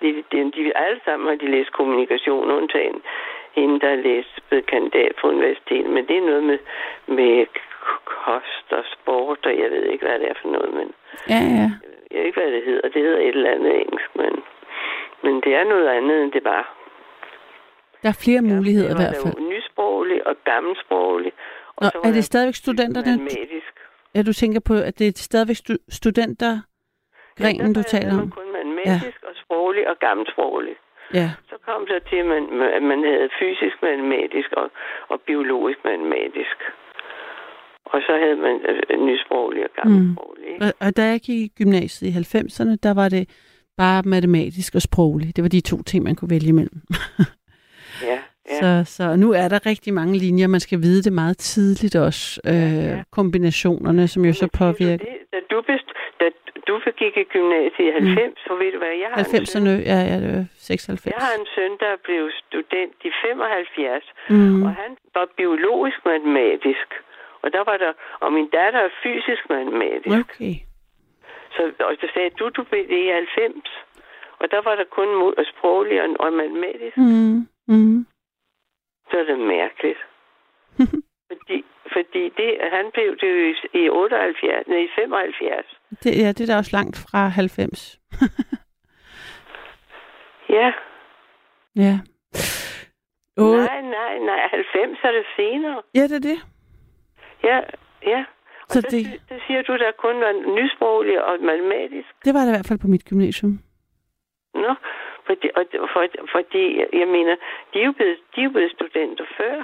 De, de, de, alle sammen har de læst kommunikation, undtagen hende, der har læst blevet kandidat på universitetet. Men det er noget med, med kost og sport, og jeg ved ikke, hvad det er for noget. Men Ja, ja. jeg ved ikke, hvad det hedder. Det hedder et eller andet engelsk, men, men det er noget andet, end det var. Der er flere muligheder i hvert fald. nysproglig og gammelsproglig. Og Nå, så er det stadigvæk studenterne? matematisk. Ja, du tænker på, at det er stadigvæk stu- studenter, grenen, du taler om? kun matematisk ja. og sproglig og gammelsproglig. Ja. Så kom det til, at man, man havde fysisk matematisk og, og biologisk matematisk. Og så havde man øh, nysproglig og gammelsproglig. Mm. Og, og da jeg gik i gymnasiet i 90'erne, der var det bare matematisk og sproglig. Det var de to ting, man kunne vælge imellem. (laughs) Ja, ja. Så, så nu er der rigtig mange linjer. Man skal vide det meget tidligt også. Øh, kombinationerne, som jo så påvirker. Det, da du, best, da du gik i gymnasiet i 90, så ved du hvad, jeg har, en søn, 90'erne, ja, ja, det var 96. jeg har en søn, der blev student i 75, Mm. og han var biologisk matematisk. Og der var der, og min datter er fysisk matematisk. Okay. Så, og så sagde du, du blev det i 90. Og der var der kun sproglig og, og matematisk. Mm. Mm. Så er det mærkeligt. (laughs) fordi, fordi det, han blev det jo i, i 78, nej, i 75. Det, ja, det er da også langt fra 90. (laughs) Ja. Ja. Åh, Nej, nej, nej. 90 er det senere. ja, det er det. Ja, ja. Og Så det- det... det siger du, der kun var nysproglig og matematisk. Det var det i hvert fald på mit gymnasium. Nå, fordi, og, for, fordi jeg mener, de er jo blevet, de er jo blevet studenter før.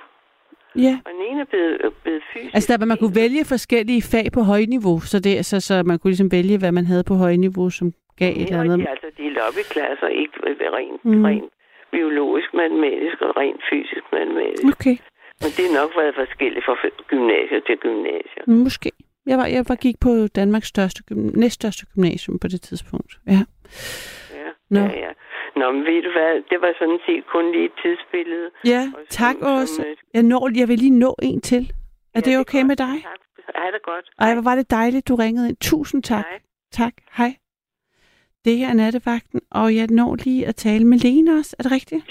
Ja. Og den ene er blevet, blevet fysisk. Altså, der, man kunne vælge forskellige fag på højniveau, så, det, så, så man kunne ligesom vælge, hvad man havde på højniveau, som gav et eller Ja, andet. de er altså delt op i klasser, ikke rent, Mm. mm. rent biologisk matematisk og rent fysisk matematisk. Okay, Men det er nok været forskelligt fra gymnasier til gymnasier. måske. Jeg var, jeg var gik på Danmarks største, næststørste gymnasium på det tidspunkt. Ja. Ja, Nå. ja, ja. Nå, men ved du hvad, det var sådan set kun lige et tidsbillede. Ja, tak også. Jeg, når, jeg vil lige nå en til. Er det okay med dig? Ha' det godt. Ej, hvor var det dejligt, du ringede ind. Tusind tak. Hej. Tak. Hej. Det her er nattevagten, og jeg når lige at tale med Lene også. Er det rigtigt?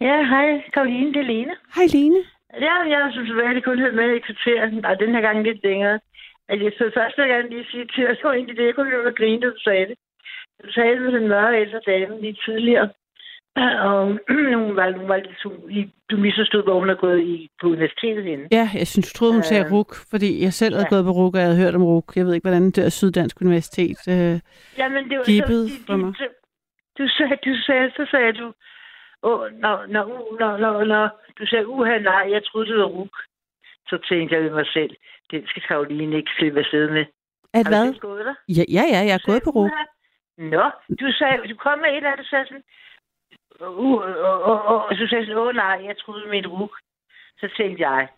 Ja, hej Karoline, det er Lene. Hej Lene. Ja, jeg synes, at jeg kun hørt med i kvarter, og den her gang lidt længere. Altså, jeg så først vil jeg gerne lige sige til, at jeg så egentlig det, jeg kunne høre grine, da du sagde det. Du sagde det med den mørke ældre dame lige tidligere. (clears throat) Og (clears throat) hun var, hun var lidt, du misforstod, hvor hun har gået i, på universitetet henne. Ja, jeg synes, du troede, hun sagde Øh, RUK, fordi jeg selv havde ja. gået på RUK, og jeg havde hørt om RUK. Jeg ved ikke, hvordan det er Syddansk Universitet. Øh, Jamen, det var så, for mig. så- du sagde, du sagde, så sagde du, åh, når, når, når, når, når, du sagde, uha, nej, jeg troede, det var RUK. Så tænkte jeg ved mig selv, den skal Karoline ikke slippe afsted med. at Har hvad? gået der? Ja, ja, ja, jeg er gået på RUK. Nå, du sagde, du kom med et eller andet, du sagde sådan, uh, og, og, og, og så sagde jeg sådan, åh nej, jeg troede med et ruk. Så tænkte jeg,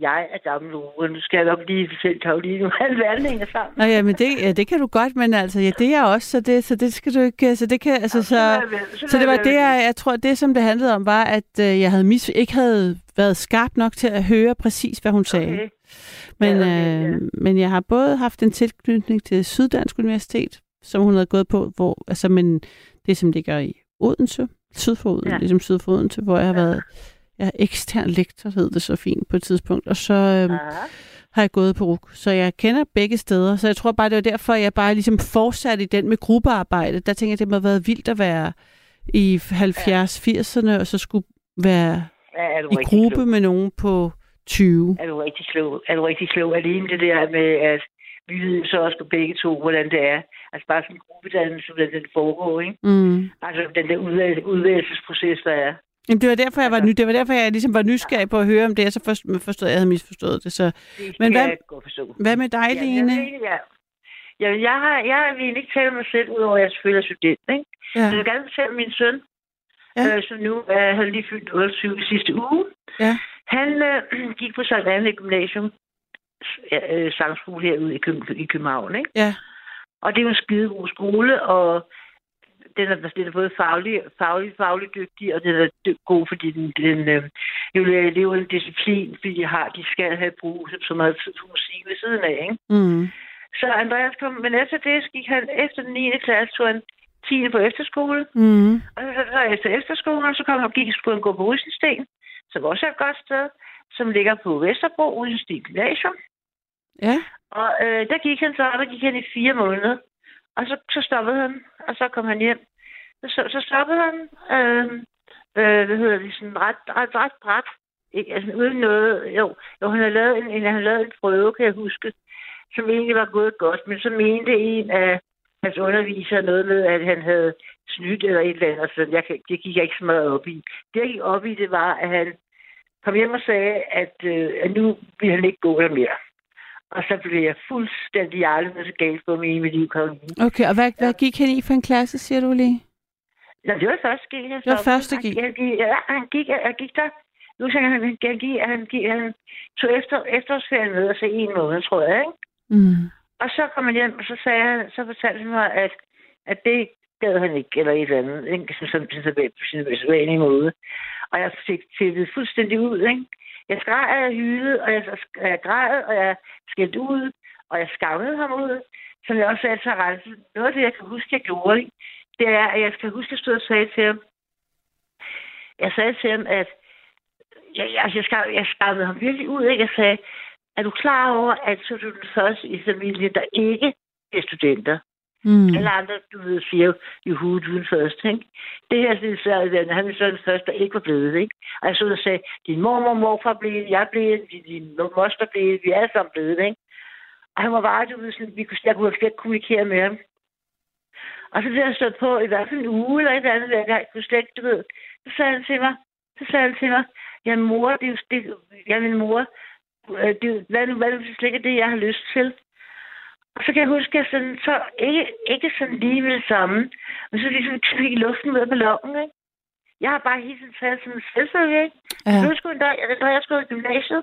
jeg er gammel uge, nu skal jeg nok lige fortælle Karoline, hvordan verden hænger sammen. Nå ja, men det, ja, det kan du godt, men altså, ja, det er jeg også, så det, så det skal du ikke, så det kan, altså, så, lader jeg være- så så det var det, jeg, jeg tror, det som det handlede om, var, at øh, jeg havde mis, ikke havde været skarp nok til at høre præcis, hvad hun sagde. Okay. Men, Ja, okay, øh, ja. men jeg har både haft en tilknytning til Syddansk Universitet, som hun havde gået på, hvor, altså, men det som ligger i Odense, syd for Odense, ja. Ja. ligesom syd for Odense, hvor jeg har været jeg er ekstern lektor, hed det så fint på et tidspunkt, og så øh, Aha. har jeg gået på RUK. Så jeg kender begge steder, så jeg tror bare, det var derfor, jeg bare ligesom fortsatte i den med gruppearbejde. Der tænker jeg, det må have været vildt at være i 70-80'erne, og så skulle være Ja, i gruppe klog? med nogen på 20. Er du rigtig klog? Er du rigtig klog? Alene det der med, at vi ved så også på begge to, hvordan det er. Altså bare sådan en gruppedannelse, hvordan den foregår, ikke? Mm. Altså den der udvælg- udvælgelsesproces, der er. Jamen, det var derfor, jeg var, ny, det var derfor, jeg ligesom var nysgerrig på at høre om det, og så først, forstod, jeg havde misforstået det. Så. Det Men hvad-. Hvad med dig, Ja, Line? jeg, jeg, jeg, jeg, har, jeg vil ikke tale mig selv, udover at jeg selvfølgelig er student. Ikke? Ja. Jeg vil gerne fortælle min søn, Ja. ja. øh, som nu øh, han lige fyldt 28 sidste uge. Ja. Han øh, (clears throat) gik på Sankt Anne Gymnasium, øh, sangskole herude i, Køb- i København. Ikke? Ja. Og det er en skide god skole, og den er, den er både faglig, faglig, faglig dygtig, og den er god, fordi den, den øh, jo lever en disciplin, fordi de, har, de skal have brug så meget tid på musik ved siden af. Ikke? Mm. Så Andreas kom, men efter det gik han, efter den 9. klasse, tog han 10. på efterskole. Mm. Og så, så efter efterskolen, så kom han, gik, skulle han gå på Rysensten, som også er et godt sted, som ligger på Vesterbro, Rysensten Gymnasium. Ja. Og øh, der gik han så, og der gik han i fire måneder. Og så, så stoppede han, og så kom han hjem. Så, så stoppede han, øh, øh, hvad hedder det, sådan ret, ret, ret bræt. Ikke, altså uden noget, jo, jo han havde lavet en, en, han havde lavet en prøve, kan jeg huske, som egentlig var gået godt, men så mente en af hans undervisere noget med, at han havde snydt eller et eller andet, så jeg, det gik jeg ikke så meget op i. Det, jeg gik op i, det var, at han kom hjem og sagde, at, øh, at nu ville han ikke gå der mere. Og så blev jeg fuldstændig så galt på mig i mit liv. Karoline. Okay, og hvad, hvad gik han i for en klasse, siger du lige? Nå, det var første G. Det var første G. Han, gik, ja, han gik, han gik der. Nu sagde han, han, han, gik, han, gik, han tog efter, efterårsferien med, altså en måned, tror jeg, ikke? Mm. Og så kom han hjem, og så, sagde han, så fortalte han mig, at, at det gad han ikke, eller et eller andet, ikke? Som sådan på sin- på sin sædvanlige måde. Og jeg fik tættet fuldstændig ud, ikke? Jeg skreg, og jeg hylede, og jeg, jeg græd, og jeg skældte ud, og jeg skammede ham ud, som jeg også sagde til renset. Noget af det, jeg kan huske, jeg gjorde, det er, at jeg skal huske, at jeg stod og sagde til ham, jeg sagde til ham, at jeg, jeg, jeg, skam, jeg skammede ham virkelig ud, ikke? Jeg sagde, er du klar over, at så er du den første i familien, der ikke er studenter? Mm. Alle andre, du ved, siger jo, you who do it ikke? Det her, det er så, han er så den første, der ikke var blevet, ikke? Altså, der sagde, din mormor morfar blev, jeg blev, din, din moster blev, vi er alle sammen blevet, ikke? Og han var bare, du ved, sådan, vi kunne, jeg kunne slet ikke kommunikere med ham. Og så blev jeg stået på i hvert fald en uge eller et andet, hver gang, jeg kunne slet ikke, du ved. Så sagde han til mig, så sagde han til mig, ja, mor, det er jo, det, ja, min mor, øh, det, hvad, jo- hvad nu, hvad nu, hvis det slet ikke er det, jeg har lyst til? Og så kan jeg huske, at jeg sådan, så ikke, ikke sådan lige med det samme, men så ligesom fik luften ud af ballonen, ikke? Jeg har bare hele tiden taget sådan en selvfølge, ikke? Ja. Nu skulle han, da, da jeg skulle i gymnasiet,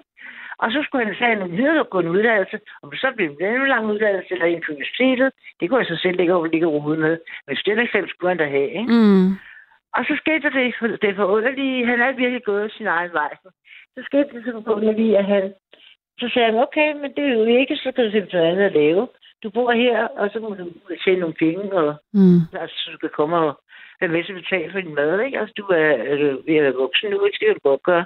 og så skulle han have en videregående uddannelse, og så blev det en lang uddannelse eller en på universitetet. Det kunne jeg så selv ikke over ligge og rode med. Men studentereksamen skulle han da have, ikke? Mm. Og så skete der det, det forunderlige. Han er virkelig gået sin egen vej. Så skete det så forunderlige, at han... Så sagde han, okay, men det er jo ikke, så kan du simpelthen noget andet at lave. Du bor her, og så må du tjene nogle penge, og Mm. altså, du skal komme og være med til at betale for din mad, ikke? Altså, du er, er du ved at være voksen nu, ikke? Kan du godt gøre.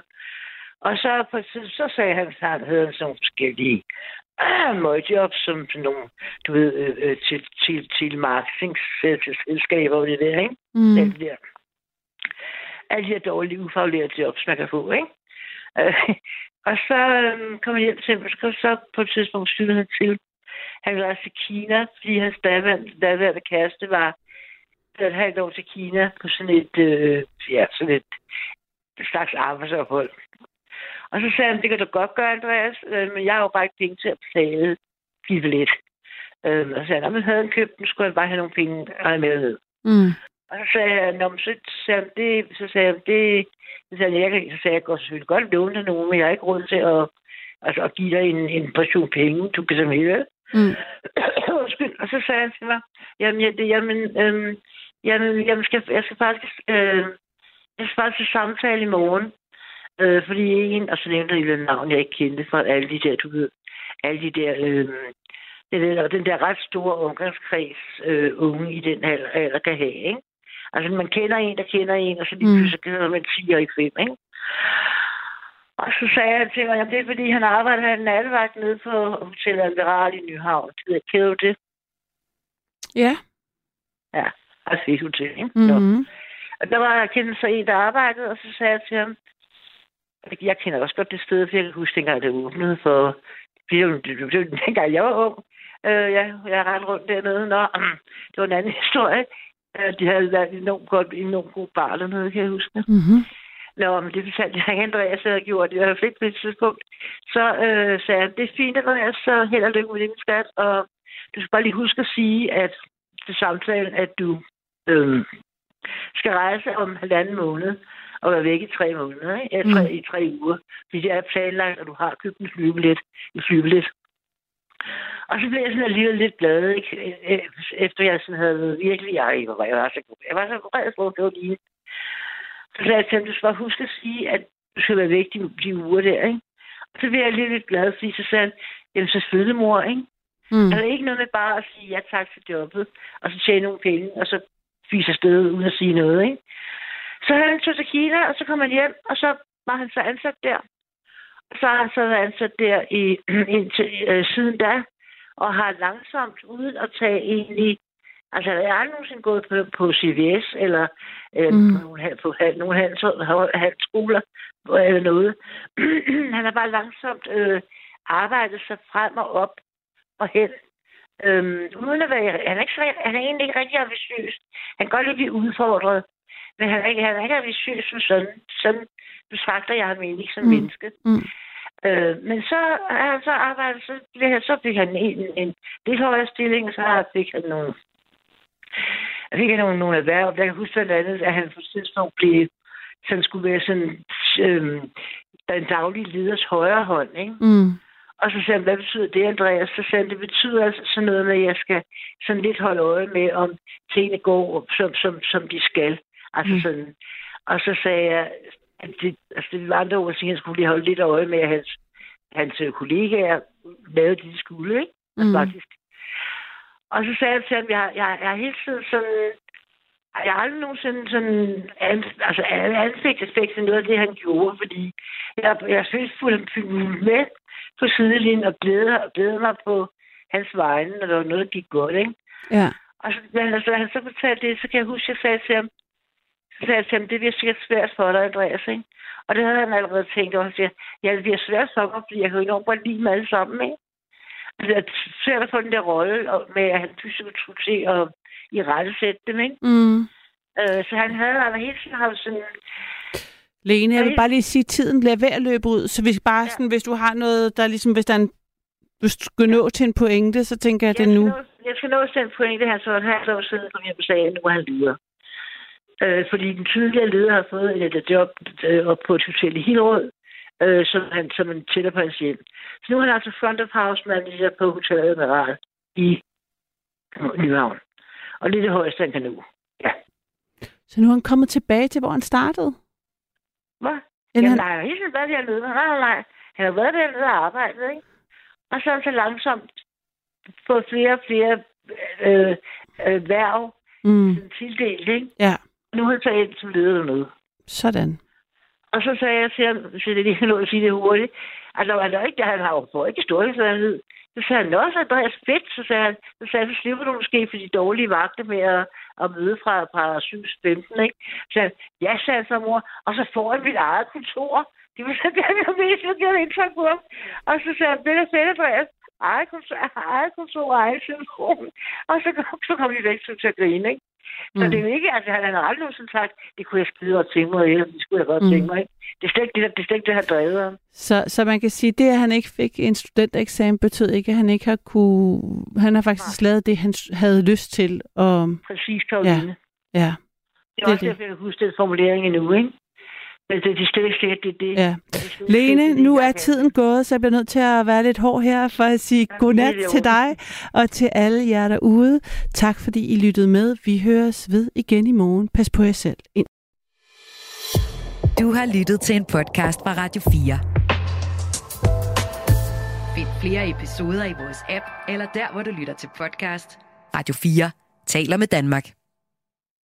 Og så, på- så, så sagde han, at han havde sådan nogle forskellige (clears throat) ah, møgjobs, som sådan nogle, du ved, øh, øh, til, til, til marketingselskaber og det der, ikke? Mm. Det der. alle de her dårlige, ufaglærte jobs, man kan få, ikke? (laughs) Og så øh, kom jeg hjem til ham, og så, så på et tidspunkt styrede han til. Han ville rejse til Kina, fordi hans daværende, daværende kæreste var et halvt år til Kina på sådan et, øh, ja, sådan et slags arbejdsophold. Og så sagde han, det kan du godt gøre, Andreas, øh, men jeg har jo bare ikke penge til at betale din billet. Øh, og så sagde han, at havde han købt den, skulle han bare have nogle penge og have med ned. Mm. Og så sagde jeg, Nå, så sagde han, det, så sagde jeg, det, så sagde han, jeg, kan- så sagde jeg, jeg selvfølgelig godt låne dig nogen, men jeg har ikke råd til at, altså, at give dig en, en portion penge, du kan simpelthen vel? Mm. (clears throat) Og så sagde han til mig, jamen, jeg, det, jamen, øhm, jamen, jeg, skal, jeg skal faktisk, øh, jeg skal faktisk til samtale i morgen. Øh, fordi en, og så nævnte jeg et navn, jeg ikke kendte fra alle de der, du ved, alle de der, øh, den, der, den der ret store omgangskreds, øh, unge i den alder, alder kan have, ikke? Altså, man kender en, der kender en, og så lige Mm. pludselig kender man 10 og i 5, ikke? Og så sagde han til mig, at det er fordi, han arbejder han nattevagt nede på Hotel Admiral i Nyhavn. Det kender du det? Ja. Ja, altså et hotel, ikke? Nå. Mm-hmm. Og der var jeg kendt så en, der arbejdede, og så sagde jeg til ham, jeg kender også godt det sted, for jeg kan huske, dengang det åbnede for, dengang jeg var ung. Øh, jeg, jeg rendte rundt dernede, Nå, (clears throat) det var en anden (laughs) historie. Øh, de havde været enormt godt, enormt god bar dernede, kan jeg huske. Mm-hmm. Nå, men det fortalte jeg Andreas havde gjort. Det var fedt på et tidspunkt. Så øh, sagde jeg, det er fint, Andreas, så held og lykke med din skat. Og du skal bare lige huske at sige, at til samtalen, at du øh, skal rejse om halvanden måned og være væk i tre måneder, ikke? Ja, tre, Mm. i tre uger. Fordi det er planlagt, at du har købt en flybillet. En flybillet. Og så blev jeg sådan alligevel lidt glad, ikke? Øh, Efter jeg sådan havde været virkelig, jeg, hvor var jeg var så, jeg var så vred på, det var lige. Så sagde jeg til ham, du skal bare huske at sige, at du skal være væk de, de uger der, ikke? Og så blev jeg lidt, lidt glad, fordi så sagde han, jamen selvfølgelig mor, ikke? Mm. Er der ikke noget med bare at sige ja tak til jobbet, og så tjene nogle penge, og så fise afsted uden at sige noget, ikke? Så han tog til Kina, og så kom han hjem, og så var han så ansat der. Så har han så været ansat der i, (clears throat) indtil, øh, siden da, og har langsomt, uden at tage egentlig... Altså, jeg har aldrig nogensinde gået på, på CVS, eller øh, Mm. mm. nogle, på nogle handel- handelsskoler, eller noget. (clears throat) han har bare langsomt øh, arbejdet sig frem og op og hen. Øhm, uden at være, han, er ikke, han er egentlig ikke rigtig ambitiøs. Han kan godt lide at blive udfordret. Men han er ikke, han er ikke ambitiøs som sådan. Sådan betragter jeg ham ikke som Mm. menneske. Mm. Øh, men så er han så blev han, så fik han en, en lidt højere stilling, og så fik han nogle, fik han nogle, nogle erhverv. Jeg kan huske blandt andet, at han på et tidspunkt blev, så han skulle være sådan, øh, den daglige leders højre hånd, ikke? Mm. Og så sagde han, hvad betyder det, Andreas? Så sagde han, det betyder altså sådan noget med, at jeg skal sådan lidt holde øje med, om tingene går, som, som, som de skal. Altså Mm. sådan. Og så sagde jeg, at det, altså det var andre ord, at han skulle lige holde lidt øje med, at hans, hans øh, kollegaer lavede det, de skulle, ikke? Altså, Mm. faktisk. Og så sagde jeg til ham, jeg, jeg, jeg er hele tiden sådan... Jeg har aldrig nogensinde sådan an, altså ansigtseffekt til noget af det, han gjorde, fordi jeg, jeg synes fuldt med på sidelinjen og glæder, glæder mig på hans vegne, når der var noget, der gik godt, ikke? Ja. Og så, men altså, han så fortalte det, så kan jeg huske, at jeg sagde til ham, så sagde jeg til ham, det bliver sikkert svært for dig, Andreas, ikke? Og det havde han allerede tænkt over. Han siger, ja, det bliver svært for mig, fordi jeg kan jo enormt godt lide dem alle sammen, ikke? Altså, det er svært at få den der rolle og med, at han pludselig skulle til at i rette sætte dem, ikke? Mm. Øh, så han havde altså hele tiden haft sådan... Lene, jeg vil bare lige sige, at tiden bliver ved at løbe ud, så hvis bare Ja. sådan, hvis du har noget, der ligesom, hvis der er en, hvis du skal nå til en pointe, så tænker jeg, at det er jeg nu. Nå, jeg skal nå til en pointe her, så han har så siden kom hjem og sagde, nu er han leder. Øh, fordi den tidligere leder har fået et, job øh, op på et hotel i Hillerød, øh, som han som en tæller på hans hjem. Så nu er han altså front of house manager på Hotel Admiral i Nyhavn. Og det er det højeste, han kan nå. Så nu er han kommet tilbage til, hvor han startede. Hvad? Jamen, han, nej, han tiden været dernede. Nej, nej, nej. Han har været dernede og arbejdet, ikke? Og så han så langsomt fået flere og flere øh, øh, værv mm, tildelt, ikke? ja, Nu har han så ind som leder dernede. sådan. Og så sagde jeg til ham, så det lige nå at sige det hurtigt, at der var der ikke, han har jo ikke storhedsvandhed. Så sagde han, også, Andreas, fedt, så sagde han, så, sagde han, så slipper du måske for de dårlige vagter med at, og møde fra, fra 7.15, ikke? Så jeg, ja, sagde så mor, og så får jeg mit eget kontor. Det var så det, jeg mest jeg gjorde indtryk på ham. Og så sagde jeg, det er fedt, Andreas. Eget kontor, eget kontor, eget telefon. Og så, så kom de væk til at grine, ikke? Så Mm. det er jo ikke, altså han har aldrig nogensinde sagt, det kunne jeg skide godt tænke mig, eller det skulle jeg godt Mm. tænke mig, ikke? Det er slet ikke det, det, er slet ikke det, har drevet ham. Så, så man kan sige, at det, at han ikke fik en studentereksamen, betød ikke, at han ikke har kunne... Han har faktisk lavet det, han havde lyst til. Og, Præcis, Karoline. ja, Det er det også det. derfor, jeg kan huske den formulering endnu, ikke? Men det, det er slet ikke sikkert, det er det. ja. det Lene, nu er tiden gået, så jeg bliver nødt til at være lidt hård her for at sige godnat det er til dig og til alle jer derude. Tak fordi I lyttede med. Vi høres ved igen i morgen. Pas på jer selv. Ind. Du har lyttet til en podcast fra Radio 4. Find flere episoder i vores app, eller der, hvor du lytter til podcast. Radio 4 taler med Danmark.